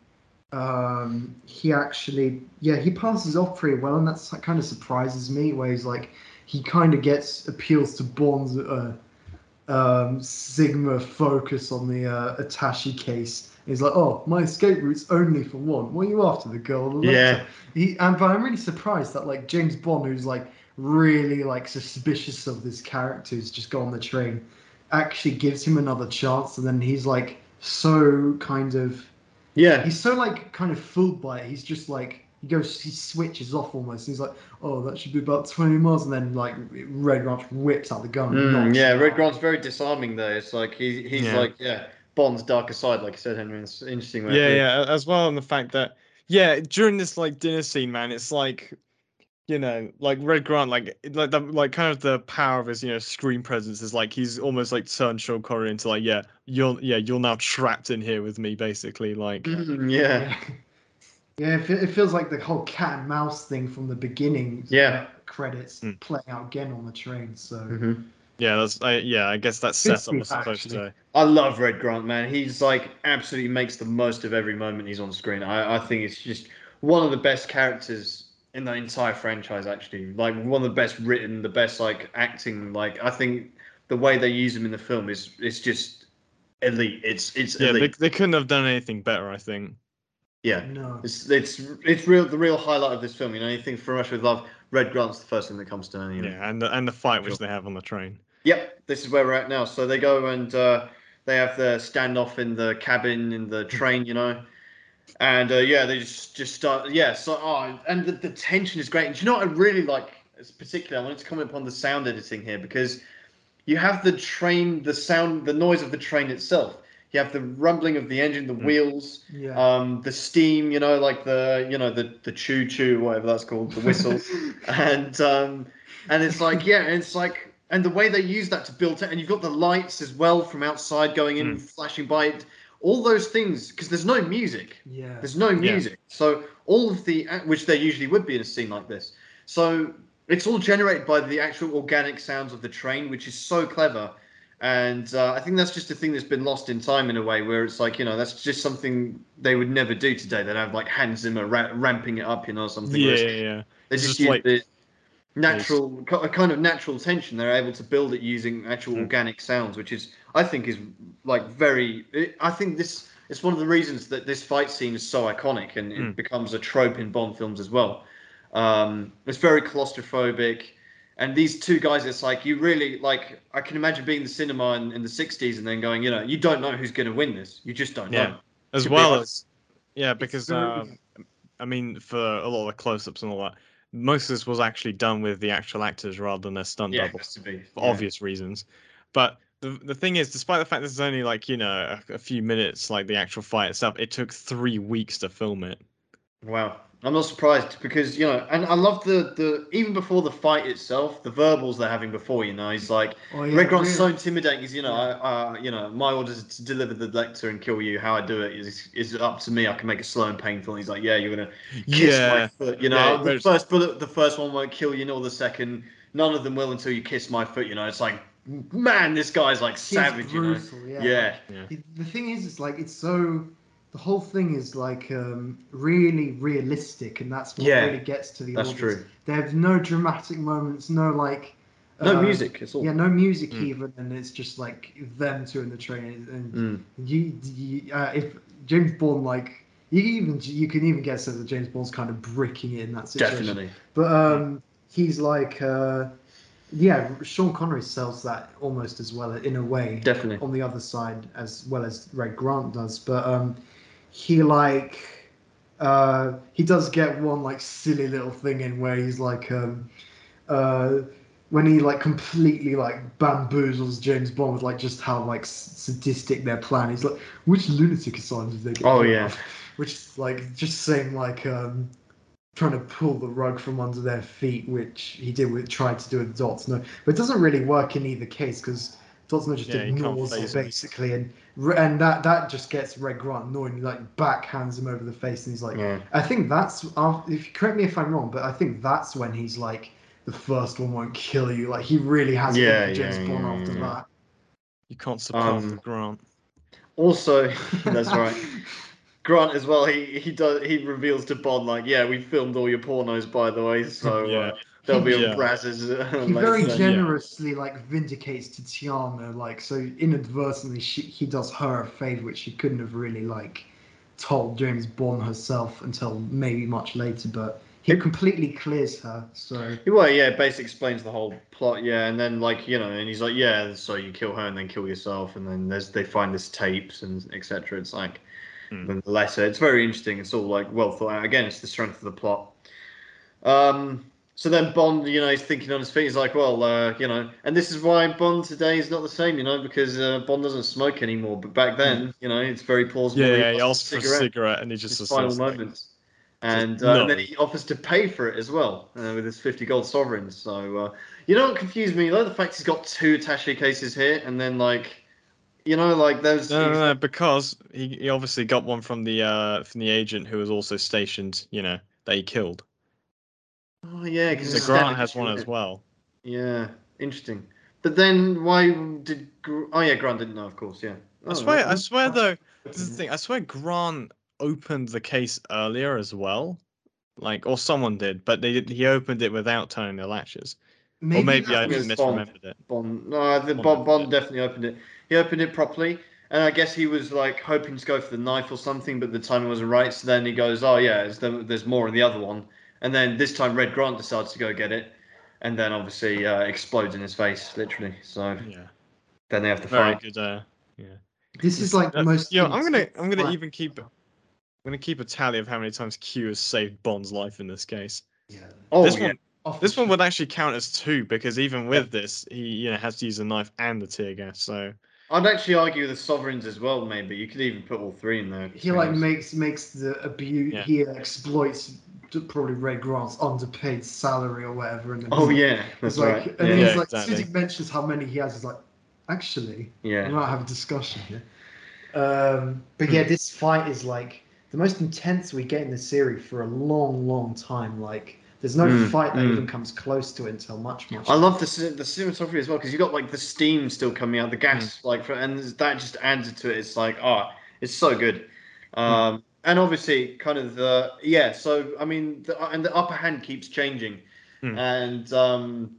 um, he actually, yeah, he passes off pretty well, and that's kind of surprises me. Where he's like, he kind of gets appeals to Bond's uh, um, Sigma focus on the uh, attache case. He's like, oh, my escape route's only for one. What are you after, the girl? the Yeah. He, and but I'm really surprised that like James Bond, who's like really like suspicious of this character who's just got on the train, actually gives him another chance, and then he's like so kind of Yeah. he's so like kind of fooled by it. He's just like he goes he switches off almost. He's like, oh, that should be about twenty miles, and then like Red Grant whips out the gun. Mm, yeah, Red out. Grant's very disarming though. It's like he, he's Yeah. like, yeah, Bond's darker side, like you said, Henry. It's an interesting way. yeah, it. yeah, as well, and the fact that yeah, during this like dinner scene, man, it's like you know, like Red Grant, like like the like kind of the power of his you know screen presence is like he's almost like turned Sean Connery into like yeah, you're yeah, you're now trapped in here with me, basically. Like Mm, yeah. Yeah. Yeah, it, it feels like the whole cat and mouse thing from the beginning. Yeah. credits Mm. playing out again on the train. So Mhm. Yeah, that's I, yeah, I guess that's Good set up was stuff, supposed actually. to. I love Red Grant, man. He's like absolutely makes the most of every moment he's on screen. I, I think it's just one of the best characters in the entire franchise. Actually, like one of the best written, the best like acting. Like I think the way they use him in the film is it's just elite. It's it's Yeah, they, elite. they couldn't have done anything better, I think. yeah. no. It's it's it's real the real highlight of this film. You know, anything from Russia with Love, Red Grant's the first thing that comes to mind. You know? Yeah, and the, and the fight which they have on the train. Yep, this is where we're at now. So they go and uh, they have the standoff in the cabin in the train, you know, and uh, yeah, they just just start. Yeah, so oh, and the, the tension is great. And do you know what I really like? Particularly, I wanted to comment upon the sound editing here because you have the train, the sound, the noise of the train itself. You have the rumbling of the engine, the Mm. wheels, Yeah. um, the steam, you know, like the you know the the choo choo, whatever that's called, the whistle, and um, and it's like yeah, it's like and the way they use that to build it, and you've got the lights as well from outside going in, Mm. flashing by it, all those things because there's no music, yeah. there's no Yeah. music, so all of the which there usually would be in a scene like this, so it's all generated by the actual organic sounds of the train, which is so clever. And uh, I think that's just a thing that's been lost in time in a way, where it's like you know that's just something they would never do today. They'd have like Hans Zimmer ra- ramping it up, you know, something. Yeah, yeah, yeah. They It's just just use like- the natural, a kind of natural tension. They're able to build it using actual Mm. organic sounds, which is, I think, is like very. I think this it's one of the reasons that this fight scene is so iconic and it Mm. becomes a trope in Bond films as well. Um, it's very claustrophobic. And these two guys, it's like you really like. I can imagine being in the cinema in, in the '60s and then going, you know, you don't know who's going to win this. You just don't Yeah. know. As well as yeah, because um, I mean, for a lot of the close-ups and all that, most of this was actually done with the actual actors rather than their stunt Yeah, it double. to be. for yeah. obvious reasons. But the the thing is, despite the fact this is only like you know a, a few minutes, like the actual fight itself, it took three weeks to film it. Wow. I'm not surprised because you know, and I love the the even before the fight itself, the verbals they're having before. You know, he's like Oh, yeah, Red Grant's really. so intimidating. He's you know, I, uh, you know, my order is to deliver the lecture and kill you. How I do it is is up to me. I can make it slow and painful. And he's like, yeah, you're gonna kiss my Yeah, foot. You know, Yeah, the whereas- first bullet, the first one won't kill you, nor the second. None of them will until you kiss my foot. You know, it's like, man, this guy's like He's savage. You know, brutal, yeah. yeah, The, the thing is, it's like it's so. The whole thing is like um, really realistic, and that's what Yeah, really gets to the that's audience. true. They have no dramatic moments, no like. No uh, music. It's all. Yeah, no music Mm. even, and it's just like them two in the train. And Mm. you, you uh, if James Bond like you even you can even sense that James Bond's kind of bricking it in that situation. Definitely. But um, he's like, uh, yeah, Sean Connery sells that almost as well in a way. Definitely. On the other side, as well as Red Grant does, but um, he like, uh, he does get one like silly little thing in where he's like, um, uh, when he like completely like bamboozles James Bond with like just how like sadistic their plan. is. like, which lunatic asylum did they get? Oh from?" yeah. which is like just saying like um trying to pull the rug from under their feet which he did with tried to do with Doctor No but it doesn't really work in either case because Dots just Yeah, ignores it him. basically and and that that just gets Red Grant annoyed and he like backhands him over the face and he's like Yeah. I think that's uh, if you correct me if I'm wrong but I think that's when he's like the first one won't kill you like he really has Yeah, been James yeah, Bond yeah, after yeah. that you can't supplant Um, Grant. Also, that's right. Grant as well. He he does. He reveals to Bond like, yeah, we filmed all your pornos by the way, so Yeah. uh, they'll be Yeah. on Brazzers. uh, he very later. generously like vindicates Tatiana like so inadvertently she he does her a favor which she couldn't have really like told James Bond herself until maybe much later but he It- completely clears her so Well, yeah, basically explains the whole plot. Yeah, and then like you know, and he's like, yeah, so you kill her and then kill yourself, and then there's they find this tapes and etc. It's like Hmm. the letter. It's very interesting. It's all like well thought out. Again, it's the strength of the plot. Um. So then Bond, you know, he's thinking on his feet. He's like, well, uh, you know, and this is why Bond today is not the same, you know, because uh, Bond doesn't smoke anymore. But back then, you know, it's very plausible. Yeah, yeah, he asked for a cigarette and he just his final moments. And, uh, no. and then he offers to pay for it as well uh, with his 50 gold sovereigns. So, uh, you know what confused me? Though? The fact he's got two attache cases here, and then, like, you know, like, those. No, no, no, because he, he obviously got one from the uh from the agent who was also stationed, you know, that he killed. Oh, yeah, because So Grant has one as well. Yeah, interesting. But then why did. Oh, yeah, Grant didn't know, of course, yeah. I Oh, swear, I swear though, this is the thing. I swear Grant opened the case earlier as well, like or someone did, but they did, he opened it without turning the latches. or maybe I just Bond. misremembered it. Bond. No, the Bond Bond, Bond it. definitely opened it. He opened it properly, and I guess he was like hoping to go for the knife or something, but the timing wasn't right. So then he goes, "Oh yeah, the, there's more in the other one." And then this time, Red Grant decides to go get it, and then obviously uh, explodes in his face, literally. So Yeah, then they have to very fight. good. Uh, yeah. this is like the Uh, most Yeah, I'm gonna I'm gonna even keep I'm gonna keep a tally of how many times Q has saved Bond's life in this case. yeah. Oh this yeah, one Off this one would actually count as two because even with this, he you know has to use a knife and the tear gas. So I'd actually argue the sovereigns as well. Maybe you could even put all three in there. he like makes makes the abuse Yeah. he exploits t- probably Ray Grant's underpaid salary or whatever and then Oh he's- yeah, that's like, right. and Yeah, then Yeah, he's like, as soon as he mentions how many he has, he's like, actually, yeah, we might have a discussion here. Um, but yeah, this fight is like the most intense we get in the series for a long, long time. Like There's no Mm, fight that mm. even comes close to it until much, much. I love the cin- the cinematography as well because you've got like the steam still coming out, the gas like, for, and that just adds to it. It's like, ah, it's so good. Um, and obviously, kind of the yeah. So I mean, the, and the upper hand keeps changing, Hmm. and um,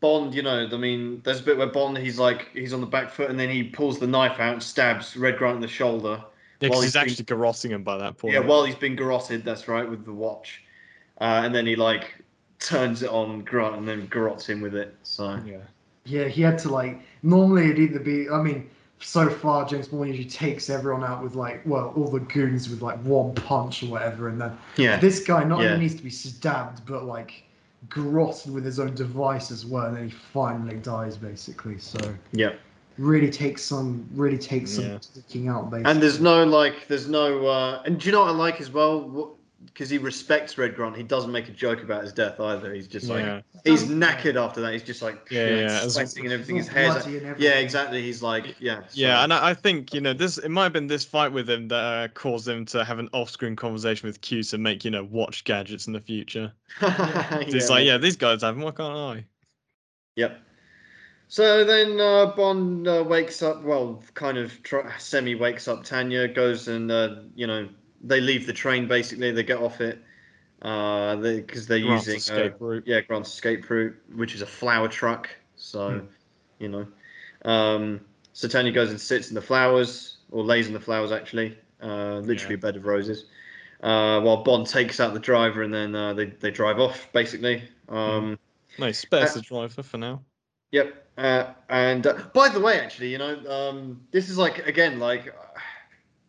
Bond, you know, I mean, there's a bit where Bond he's like he's on the back foot and then he pulls the knife out and stabs Red Grant in the shoulder. Yeah, While he's he's actually garroting him by that point. Yeah, while he's been garroted, that's right, with the watch, uh, and then he like turns it on Grant and then garrots him with it. So yeah. Yeah, he had to like. Normally, it'd either be. I mean, so far James Bond usually takes everyone out with like, well, all the goons with like one punch or whatever, and then yeah, this guy not Yeah. only needs to be stabbed, but like garroted with his own device as well, and then he finally dies basically. So yeah. really takes some, really takes some Yeah. taking out basically. And there's no like, there's no, uh, and do you know what I like as well? Because he respects Red Grant, he doesn't make a joke about his death either. He's just like, yeah. he's knackered after that. He's just like, Yeah, shit, yeah, sweating and everything. His hair's, bloody and yeah, exactly. He's like, yeah, Yeah, and I I think you know this. It might have been this fight with him that uh, caused him to have an off-screen conversation with Q to make you know watch gadgets in the future. yeah, He's like, yeah, these guys have them. Why can't I? Yep. So then uh, Bond uh, wakes up, well, kind of tr- semi wakes up Tanya, goes and, uh, you know, they leave the train basically, they get off it because they, because they're Grant's using, escape uh, route. yeah, Grant's escape route, which is a flower truck. So, Hmm. you know. Um, so Tanya goes and sits in the flowers, or lays in the flowers actually, uh, literally Yeah. a bed of roses. Uh, while Bond takes out the driver and then uh, they, they drive off basically. Um, No, spares Uh, the driver for now. Yep. Uh, and uh, by the way, actually, you know, um, this is like again like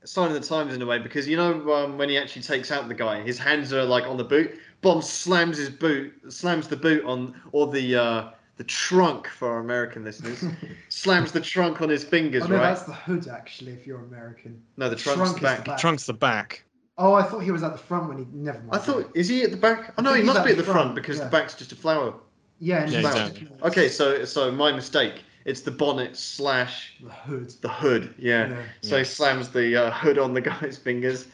sign of the times in a way because you know um, when he actually takes out the guy, his hands are like on the boot. Bomb slams his boot, slams the boot on or the uh, the trunk for our American listeners, slams the trunk on his fingers, Oh no, right? that's the hood actually. If you're American. No, the trunk's trunk the is back. the back. Trunk's the back. Oh, I thought he was at the front when he. Never mind. I thought is he at the back? Oh no, he must at be at the the front, front, because yeah. the back's just a flower. Yeah, and Yeah, he's exactly. Okay, so so my mistake. It's the bonnet slash The hood. the hood. Yeah. Yeah. So Yeah. he slams the uh, hood on the guy's fingers,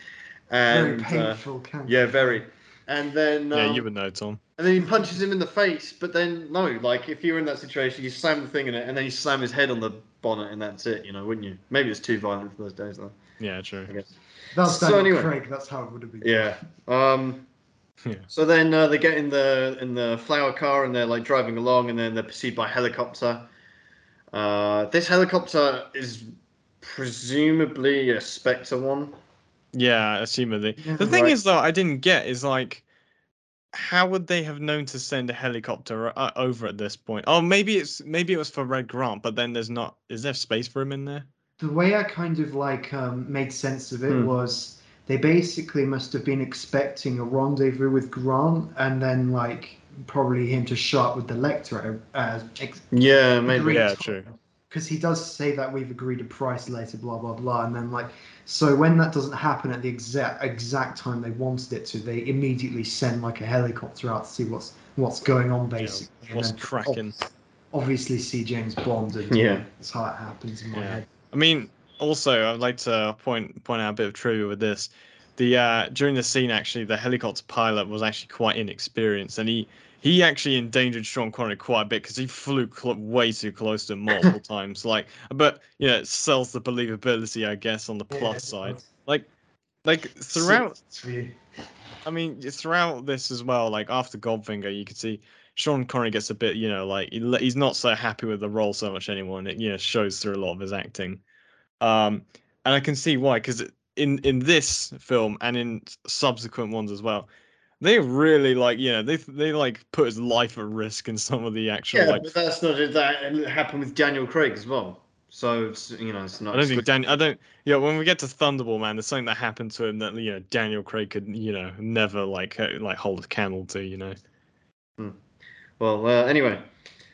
Very and uh, painful. can't yeah, very. And then yeah, um, you would know, Tom. and then he punches him in the face. But then no, like if you were in that situation, you slam the thing in it, and then you slam his head on the bonnet, and that's it. You know, wouldn't you? Maybe it's too violent for those days, though. Yeah, true. I guess. That's So Daniel anyway. Craig. That's how it would have been. Yeah. Um. Yeah. So then uh, they get in the in the flower car and they're like driving along, and then they're pursued by a helicopter. Uh, this helicopter is presumably a Spectre one. Yeah, assumedly. Yeah, the thing right. is, though, I didn't get is like, how would they have known to send a helicopter uh, over at this point? Oh, maybe it's maybe it was for Red Grant, but then there's not. Is there space for him in there? The way I kind of like um, made sense of it Hmm. was they basically must have been expecting a rendezvous with Grant, and then like probably him to show up with the Lektor as uh, Yeah, maybe. Agreed. Yeah, true. because he does say that we've agreed a price later, blah blah blah, and then like so when that doesn't happen at the exact exact time they wanted it to, they immediately send like a helicopter out to see what's what's going on basically. and What's then cracking? Obviously, see James Bond, and Yeah. that's how it happens in my Yeah. head. I mean, also, I'd like to point point out a bit of trivia with this. The uh, during the scene, actually, the helicopter pilot was actually quite inexperienced, and he he actually endangered Sean Connery quite a bit because he flew cl- way too close to him multiple times. Like, but you know, it sells the believability, I guess, on the plus side. Like, like throughout I mean, throughout this as well, like after Goldfinger, you could see Sean Connery gets a bit, you know, like he, he's not so happy with the role so much anymore, and it you know shows through a lot of his acting. Um, and I can see why, because in in this film and in subsequent ones as well, they really like, you know, they they like put his life at risk in some of the actual Yeah, like. but that's not that. Happened with Daniel Craig as well. So it's, you know, it's not. I don't think. Dan. I don't. Yeah, when we get to Thunderball, man, there's something that happened to him that you know Daniel Craig could, you know, never like like hold a candle to, you know. Well, uh, anyway,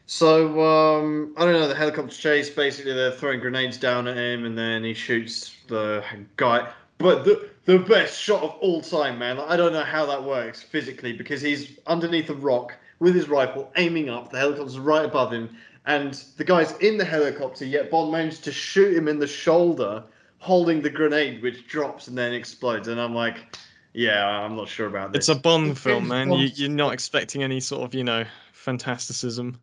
so um, I don't know. The helicopter chase. Basically, they're throwing grenades down at him, and then he shoots the guy. But the the best shot of all time, man. Like, I don't know how that works physically because he's underneath a rock with his rifle, aiming up. The helicopter's right above him, and the guy's in the helicopter. Yet Bond managed to shoot him in the shoulder, holding the grenade, which drops and then explodes. And I'm like. Yeah, I'm not sure about this. It's a Bond film, James man. You, you're not expecting any sort of, you know, fantasticism.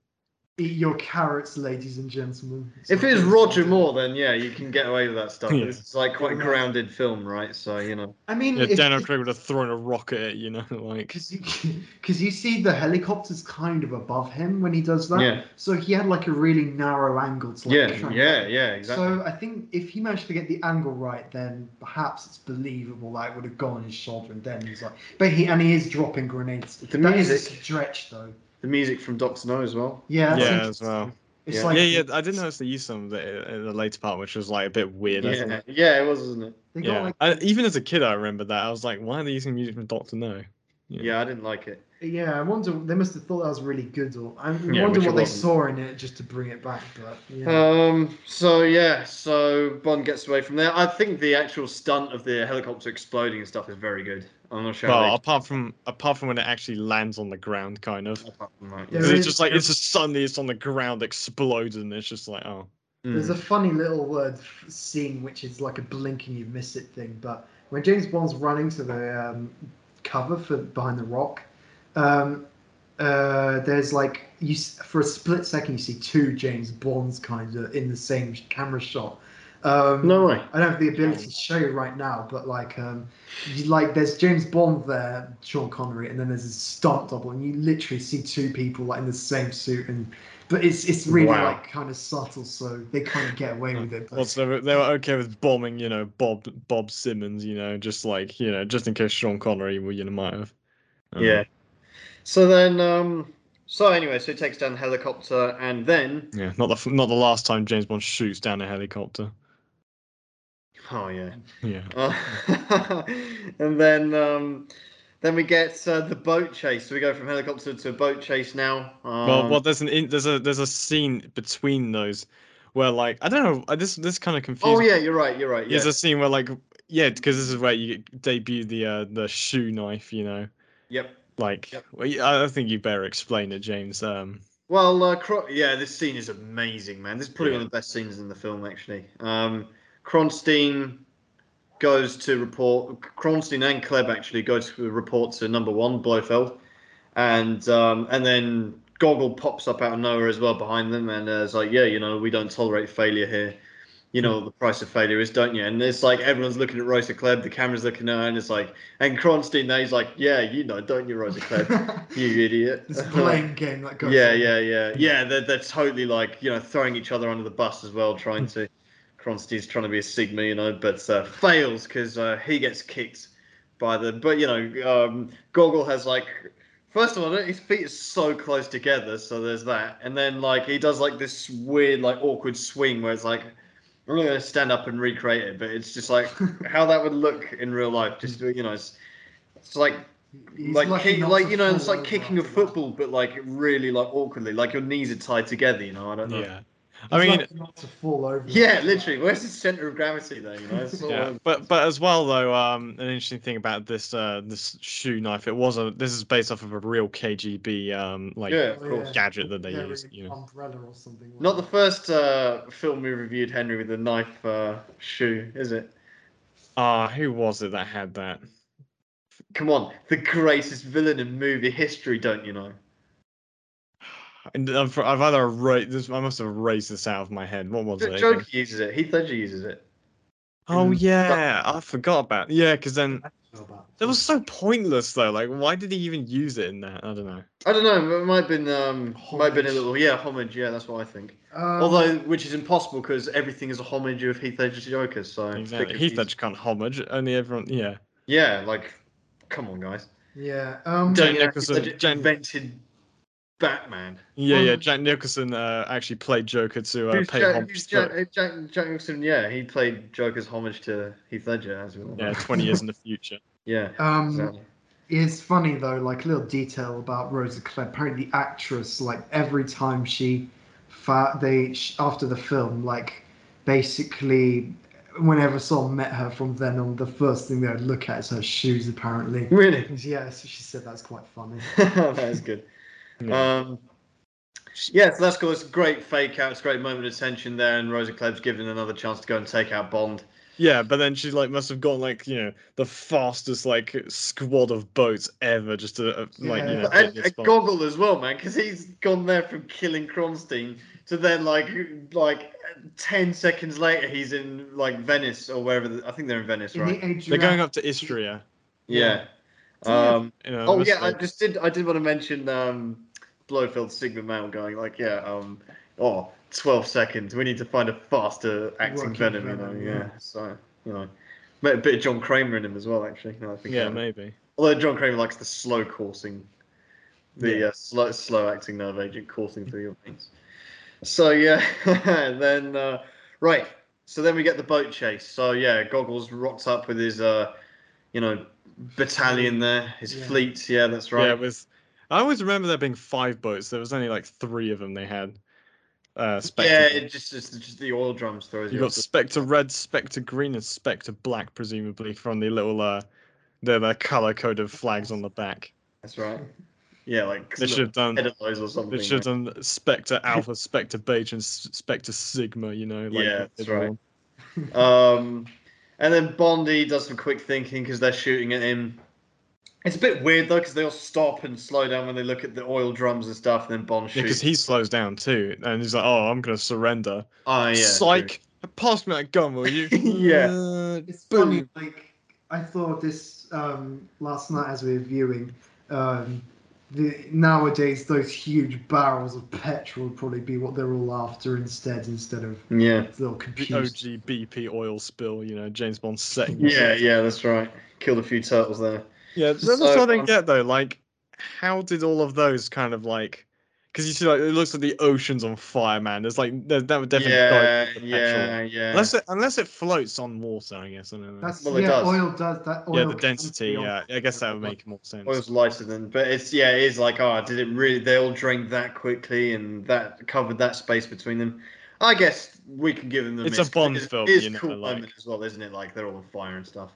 Eat your carrots, ladies and gentlemen. It's If not it was Roger Bond. Moore, then yeah, you can get away with that stuff. Yeah. It's like quite a grounded film, right? So you know. I mean, Yeah, if- Daniel if- Craig would have thrown a rocket at you know, like Because you, 'cause you see the helicopter's kind of above him when he does that. Yeah. So he had like a really narrow angle to like Yeah, try yeah, yeah, exactly. So I think if he managed to get the angle right, then perhaps it's believable that it would have gone on his shoulder, and then he's like, but he and he is dropping grenades. The That is a music. stretch though. The music from Doctor No as well. Yeah. that's yeah, as well. It's Yeah. like yeah, yeah. I did notice they used some of it in the later part, which was like a bit weird. Yeah, yeah, it was, wasn't it? They got Yeah, like I, even as a kid, I remember that. I was like, "Why are they using music from Doctor No?" Yeah. Yeah, I didn't like it. yeah. I wonder they must have thought that was really good, or I Yeah, wonder what they saw in it just to bring it back. But yeah. Um. So yeah. So Bond gets away from there. I think the actual stunt of the helicopter exploding and stuff is very good. I'm not sure. Well, they- apart from apart from when it actually lands on the ground, kind of. apart that, There yeah. it's just like it's just suddenly it's on the ground, explodes, and it's just like, oh, There's Mm. a funny little word scene which is like a blink and you miss it thing. But when James Bond's running to the um, cover for behind the rock, um, uh, there's like you for a split second you see two James Bonds kind of in the same camera shot. Um, No way. I don't have the ability to show you right now, but like, um, you, like there's James Bond there, Sean Connery, and then there's a stunt double, and you literally see two people like in the same suit, and but it's it's really Wow. like kind of subtle, so they kind of get away with it. But well, so they were, okay with bombing, you know, Bob Bob Simmons, you know, just like you know, just in case Sean Connery, well, you know, might have. Um, Yeah. So then, um, so anyway, so he takes down the helicopter, and then, Yeah, not the not the last time James Bond shoots down a helicopter. oh yeah, Yeah. uh, and then, um, then we get uh, the boat chase. So we go from helicopter to a boat chase now. Um, Well, well, there's an in, there's a there's a scene between those where like I don't know uh, this this kind of confused. oh yeah, you're right, you're right. Yeah. There's a scene where like yeah, because this is where you debut the uh the shoe knife, you know. Yep. Like, Yep. well, I think you better explain it, James. Um, Well, uh, Cro- yeah, this scene is amazing, man. This is probably Yeah. one of the best scenes in the film, actually. Um, Kronstein goes to report. Kronstein and Klebb actually go to report to number one, Blofeld, and um, and then Gogol pops up out of nowhere as well behind them, and uh, it's like, yeah, you know, we don't tolerate failure here. You know what the price of failure is, don't you? And it's like everyone's looking at Rosa Klebb, the camera's looking at her, and it's like, and Kronstein, there, he's like, yeah, you know, don't you, Rosa Klebb, you idiot. this blame game that goes. Yeah, on. yeah, yeah, yeah. They're, they're totally like you know throwing each other under the bus as well, trying to. Kronstein's trying to be a Sigma, you know, but uh, fails because uh, he gets kicked by the. But you know, um, Gogol has like. First of all, his feet are so close together, so there's that, and then like he does like this weird, like awkward swing where it's like, I'm not gonna stand up and recreate it, but it's just like how that would look in real life. Just you know, it's, it's like He's like kick, like to you know, it's fall like kicking a football, but like really like awkwardly, like your knees are tied together. You know, I don't know. yeah. I mean, lucky not to fall over. Yeah, literally. Where's the center of gravity there? You know, yeah, but but as well though, um, an interesting thing about this uh this shoe knife, it was a this is based off of a real KGB um like yeah, Oh, yeah. gadget that they Yeah, use. really You know. Umbrella or something. like Not the first uh, film we reviewed, Henry, with the knife uh, shoe, is it? Ah, who was it that had that? Come on, the greatest villain in movie history, don't you know? And I've, I've either erased this. I must have erased this out of my head. What was Jo- it? Joker uses it. Heath Ledger uses it. Oh in- yeah, I forgot about. Yeah, because then I about that was so pointless though. Like, why did he even use it in that? I don't know. I don't know. It might have been, um, might have been a little, yeah, homage. Yeah, that's what I think. Um, Although, which is impossible because everything is a homage of Heath Ledger's Joker. So it's a bit Exactly. Heath. Ledger can't homage. Only everyone. Yeah. Yeah, like, come on, guys. yeah. Um, Jack Don't you know Heath Nicholson- Ledger Jack- invented Batman. Yeah, yeah. Um, Jack Nicholson uh, actually played Joker to uh, pay Jack, homage. who's to- Jack, uh, Jack, Jack Nicholson? Yeah, he played Joker's homage to Heath Ledger, as we all know. Yeah, twenty years in the future. Yeah, um, exactly. It's funny though, like a little detail about Rosa Klebb. Apparently, the actress, like every time she, fa- they sh- after the film, like basically, whenever someone met her from then on, the first thing they would look at is her shoes. Apparently, Really? yeah. So she said that's quite funny. that is good. Yeah. Um, yeah, so that's cool. It's a great fake out. It's a great moment of tension there, and Rosa Klebb's given another chance to go and take out Bond. Yeah, but then she like must have got like you know the fastest like squad of boats ever just to uh, like you know. and, hit and. Gogol as well, man, because he's gone there from killing Kronstein to then like like ten seconds later he's in like Venice or wherever. The, I think they're in Venice, In right? the Adriatic- They're going up to Istria. yeah. Yeah. Um, You know, oh must yeah, I just did. I did want to mention um, Blofeld Sigma Male going like, yeah, um, oh, 12 seconds. We need to find a faster acting Working Venom, you know. Yeah. yeah. So you know, Met a bit of John Kramer in him as well. Actually, no, I think. yeah, about it. maybe. Although John Kramer likes the slow coursing, the Yeah. uh, slow slow acting nerve agent coursing through your veins. So yeah, then uh, right. So then we get the boat chase. So yeah, Goggles rocks up with his uh, you know, battalion there, his Yeah. fleet. Yeah, that's right. Yeah, with I always remember there being five boats. There was only like three of them they had. Uh, Spectre. Yeah, it just, just just the oil drums throws you you got Spectre red, Spectre green, and Spectre black, presumably from the little uh, the, the color coded flags on the back. That's right. Yeah, like They should have done. or something. They should right? have done Spectre Alpha, Spectre Beta, and Spectre Sigma. You know, like Yeah, that's right. Um, and then Bondi does some quick thinking because they're shooting at him. It's a bit weird though because they all stop and slow down when they look at the oil drums and stuff. And then Bond shoots. because he slows down too, and he's like, "Oh, I'm gonna surrender." oh yeah, Psych! Pass me that gun, will you? Yeah. Uh, It's boom. funny, like I thought this um, last night as we were viewing. Um, the, nowadays, those huge barrels of petrol would probably be what they're all after instead, instead of. Yeah, little The computers. OG BP oil spill, you know, James Bond setting. yeah, yeah. That's right. Killed a few turtles there. Yeah, that's what So, I don't um, get though. Like, how did all of those kind of like? Because you see, like, it looks like the ocean's on fire, man. There's like there, that would definitely yeah, go petrol. yeah, yeah. Unless it unless it floats on water, I guess. I don't know. That's Well, it yeah, does. oil does that. yeah, the density. Yeah, I guess that would make more sense. Oil's lighter than, but it's yeah, it is like, oh, did it really? They all drained that quickly, and that covered that space between them. I guess we can give them the. It's a Bond film, It is you a know, cool like- moment as well, isn't it? Like they're all on fire and stuff.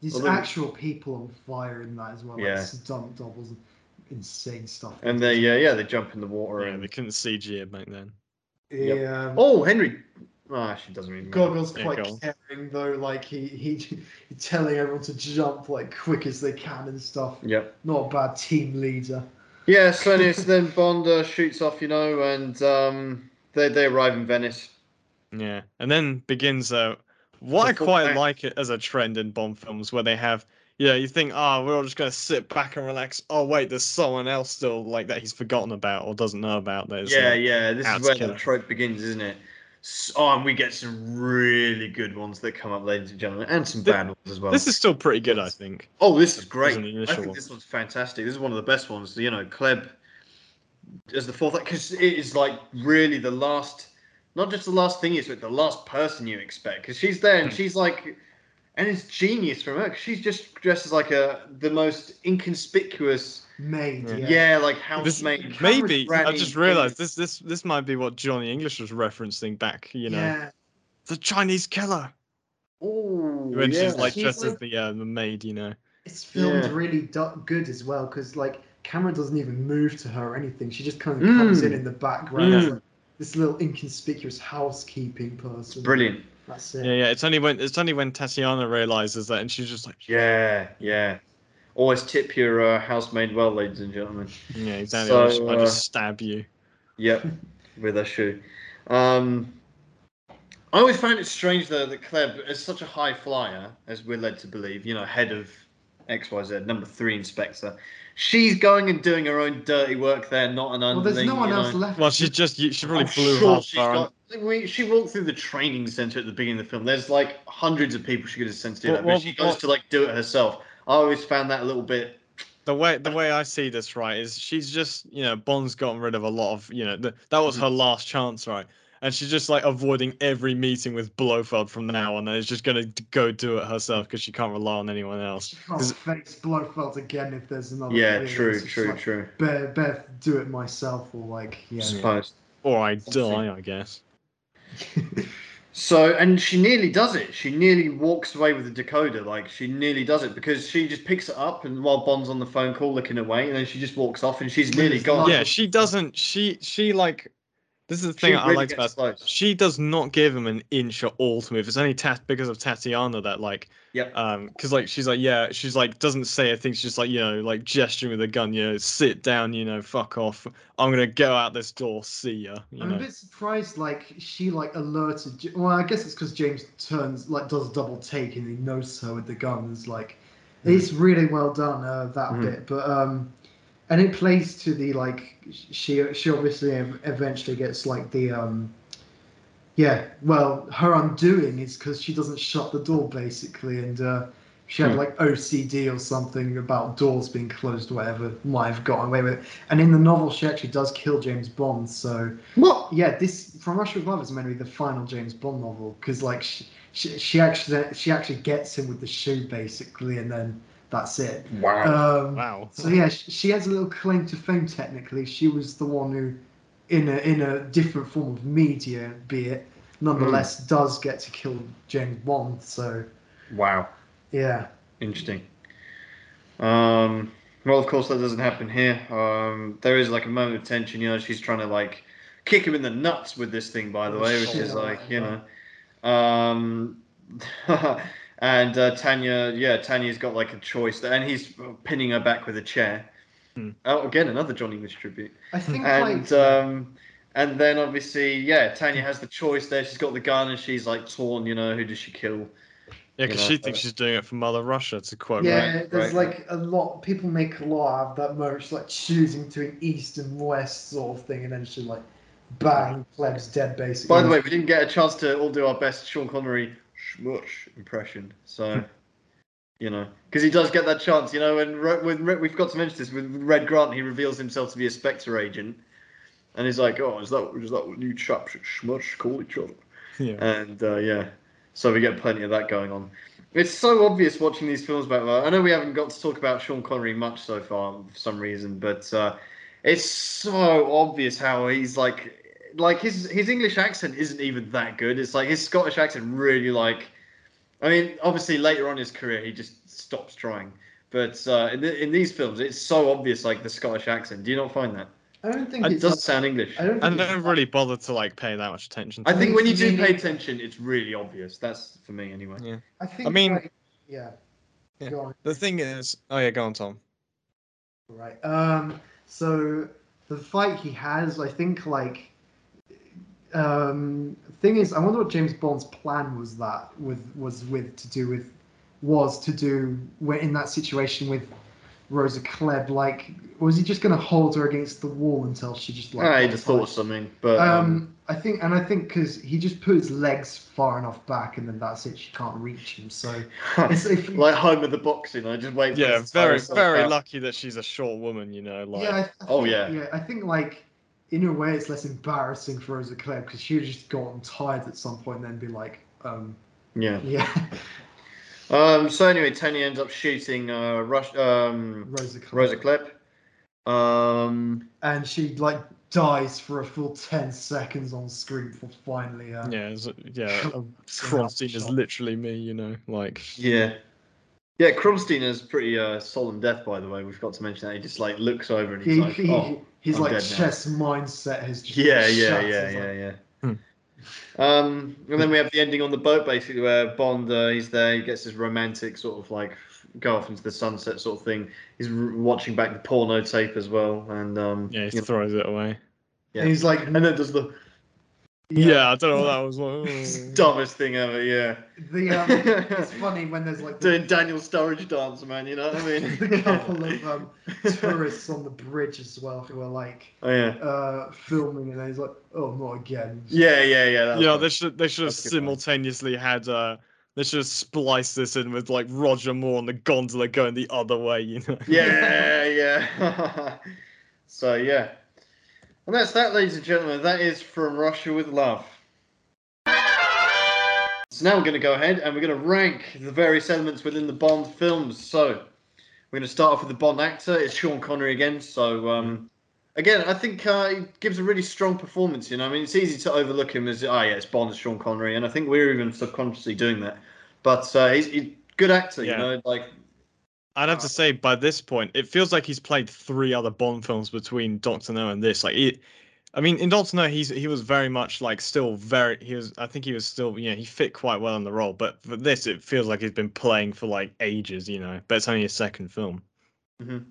There's Although- actual people on fire in that as well. Yeah. Like stunt doubles, and insane stuff. And they yeah, yeah, they jump in the water yeah, and they couldn't CG it back then. yeah. um, oh, Henry. Oh, actually, doesn't really matter. Gogol's Yeah, quite go caring though, like he he he's telling everyone to jump like quick as they can and stuff. Yep. Not a bad team leader. Yeah, so anyway, so then Bond uh, shoots off, you know, and um, they they arrive in Venice. Yeah, and then begins uh, what I quite like it as a trend in Bond films, where they have, yeah, you know, you think, oh, we're all just gonna sit back and relax. Oh wait, there's someone else still like that he's forgotten about or doesn't know about. There's yeah, uh, yeah, this is where the trope begins, isn't it? Oh, and we get some really good ones that come up, ladies and gentlemen, and some bad ones as well. This is still pretty good, I think. Oh, this is great. an I think one. this one's fantastic. This is one of the best ones. You know, Klebb as the fourth, because it is like really the last, not just the last thing you expect, the last person you expect. Because she's there and Hmm. she's like, and it's genius from her. 'cause she's just dressed as like a the most inconspicuous, Maid, Yeah. yeah. yeah, like This- housemaid. Maybe I just realized this this this might be what Johnny English was referencing back. You know, Yeah. the Chinese killer Ooh, when yeah. she's like She's dressed as the uh, the maid. You know. It's filmed Yeah. really du- good as well because like camera doesn't even move to her or anything. She just kind of comes Mm. in in the background. Mm. As, like, this little inconspicuous housekeeping person. brilliant. That's it. Yeah, yeah. It's only when it's only when Tatiana realizes that, and she's just like, Yeah, yeah. Always tip your uh, housemaid well, ladies and gentlemen. yeah, exactly. So, I just, I uh, just stab you. Yep, with a shoe. Um, I always found it strange though that Klebb, as such a high flyer, as we're led to believe, you know, head of XYZ, number three inspector, she's going and doing her own dirty work there, not an Well, underling. there's no one you else know. left. Well, she just she probably I'm blew sure half she's her. got. We, she walked through the training center at the beginning of the film. There's like hundreds of people she could have sent to do Well, that, well, but she goes well- to like do it herself. I always found that a little bit. the way the way I see this right is she's just you know Bond's gotten rid of a lot of you know th- that was Mm-hmm. her last chance right and she's just like avoiding every meeting with Blofeld from now on and is just gonna go do it herself because she can't rely on anyone else. She can't 'Cause- face Blofeld again if there's another. Yeah, thing. true, It's just true, like, true. Better, better do it myself or like yeah. Suppose. Or I Something. die, I guess. So, and she nearly does it. She nearly walks away with the decoder. Like, she nearly does it because she just picks it up and while Bond's on the phone call looking away, and then she just walks off and she's nearly gone. Yeah, she doesn't. She she like This is the She thing I really liked gets about close. she does not give him an inch at all to move. It's only tat because of Tatiana that like yeah um because like she's like yeah she's like doesn't say a thing she's just like you know like gesturing with a gun you know sit down you know fuck off I'm gonna go out this door see ya you I'm a bit surprised, like she like alerted. Well, I guess it's because James turns like does a double take and he knows her with the gun. It's like Mm. it's really well done uh, that Mhm. bit, but um, and it plays to the like she she obviously eventually gets like the um, yeah. Well, her undoing is because she doesn't shut the door basically, and uh, she had Hmm. like OCD or something about doors being closed, or whatever. Might have gotten away with it. And in the novel, she actually does kill James Bond, so. What? Yeah, this from Russia with Love is meant to be the final James Bond novel because like she, she she actually she actually gets him with the shoe basically, and then that's it. Wow. Um, wow So yeah, she, she has a little claim to fame. Technically, she was the one who, in a in a different form of media, be it, nonetheless does get to kill James Bond. So wow. yeah, Interesting. Um, well, of course, that doesn't happen here. Um, there is like a moment of tension. You know, she's trying to like kick him in the nuts with this thing, by the way, which is like like you know. Um, and uh, Tanya, yeah, Tanya's got like a choice, there, and he's pinning her back with a chair. Hmm. Oh, again, another John English tribute. I think And like um, and then obviously, yeah, Tanya has the choice there. She's got the gun, and she's like torn. You know, who does she kill? yeah because she thinks she's doing it for Mother Russia to quote yeah, right there's right. like a lot. People make a lot of that merch, like choosing between east and west sort of thing, and then she like, bang, pleb's dead basically. By the way, we didn't get a chance to all do our best Sean Connery SMERSH impression. So, you know, because he does get that chance. You know, and Re- we've got to mention this with Red Grant, he reveals himself to be a Spectre agent, and he's like, "Oh, is that is that what you chaps at SMERSH call each other?" yeah And uh, yeah, so we get plenty of that going on. It's so obvious watching these films about. Uh, I know we haven't got to talk about Sean Connery much so far for some reason, but uh, it's so obvious how he's like, like his his English accent isn't even that good. It's like his Scottish accent really like. I mean, obviously later on in his career he just stops trying, but uh, in, the, in these films it's so obvious like the Scottish accent. Do you not find that? I don't think It it's. does sound English. I don't. I don't it's- really bother to like pay that much attention to I think when you do pay attention, it's really obvious. That's for me anyway. Yeah. I think. mean- like, yeah. Yeah. Go on. the thing is oh yeah go on Tom Right. Um. So the fight he has, I think, like, um, thing is, I wonder what James Bond's plan was. That with was with to do with was to do when in that situation with Rosa Klebb. Like, was he just going to hold her against the wall until she just like? I just thought of something, but um, Um, I think, and I think because he just put his legs far enough back, and then that's it. She can't reach him. So it's if like home of the boxing, I just wait. Yeah it to tire very very out. lucky that she's a short woman you know like yeah, I, I Oh, yeah. yeah. I think like in a way it's less embarrassing for Rosa Klebb because she would just gotten tired at some point and then be like, um, Yeah. yeah, Um. So anyway, Tony ends up shooting uh Rush um Rosa Klebb. Rosa Klebb. Um. and she like dies for a full ten seconds on screen before finally. Uh, yeah it's, yeah Somehow Kronstein is literally me you know like Yeah. Yeah, Kronstein is pretty uh, solemn death, by the way. We forgot to mention that. He just like looks over and he's He, like, he, "Oh, his I'm like dead now. chess mindset has just yeah, yeah, yeah, yeah, like, yeah." Hmm. Um, and then we have the ending on the boat, basically, where Bond uh, he's there, he gets his romantic sort of like go off into the sunset sort of thing. He's r- watching back the porno tape as well, and um, yeah he you know, throws it away yeah. And he's like, and then does the yeah, I don't know what that was like, dumbest thing ever. Yeah, The um, it's funny when there's like the, doing Daniel Sturridge dance, man. You know what I mean? the couple of um, tourists on the bridge as well who are like oh yeah, uh, filming, and then he's like, "Oh, not again." yeah, yeah, yeah. that yeah fun. they should they should have That's point. simultaneously had uh they should have spliced this in with like Roger Moore on the gondola going the other way you know Yeah, yeah. so yeah. And that's that, ladies and gentlemen. That is from Russia with Love. So now we're going to go ahead and we're going to rank the various elements within the Bond films. So we're going to start off with the Bond actor. It's Sean Connery again. So um, again, I think uh, he gives a really strong performance. You know, I mean, it's easy to overlook him as, oh yeah, it's Bond, it's Sean Connery, and I think we're even subconsciously doing that. But uh, he's, he's a good actor. Yeah. You know, like I'd have to say by this point, it feels like he's played three other Bond films between Doctor No and this. Like it, I mean, in Doctor No, he's he was very much like still very. He was. I think he was still. You know, he fit quite well in the role. But for this, it feels like he's been playing for like ages. You know, but it's only his second film.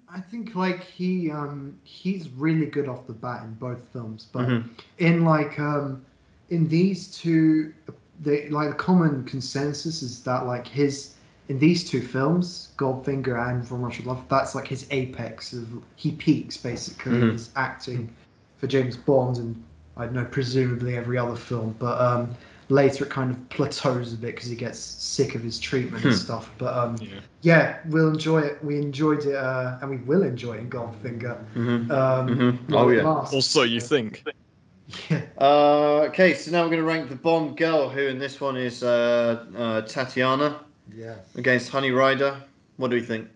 I think like he um he's really good off the bat in both films, but Mhm. in like um in these two, the like the common consensus is that like his in these two films, Goldfinger and From Russia with Love, that's like his apex of he peaks basically in Mhm. his acting for James Bond and I don't know presumably every other film, but um later it kind of plateaus a bit because he gets sick of his treatment and Hmm. stuff. But um Yeah. yeah, we'll enjoy it. We enjoyed it, uh, and we will enjoy it in Goldfinger. Mhm. Um, Mhm. Oh yeah. lasts. Also, you think? Yeah. Uh, okay, so now we're going to rank the Bond girl, who in this one is uh, uh, Tatiana Yeah. against Honey Rider. What do we think?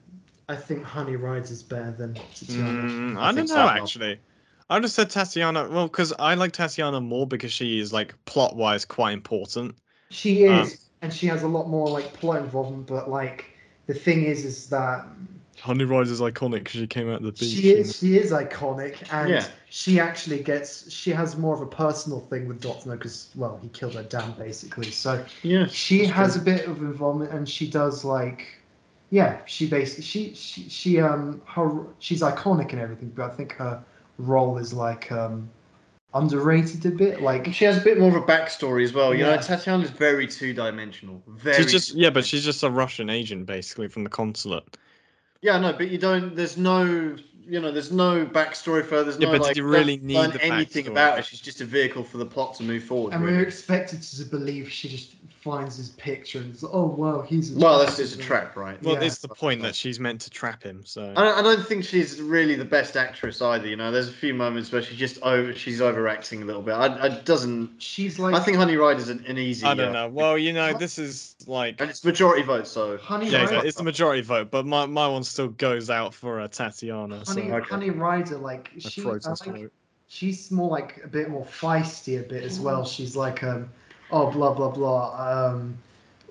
I think Honey Rides is better than Tatiana. Mm, I I, don't know so. actually. I just said Tatiana. Well, because I like Tatiana more because she is like plot wise quite important. She Um, is, and she has a lot more like plot involvement. But like the thing is, is that Honey Rider's iconic because she came out of the beach. she and- is she is iconic, and Yeah. she actually gets she has more of a personal thing with Doctor because well he killed her dad basically. So Yeah. she has true. a bit of involvement and she does like yeah she basically she she, she um her she's iconic and everything but i think her role is like um underrated a bit like And she has a bit more of a backstory as well. You Yeah. know, Tatiana's very two-dimensional. Very. She's just yeah, but she's just a Russian agent basically from the consulate. Yeah, no, but you don't. There's no. You know, there's no backstory for her. There's Yeah, no but like. you really don't need learn anything backstory. about her. She's just a vehicle for the plot to move forward. and really. we're expected to believe she just finds his picture and it's, oh wow he's a Well, that's trap," just a trap, right? Well, Yeah. it's the point that she's meant to trap him. So I don't, I don't think she's really the best actress either. You know, there's a few moments where she's just over. She's overacting a little bit. I, I doesn't. she's like I think Honey Rider's an, an easy. I don't uh, know. Well, you know, this is like And it's majority vote, so. honey yeah, rider, it's the majority vote, but my, my one still goes out for uh, Tatiana. So honey, Okay. honey rider like a she I protest she's more like a bit more feisty a bit as well. She's like, um, oh blah blah blah. Um,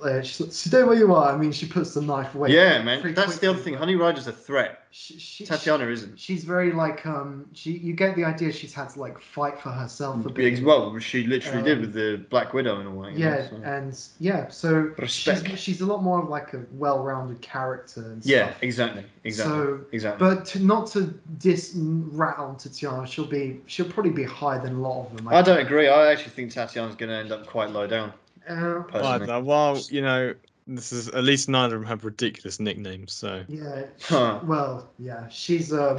uh, she's like, stay where you are. I mean, she puts the knife away. Yeah, man. That's the other thing. Honey Rider's a threat. She, she, Tatiana isn't. she's very like um. She you get the idea she's had to like fight for herself a bit. Well, she literally did Um, with the Black Widow in a way. you know, Yeah, so. and yeah, so Respect. she's, she's a lot more of like a well-rounded character and Yeah, stuff. exactly, exactly, So, exactly. but to, not to dis rat on Tatiana, she'll be she'll probably be higher than a lot of them. I don't agree. I actually think Tatiana's going to end up quite low down. Uh, Well, I Personally. don't know. well, you know, this is at least neither of them have ridiculous nicknames. So yeah. Huh. Well, yeah, she's um.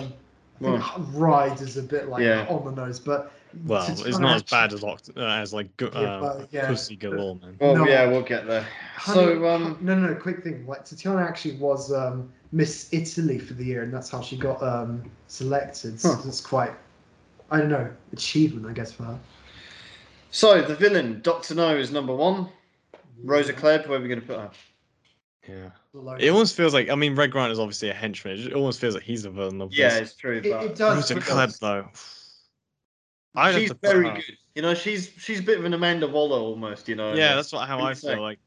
I think Well. Ride is a bit like Yeah. on the nose, but well, it's not as bad as Loct- uh, as like gu- Yeah, uh, but, yeah, Pussy but- Galore, man. Well, No. yeah, we'll get there. Honey- So, um, no, no, no, quick thing. Like Tatiana actually was um, Miss Italy for the year, and that's how she got um, selected. So Huh. it's quite, I don't know, achievement, I guess, for her. So the villain, Doctor No, is number one. Rosa Klebb, where are we going to put her? Yeah. It almost feels like I mean Red Grant is obviously a henchman. It almost feels like he's a villain of Yeah, this. it's true. It, But it does. Rosa Klebb though. I'd have she's very her- good. You know, she's she's a bit of an Amanda Waller almost. You know. Yeah, that's what how I Wouldn't say. feel like.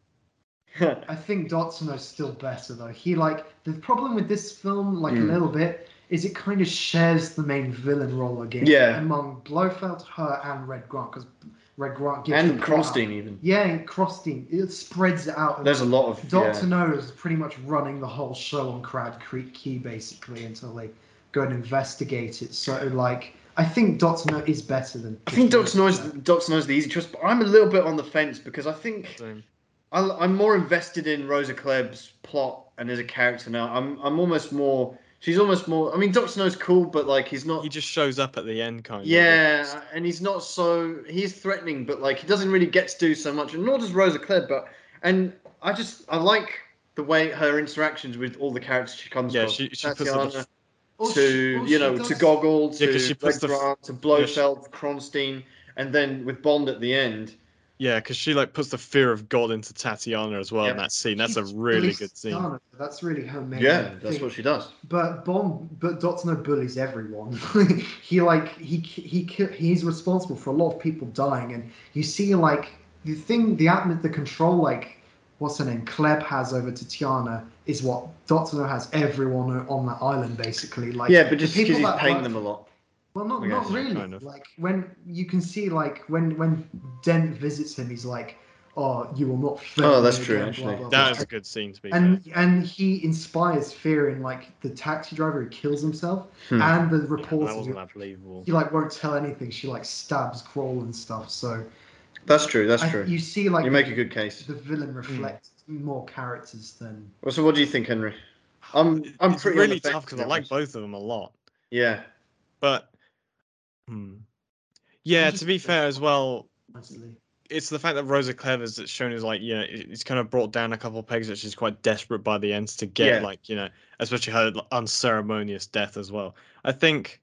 I think Doctor No's still better though. He like the problem with this film, like Mm. a little bit, is it kind of shares the main villain role again. Yeah. Among Blofeld, her, and Red Grant, because Red Grant gives and the plot out. Kronstein even. Yeah, and Kronstein. It spreads it out. There's a lot of. Doctor yeah. No is pretty much running the whole show on Crab Creek Key basically until they go and investigate it. So like, I think Doctor No is better than. I think Doctor No is Doctor No is the easy choice, but I'm a little bit on the fence because I think Same. I, I'm more invested in Rosa Klebb's plot and as a character now. I'm I'm almost more. She's almost more. I mean, Doctor No's cool, but like he's not. He just shows up at the end, kind of. Yeah, and he's not so. He's threatening, but like he doesn't really get to do so much, and nor does Rosa Klebb. But and I just I like the way her interactions with all the characters she comes Yeah, from. she- she puts Tatiana, up a- Or she- to or you know does- to Gogol to Yeah, 'cause she puts Red the f- Grant to yeah, she- Kronstein, and then with Bond at the end. Yeah, because she like puts the fear of God into Tatiana as well in that scene. That's a really good scene. Tatiana, That's really her main. Yeah, that's what she does. But Bond, but Doctor No bullies everyone. he like he he ki- he's responsible for a lot of people dying, and you see like the thing, the atmos, the control, like what's her name, Klebb has over Tatiana is what Doctor No has everyone on that island basically. Like yeah, but just people because he's that paying work- them a lot. Well, not I not really. kind of. Like when you can see, like when when Dent visits him, he's like, "Oh, you will not fail." Oh, that's true, again," actually. blah, blah, That blah. was a good scene to be and fair. and he inspires fear in like the taxi driver who kills himself Hmm. and the Yeah, reporter. that who, wasn't that believable. he like won't tell anything. She like stabs Quarrel and stuff. So That's true. That's I- true. you see like you make a good case. the villain reflects more characters than Well, so, what do you think, Henry? I'm I'm it's pretty really tough because I like both of them a lot. Yeah. But hmm. yeah, to be fair as well, honestly. it's the fact that Rosa Klebb's that's shown as like you know it's kind of brought down a couple of pegs that she's quite desperate by the end to get Yeah. like you know especially her unceremonious death as well. I think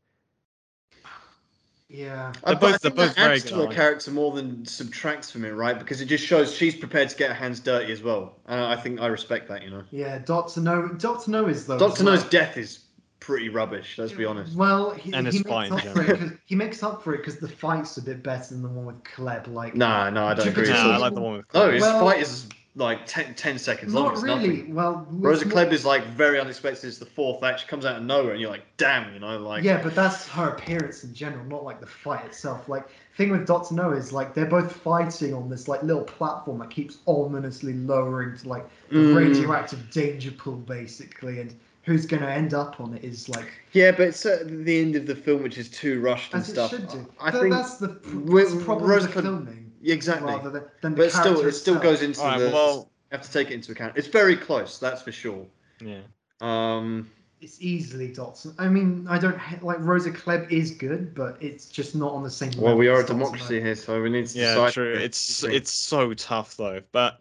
Yeah. They're I- but both- I they're think both that very adds to her aren't character more than subtracts from it, right? Because it just shows she's prepared to get her hands dirty as well, and I think I respect that. You know, Yeah. Doctor No. Doctor No is though. Doctor as well- No's death is pretty rubbish. Let's be honest. Well, he, And he his makes fight in up for it general. 'cause- he makes up for it because the fight's a bit better than the one with Klebb. Like, Nah, no, I don't Jupiter agree. nah, I like the one with No, his Well- fight is like 10, 10 seconds long. not really. nothing. Well, Rosa with- Klebb is like very unexpected. It's the fourth act. She comes out of nowhere, and you're like, damn, you know, like. yeah, but that's her appearance in general, not like the fight itself. Like, thing with Doctor No is like they're both fighting on this like little platform that keeps ominously lowering to like the Mm. radioactive danger pool, basically, and who's going to end up on it is like Yeah, but it's at the end of the film, which is too rushed and as it stuff. should do. I But think that's the, pr- that's the problem Rosa with the Klebb- filming, exactly. rather than, than the But still, character it still itself. goes into Alright, the. well- you have to take it into account. It's very close, that's for sure. yeah. Um, It's easily Doctor. I mean, I don't ha- like Rosa Klebb is good, but it's just not on the same. Level. Well, level we are a as Doctor democracy here, so we need to Yeah, decide. true. It's it's so tough though. But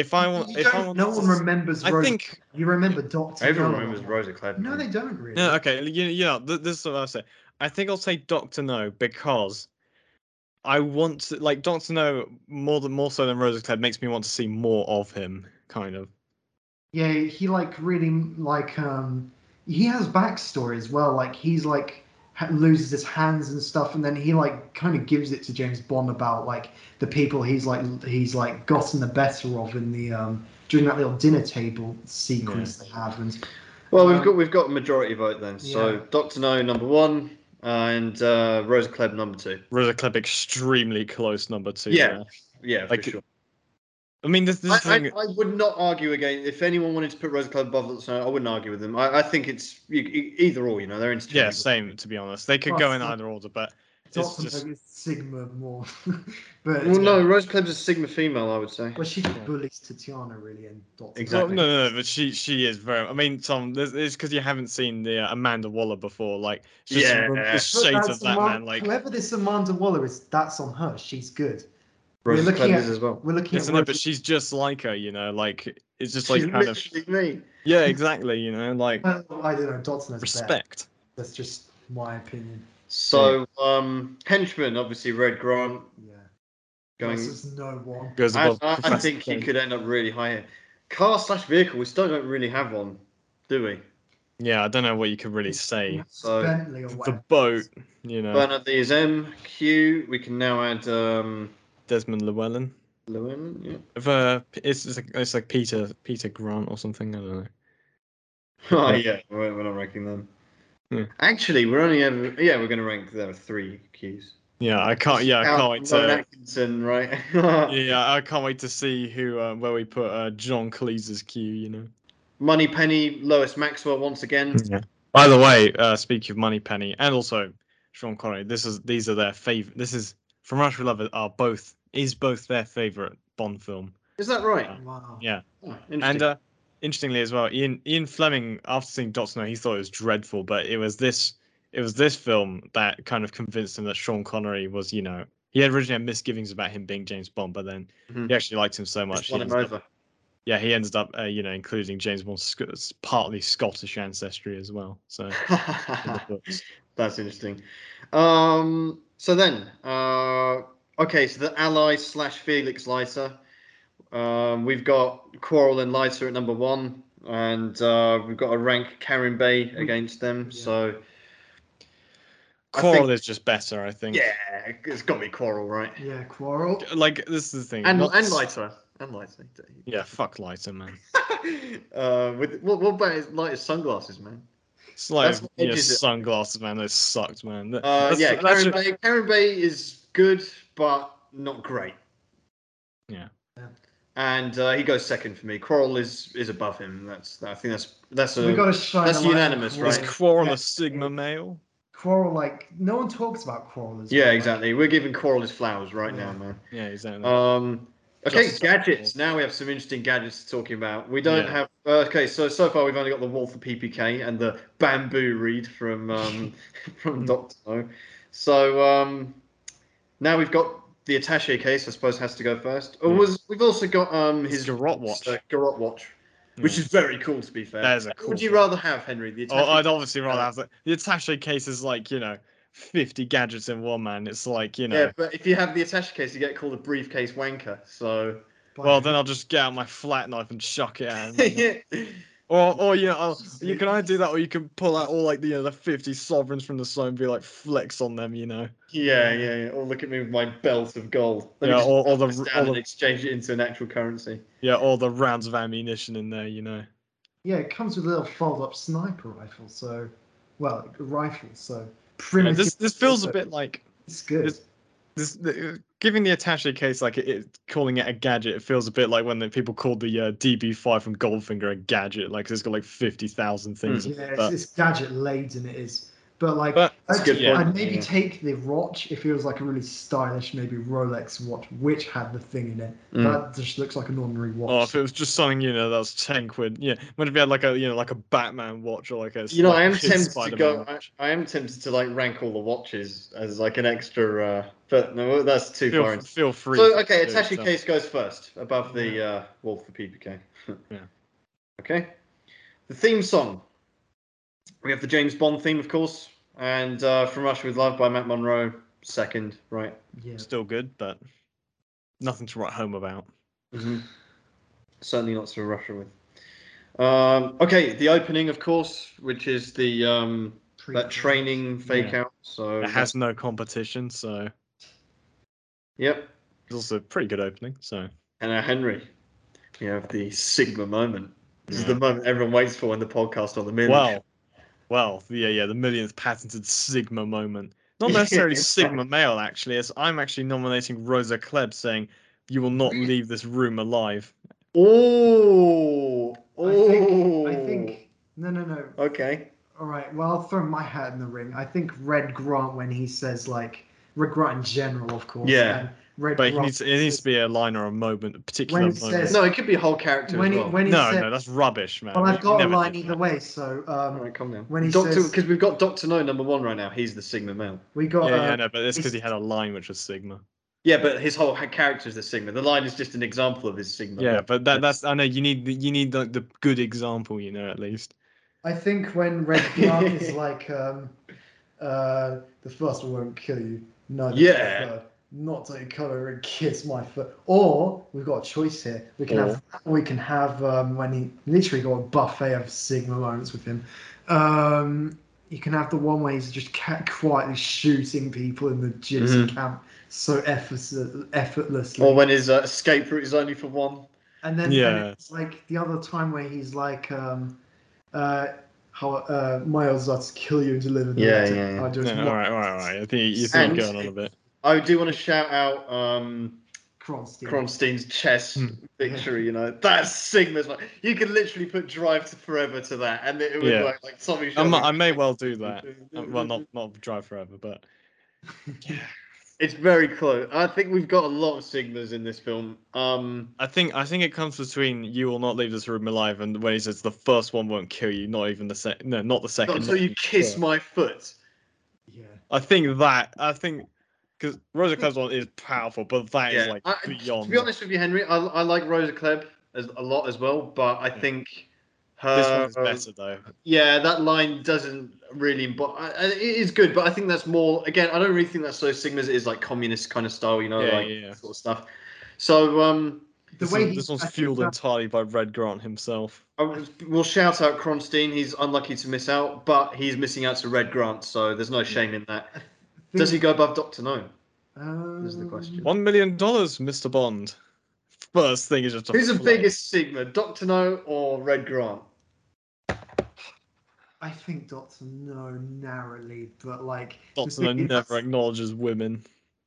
if I want, if I want, no one remembers. I Rosa, think you remember Doctor. Everyone No remembers lot. Rosa Klebb. No, they don't really. No, okay. You, you know, this is what I'll say. I think I'll say Doctor No because I want to like Doctor No more than more so than Rosa Klebb makes me want to see more of him, kind of. Yeah, he like really like um he has backstory as well. Like he's like ha- loses his hands and stuff, and then he like kind of gives it to James Bond about like the people he's like he's like gotten the better of in the um during that little dinner table sequence they have and Well, we've Um, got we've got a majority vote then. So yeah. Doctor No number one, and uh, Rosa Klebb number two. Rosa Klebb extremely close number two. Yeah. there. Yeah, Like, for sure. I mean, this this I, thing. I, I would not argue again. If anyone wanted to put Rosa Klebb above Doctor No, I wouldn't argue with them. I, I think it's you, either or. You know, they're yeah, interchangeable. same. To be honest, they could go in either order, but it's Doctor just No is Sigma more. but Well, no, Rosa Klebb's a Sigma female, I would say. well, she Yeah. bullies Tatiana really and Doctor No. Exactly. Well, no, no, no, but she she is very. I mean, Tom, this it's because you haven't seen the uh, Amanda Waller before. Like, it's Yeah. the But But shades of that Aman- man. Like, whoever this Amanda Waller is, that's on her. She's good. Rosa We're looking Klebb at- as well. We're looking isn't at it? But she's just like her, you know. Like, it's just like She's kind of. me. Yeah, exactly. You know, like Well, I don't know. Doctor No's better. respect. That's just my opinion. So, um, henchman, obviously Red Grant Yeah. going. Versus no one. Goes I, above. I, I Professor think he could end up really high here. Car slash vehicle, we still don't really have one, do we? Yeah, I don't know what you could really say. So, The boat, you know, Bernard Lee is M. Q. We can now add um, Desmond Llewellyn. Llewellyn. Yeah. If uh, it's it's like, it's like Peter Peter Grant or something. I don't know. Oh yeah, we're, we're not ranking them. Yeah. Actually, we're only ever yeah we're going to rank there are three Qs. Yeah, I can't. Yeah, I can't wait Rowan to. Atkinson, right? Yeah, I can't wait to see who uh, where we put uh, John Cleese's Q. You know. Moneypenny, Lois Maxwell once again. Yeah. By the way, uh, speaking of Moneypenny and also Sean Connery, this is these are their favorite. This is From Russia with Love are both is both their favorite Bond film. Is that right? Wow. Yeah. Oh, interesting. And uh, interestingly as well, Ian Ian Fleming, after seeing Doctor No, he thought it was dreadful, but it was this it was this film that kind of convinced him that Sean Connery was, you know, he had originally had misgivings about him being James Bond, but then Mhm. he actually liked him so much. Just he him ended up- over. yeah, he ended up, uh, you know, including James Bond's Sc- partly Scottish ancestry as well. So in the books. That's interesting. Um, so then, uh, okay, so the allies slash Felix Leiter. Um, we've got Quarrel and Leiter at number one, and uh, we've got to rank Kerim Bey against them. Yeah. So I Quarrel think- is just better, I think. yeah, it's got to be Quarrel, right? Yeah, Quarrel. Like this is the thing. And not- and Leiter, and Leiter. Yeah, fuck Leiter, man. uh, with what, what about his Leiter's sunglasses, man? It's like That's yeah, sunglasses, man. Those sucked, man. Uh, yeah, Kerim ju- Bay, Kerim Bey is good, but not great. Yeah. Yeah. And uh, he goes second for me. Quarrel is is above him. That's I think that's that's a we got to shine. that's a light on unanimous, Quarrel. Is? Quarrel Yeah. a Sigma male? Quarrel, like no one talks about Quarrel as yeah, well, like- exactly. We're giving Quarrel his flowers right Yeah. now, man. Yeah, exactly. Um, okay, Just- gadgets. Now we have some interesting gadgets to talking about. We don't Yeah. have. Uh, okay, so so far we've only got the Walther PPK and the bamboo reed from um, from Doctor No. So um, now we've got the attaché case. I suppose has to go first. Or was we've also got um His garrote watch. uh, garrote watch, which Yeah. is very cool to be fair. That is a What cool would you thing. rather have, Henry? The Oh, attaché I'd obviously rather have the, the attaché case is like you know, fifty gadgets in one man. It's like you know. Yeah, but if you have the attaché case, you get called a briefcase wanker. So Well, then I'll just get out my flat knife and chuck it at him. Or, or you know, I'll, you can either do that, or you can pull out all like the you know, the fifty sovereigns from the side and be like flex on them, you know. Yeah, yeah, yeah. Or look at me with my belt of gold. Let Yeah, or- or the- this or and the- exchange it into an actual currency. Yeah, all the rounds of ammunition in there, you know. yeah, it comes with a little fold-up sniper rifle. So, well, rifle. So Yeah, this this feels a bit like It's good. this- this the, giving the attaché case like it, it calling it a gadget. It feels a bit like when the people called the uh, DB5 from Goldfinger a gadget, like it's got like fifty thousand things. in yeah, it's, but- it's gadget laden. It is. But like, But- That's a I'd, good point, I'd maybe yeah. take the watch if it was like a really stylish, maybe Rolex watch, which had the thing in it. Mm. That just looks like an ordinary watch. Oh, if it was just something, you know, that was ten quid. Yeah, what if you had like a, you know, like a Batman watch or like a. You know, I am tempted to Spider-Man go. I. I am tempted to like rank all the watches as like an extra, uh, but no, that's too far. Feel, into- feel free. So okay, do attaché so. case goes first above the uh, Walther PPK. Yeah. Okay. The theme song. We have the James Bond theme, of course, and uh, "From Russia with Love" by Matt Monro. Second, right? yeah. Still good, but nothing to write home about. Mm-hmm. Certainly not to Russia with. Um, okay, the opening, of course, which is the um, that training fake Yeah. out. So It has no competition, so Yep. it's also a pretty good opening. So And now Henry, we have the Sigma moment. This is the moment everyone waits for in the podcast on the minute. well, well, yeah, yeah, the millionth patented Sigma moment. Not necessarily Sigma male, actually. As I'm actually nominating Rosa Klebb, saying you will not leave this room alive. Oh, I oh. think, I think. Oh! No, no, no. Okay. All right. Well, I'll throw my hat in the ring. I think Red Grant when he says like Red Grant in general, of course. Yeah. And Red But it needs, it needs to be a line or a moment, a particular When moment. says- No, it could be a whole character when as he well. when he no, said, no, that's rubbish, man. Well, I've got a line either that. way. So All um, right, calm down. when he Doctor, says- because we've got Doctor No number one right now. He's the Sigma male. we got. Yeah, uh, yeah, no, but it's because he had a line which was Sigma. Yeah, but his whole character is the Sigma. The line is just an example of his Sigma. Yeah, but that, that's I know you need the, you need like the good example, you know, at least. I think when Red Grant is like, um, uh, the first one won't kill you. No. the Yeah. Third, Not to color and kiss my foot. Or we've got a choice here. We can have we can have um, when he literally got a buffet of Sigma moments with him. Um, you can have the one where he's just ca- quietly shooting people in the gypsy Mhm. camp so effortless, effortlessly. Or when his uh, escape route is only for one. And then, Yeah. then it's like the other time where he's like, um, uh, how uh, Miles are to kill you and deliver the Yeah, yeah, yeah. I just No, want all right, all right, all right. I think you think And- you're going on a bit. I do want to shout out um, Kronstein. Kronstein's chess Hmm. victory. You know, that's Sigma's. Like, you can literally put Drive to Forever to that, and it would Yeah. like like Tommy. I Shelby. may, I may well do that. Uh, Well, not not drive forever, but It's very close. I think we've got a lot of Sigmas in this film. Um, I think I think it comes between you will not leave this room alive and when he says the first one won't kill you, not even the second. No, not the second. not second. until you kiss third. my foot. Yeah. I think that I think because Rosa Klebb's one is powerful, but that is Yeah. like I, beyond. to be honest with you, Henry, I, I like Rosa Klebb as a lot as well, but I think her. this one is better though. Yeah, that line doesn't really embody. It is good, but I think that's more. Again, I don't really think that's so Sigma as it is like communist kind of style, you know, Yeah, like yeah, yeah. sort of stuff. So um, The This, way one- he- this one's fueled that- entirely by Red Grant himself. I was- we'll shout out Kronstein. He's unlucky to miss out, but he's missing out to Red Grant, so there's no shame in that. Does he go above Doctor No? Um, is the question. One million dollars, Mr. Bond. First thing is just a Who's the biggest Sigma, Doctor No or Red Grant? I think Doctor No narrowly, but like Doctor No never acknowledges women.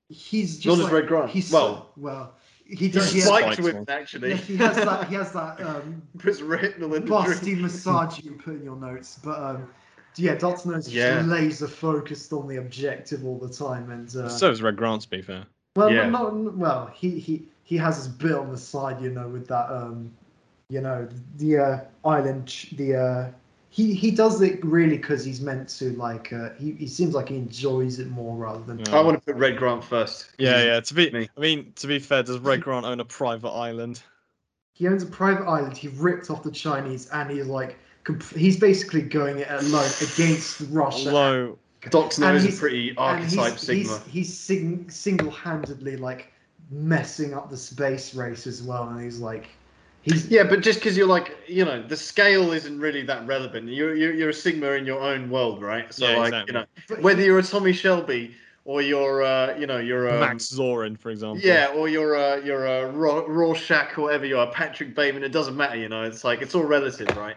He's just Nor does like, Red Grant. He's Well- so, well, he He's does. He has, Spike- spiked with one. actually. yeah, he has that. He has that um, Puts retinal in the busty massage you put in your notes. But um, yeah, Doctor No's just Yeah. laser focused on the objective all the time, and uh, So is Red Grant, to be fair. well, Yeah. not, not well. He he he has his bit on the side, you know, with that um, you know, the uh, island, the uh. He, he does it really because he's meant to like uh, he, he seems like he enjoys it more rather than Yeah. I want to put Red Grant first. Yeah, yeah. To be, Me. I mean, to be fair, does Red Grant own a private island? he owns a private island. He ripped off the Chinese, and he's like, comp- he's basically going it alone against Russia. Although, Doctor No And is a pretty archetype he's, Sigma. He's, he's sing- single-handedly like messing up the space race as well, and he's like, he's Yeah, but just because you're like, you know, the scale isn't really that relevant. You're you're, you're a Sigma in your own world, right? So Yeah, like, exactly. you know, whether you're a Tommy Shelby or you're, uh, you know, you're um, Max Zorin, for example. Yeah, or you're a you're a Raw, Rorschach or whatever you are, Patrick Bateman. It doesn't matter, you know. It's like it's all relative, right?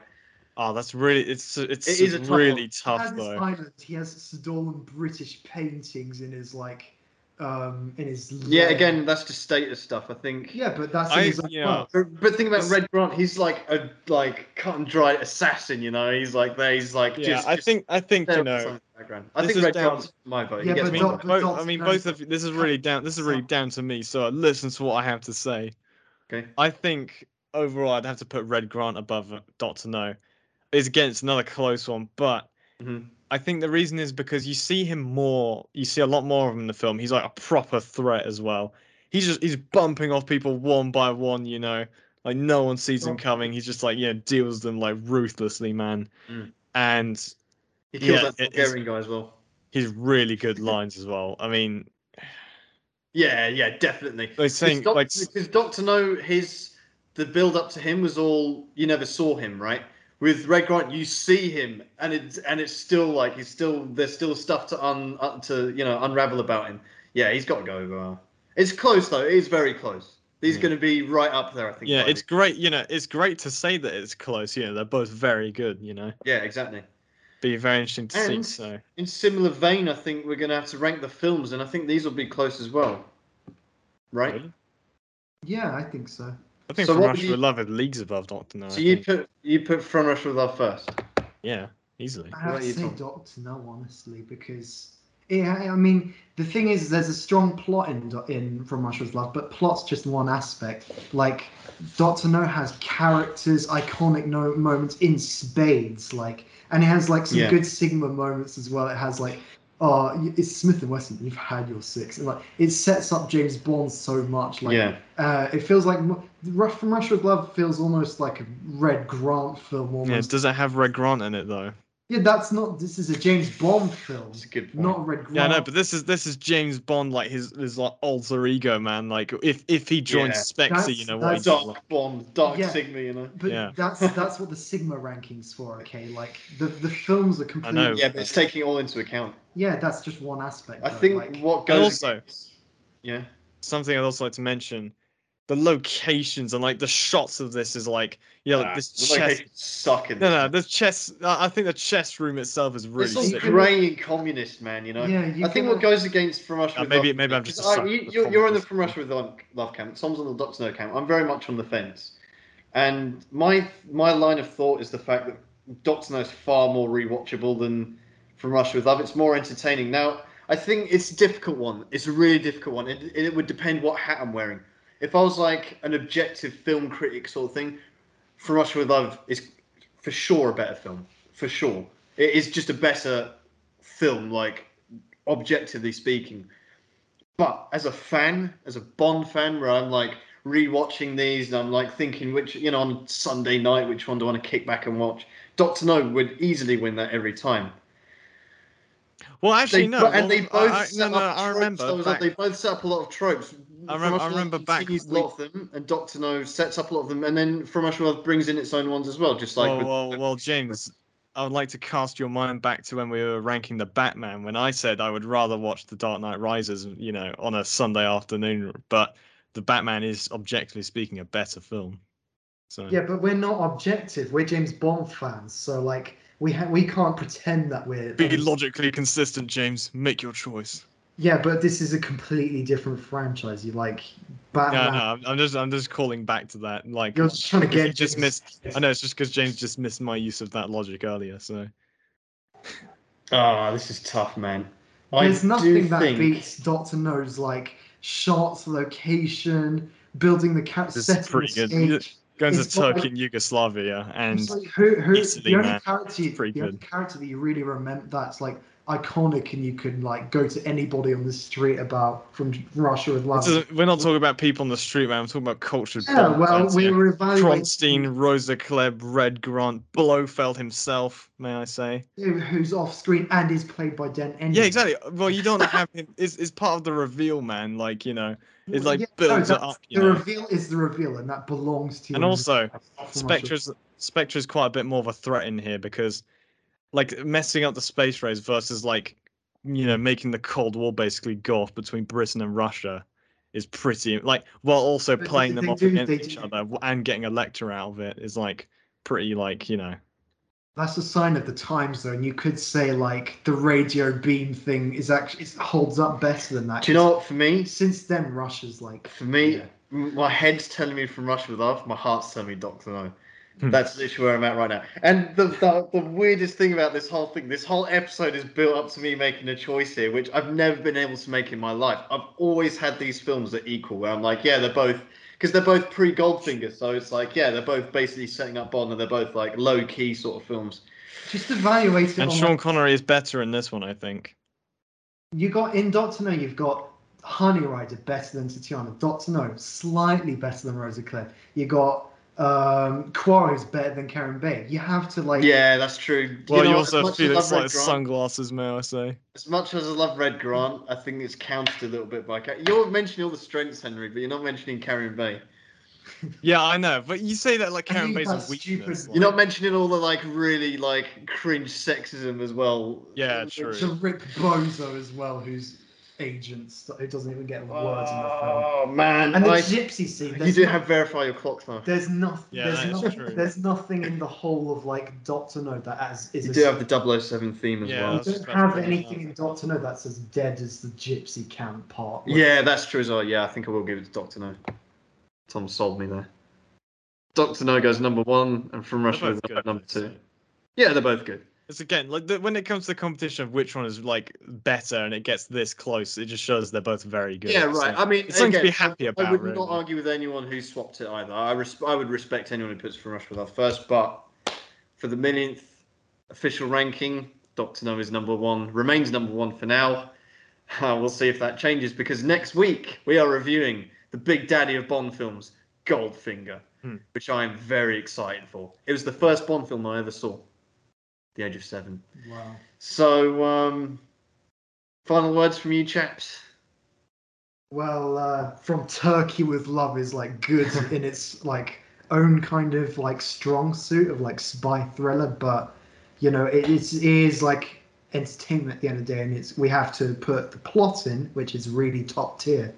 Oh, that's really. It's it's It is a tough one. really he tough has this though. island. He has stolen British paintings in his like, um, in his Yeah, lair. again, that's just status stuff. I think. Yeah, but that's in I- his own yeah. world. But, but think about This- Red Grant. He's like a like cut and dry assassin, you know. He's like there. He's like Yeah, just. I just think I think you know. I think Red down- Grant's my vote. Yeah, but I my mean, Doc- but both, I mean, both of you- this is really down. This is really down to me. So listen to what I have to say. Okay. I think overall, I'd have to put Red Grant above Doctor No. Is against another close one, but Mhm. I think the reason is because you see him more. You see a lot more of him in the film. He's like a proper threat as well. He's just he's bumping off people one by one. You know, like no one sees him coming. He's just like you know deals them like ruthlessly, man. Mm. And He kills Yeah, that Bulgarian guy as well. he's really good lines as well. I mean, Yeah, yeah, definitely. They're saying, Doc- like- because Doctor No, his the build up to him was all you never saw him, right? With Red Grant, you see him, and it's and it's still like he's still there's still stuff to un uh, to you know unravel about him. Yeah, he's got to go. Uh, it's close though. It is very close. He's Yeah. going to be right up there, I think. yeah, by it's great. You know, it's great to say that it's close. You know, they're both very good. You know, yeah, exactly. be very interesting to And- see. So In similar vein, I think we're going to have to rank the films, and I think these will be close as well. Right. Really? Yeah, I think so. I think So From what Russia you- with Love is leagues above Doctor No. So I you think. put you put From Russia with Love first. yeah, easily. I have to say? Doctor No, honestly, because yeah, I mean the thing is, there's a strong plot in in From Russia with Love, but plot's just one aspect. Like Doctor No has characters, iconic no- moments in spades, like, and it has like some Yeah. good Sigma moments as well. It has like. Oh, it's Smith and Wesson. You've had your six, and like it sets up James Bond so much. Like, yeah. uh, it feels like Rough from Russia with Love feels almost like a Red Grant film. Yeah, does it have Red Grant in it though? Yeah, that's not. This is a James Bond film, That's a good point. not a Red Grant. Yeah, no, but this is this is James Bond, like his his like alter ego, man. Like if if he joins Yeah. SPECTRE, That's- you know what he's that's- like. Dark Bond, Dark Yeah. Sigma, you know. But Yeah. that's that's what the Sigma rankings for. Okay, like the the films are completely. I know. Yeah, but it's taking all into account. Yeah, that's just one aspect. I though, think like, what goes also- yeah, Something I'd also like to mention, the locations and like the shots of this is like yeah, like Ah, this the chess. locations suck in No, no, the chess. I I think the chess room itself is really it's all sick. can- grey and communist, man. You know. Yeah, you I think what goes against From Russia Uh, with maybe- Love, maybe I'm just a 'cause I- you, you're you're on the. From Russia with Love, Love camp. Tom's on the Doctor No camp. I'm very much on the fence, and my my line of thought is the fact that Doctor No is far more rewatchable than From Russia with Love. It's more entertaining. Now, I think it's a difficult one. It's a really difficult one. It, it would depend what hat I'm wearing. If I was like an objective film critic sort of thing, From Russia with Love is for sure a better film. For sure, it is just a better film, like objectively speaking. But as a fan, as a Bond fan, where I'm like rewatching these and I'm like thinking which, you know, on Sunday night, which one do I want to kick back and watch? Doctor No would easily win that every time. Well, actually, They, no. bo- and well, they both I, I, set no, no, up I remember. those- back- they both set up a lot of tropes. I remember- I Russia with Love remember back continues a we- lot of them, and Doctor No sets up a lot of them, and then From Russia brings in its own ones as well, just like well, with, well, well, James, I would like to cast your mind back to when we were ranking the Batman. When I said I would rather watch The Dark Knight Rises, you know, on a Sunday afternoon, but the Batman is objectively speaking a better film. So Yeah, but we're not objective. We're James Bond fans, so like we ha- we can't pretend that we're Be logically consistent, James. Make your choice. Yeah, but this is a completely different franchise. You like No, Batman. no, I'm- I'm just I'm just calling back to that. Like You're just trying to you get just James- missed. I know it's just because James just missed my use of that logic earlier. So Ah, this is tough, man. I There's do nothing that think- beats Doctor No's like shots, location, building the cat This is pretty the good. stage. Going to Turkey and Yugoslavia, and like who, who Italy, the only man. character, the only character that you really remember that's like iconic and you can like go to anybody on the street about from Russia with love. We're not talking about people on the street, man. I'm talking about cultured. Yeah, well, bombs we here. were evaluating Kronstein, Rosa Klebb, Red Grant, Blofeld himself, may I say? who's off screen and is played by Den. Yeah, exactly. Well, you don't have him. It's, it's part of the reveal, man. Like you know, It's like Yeah, builds it up, you the know. reveal is the reveal, and that belongs to. and also Not from Russia. Spectre's Spectre's quite a bit more of a threat in here because, like, messing up the space race versus like, you know, making the Cold War basically go off between Britain and Russia is pretty like while also But playing them off do- against each do- other and getting a lecture out of it is like pretty like you know That's a sign of the times, though, and you could say like the radio beam thing is actually it holds up better than that. Do you know what? For me, Since then, Russia's like for me, Yeah. my head's telling me from russia with Love. My heart's telling me Doctor No. Hmm. That's literally where I'm at right now. And the, the the weirdest thing about this whole thing, this whole episode is built up to me making a choice here, which I've never been able to make in my life. I've always had these films that equal, where I'm like, yeah, they're both because they're both pre Goldfinger, so it's like, yeah, they're both basically setting up Bond, and they're both like low key sort of films. just evaluate it. and Sean like, Connery is better in this one I think you got in Doctor No, you've got Honey Rider better than Tatiana. Doctor No slightly better than Rosa Claire. You got um Quarry's better than Kerim Bey. You have to like Yeah, that's true. well you, know, also as have much as I Felix love Red like Grant- sunglasses may I say As much as I love Red Grant, I think it's countered a little bit by. Ca- You're mentioning all the strengths, Henry, but you're not mentioning Kerim Bey. yeah I know but you say that like Kerim think Bey's a weakness like- You're not mentioning all the like really like cringe sexism as well. Yeah, true. to Rick Bozo as well, who's agents who doesn't even get words in the film. Oh man, And the I- gypsy scene. you do no- have verify your clocks now. There's nothing. Yeah, there's, that is no- true. there's nothing in the whole of like Doctor No that has is. You a- do have the 007 theme as Yeah, well. You don't have anything nice. in Doctor No that's as dead as the gypsy camp part. Like, Yeah, that's true as well. Yeah, I think I will give it to Doctor No. Tom sold me there. Doctor No goes number one, and From They're Russia both with number two. say. Yeah, they're both good. It's again like the, when it comes to the competition of which one is like better and it gets this close, it just shows they're both very good. Yeah, So right. I mean, it's something to be happy I about. would really. not argue with anyone who swapped it either. I res- I would respect anyone who puts From Russia with Love first, but for the millionth official ranking, Doctor No is number one, remains number one for now. Uh, we'll see if that changes because next week we are reviewing the big daddy of Bond films, Goldfinger, Hmm. which I am very excited for. It was the first Bond film I ever saw, the age of seven. Wow. So, um, final words from you chaps. Well, uh, from Turkey with Love is like good in its like own kind of like strong suit of like spy thriller, but you know it is, it is like entertainment at the end of the day, and it's we have to put the plot in, which is really top tier,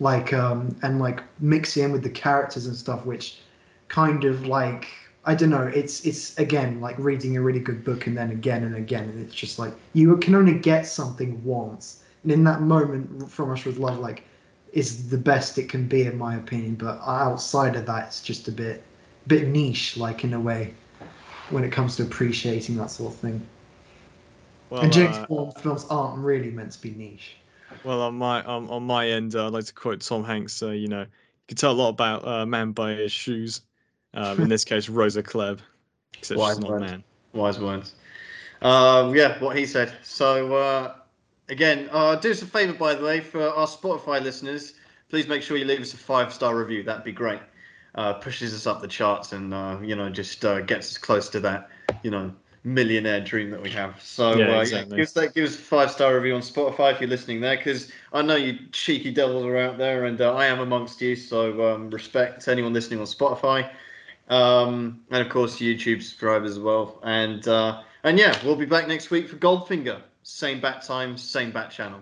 like um and like mix in with the characters and stuff, which kind of like I don't know. It's it's again like reading a really good book and then again and again, and it's just like you can only get something once, and in that moment, from us with love, like is the best it can be in my opinion. But outside of that, it's just a bit bit niche, like in a way, when it comes to appreciating that sort of thing. Well, and James uh, Bond films aren't really meant to be niche. well, on my um, on my end, uh, I'd like to quote Tom Hanks. Uh, you know, you can tell a lot about a man by his shoes. Um, in this case, Rosa Klebb, Wise words. man. Wise words. Um, yeah, what he said. So uh, again, uh, do us a favour, by the way, for our Spotify listeners. Please make sure you leave us a five star review. That'd be great. Uh, pushes us up the charts and uh, you know just uh, gets us close to that you know millionaire dream that we have. So Yeah, uh, exactly. give us that. Give us a five star review on Spotify if you're listening there, because I know you cheeky devils are out there, and uh, I am amongst you. So um, respect to anyone listening on Spotify um, and of course YouTube subscribers as well. And uh, and yeah, we'll be back next week for Goldfinger. Same bat time, same bat channel.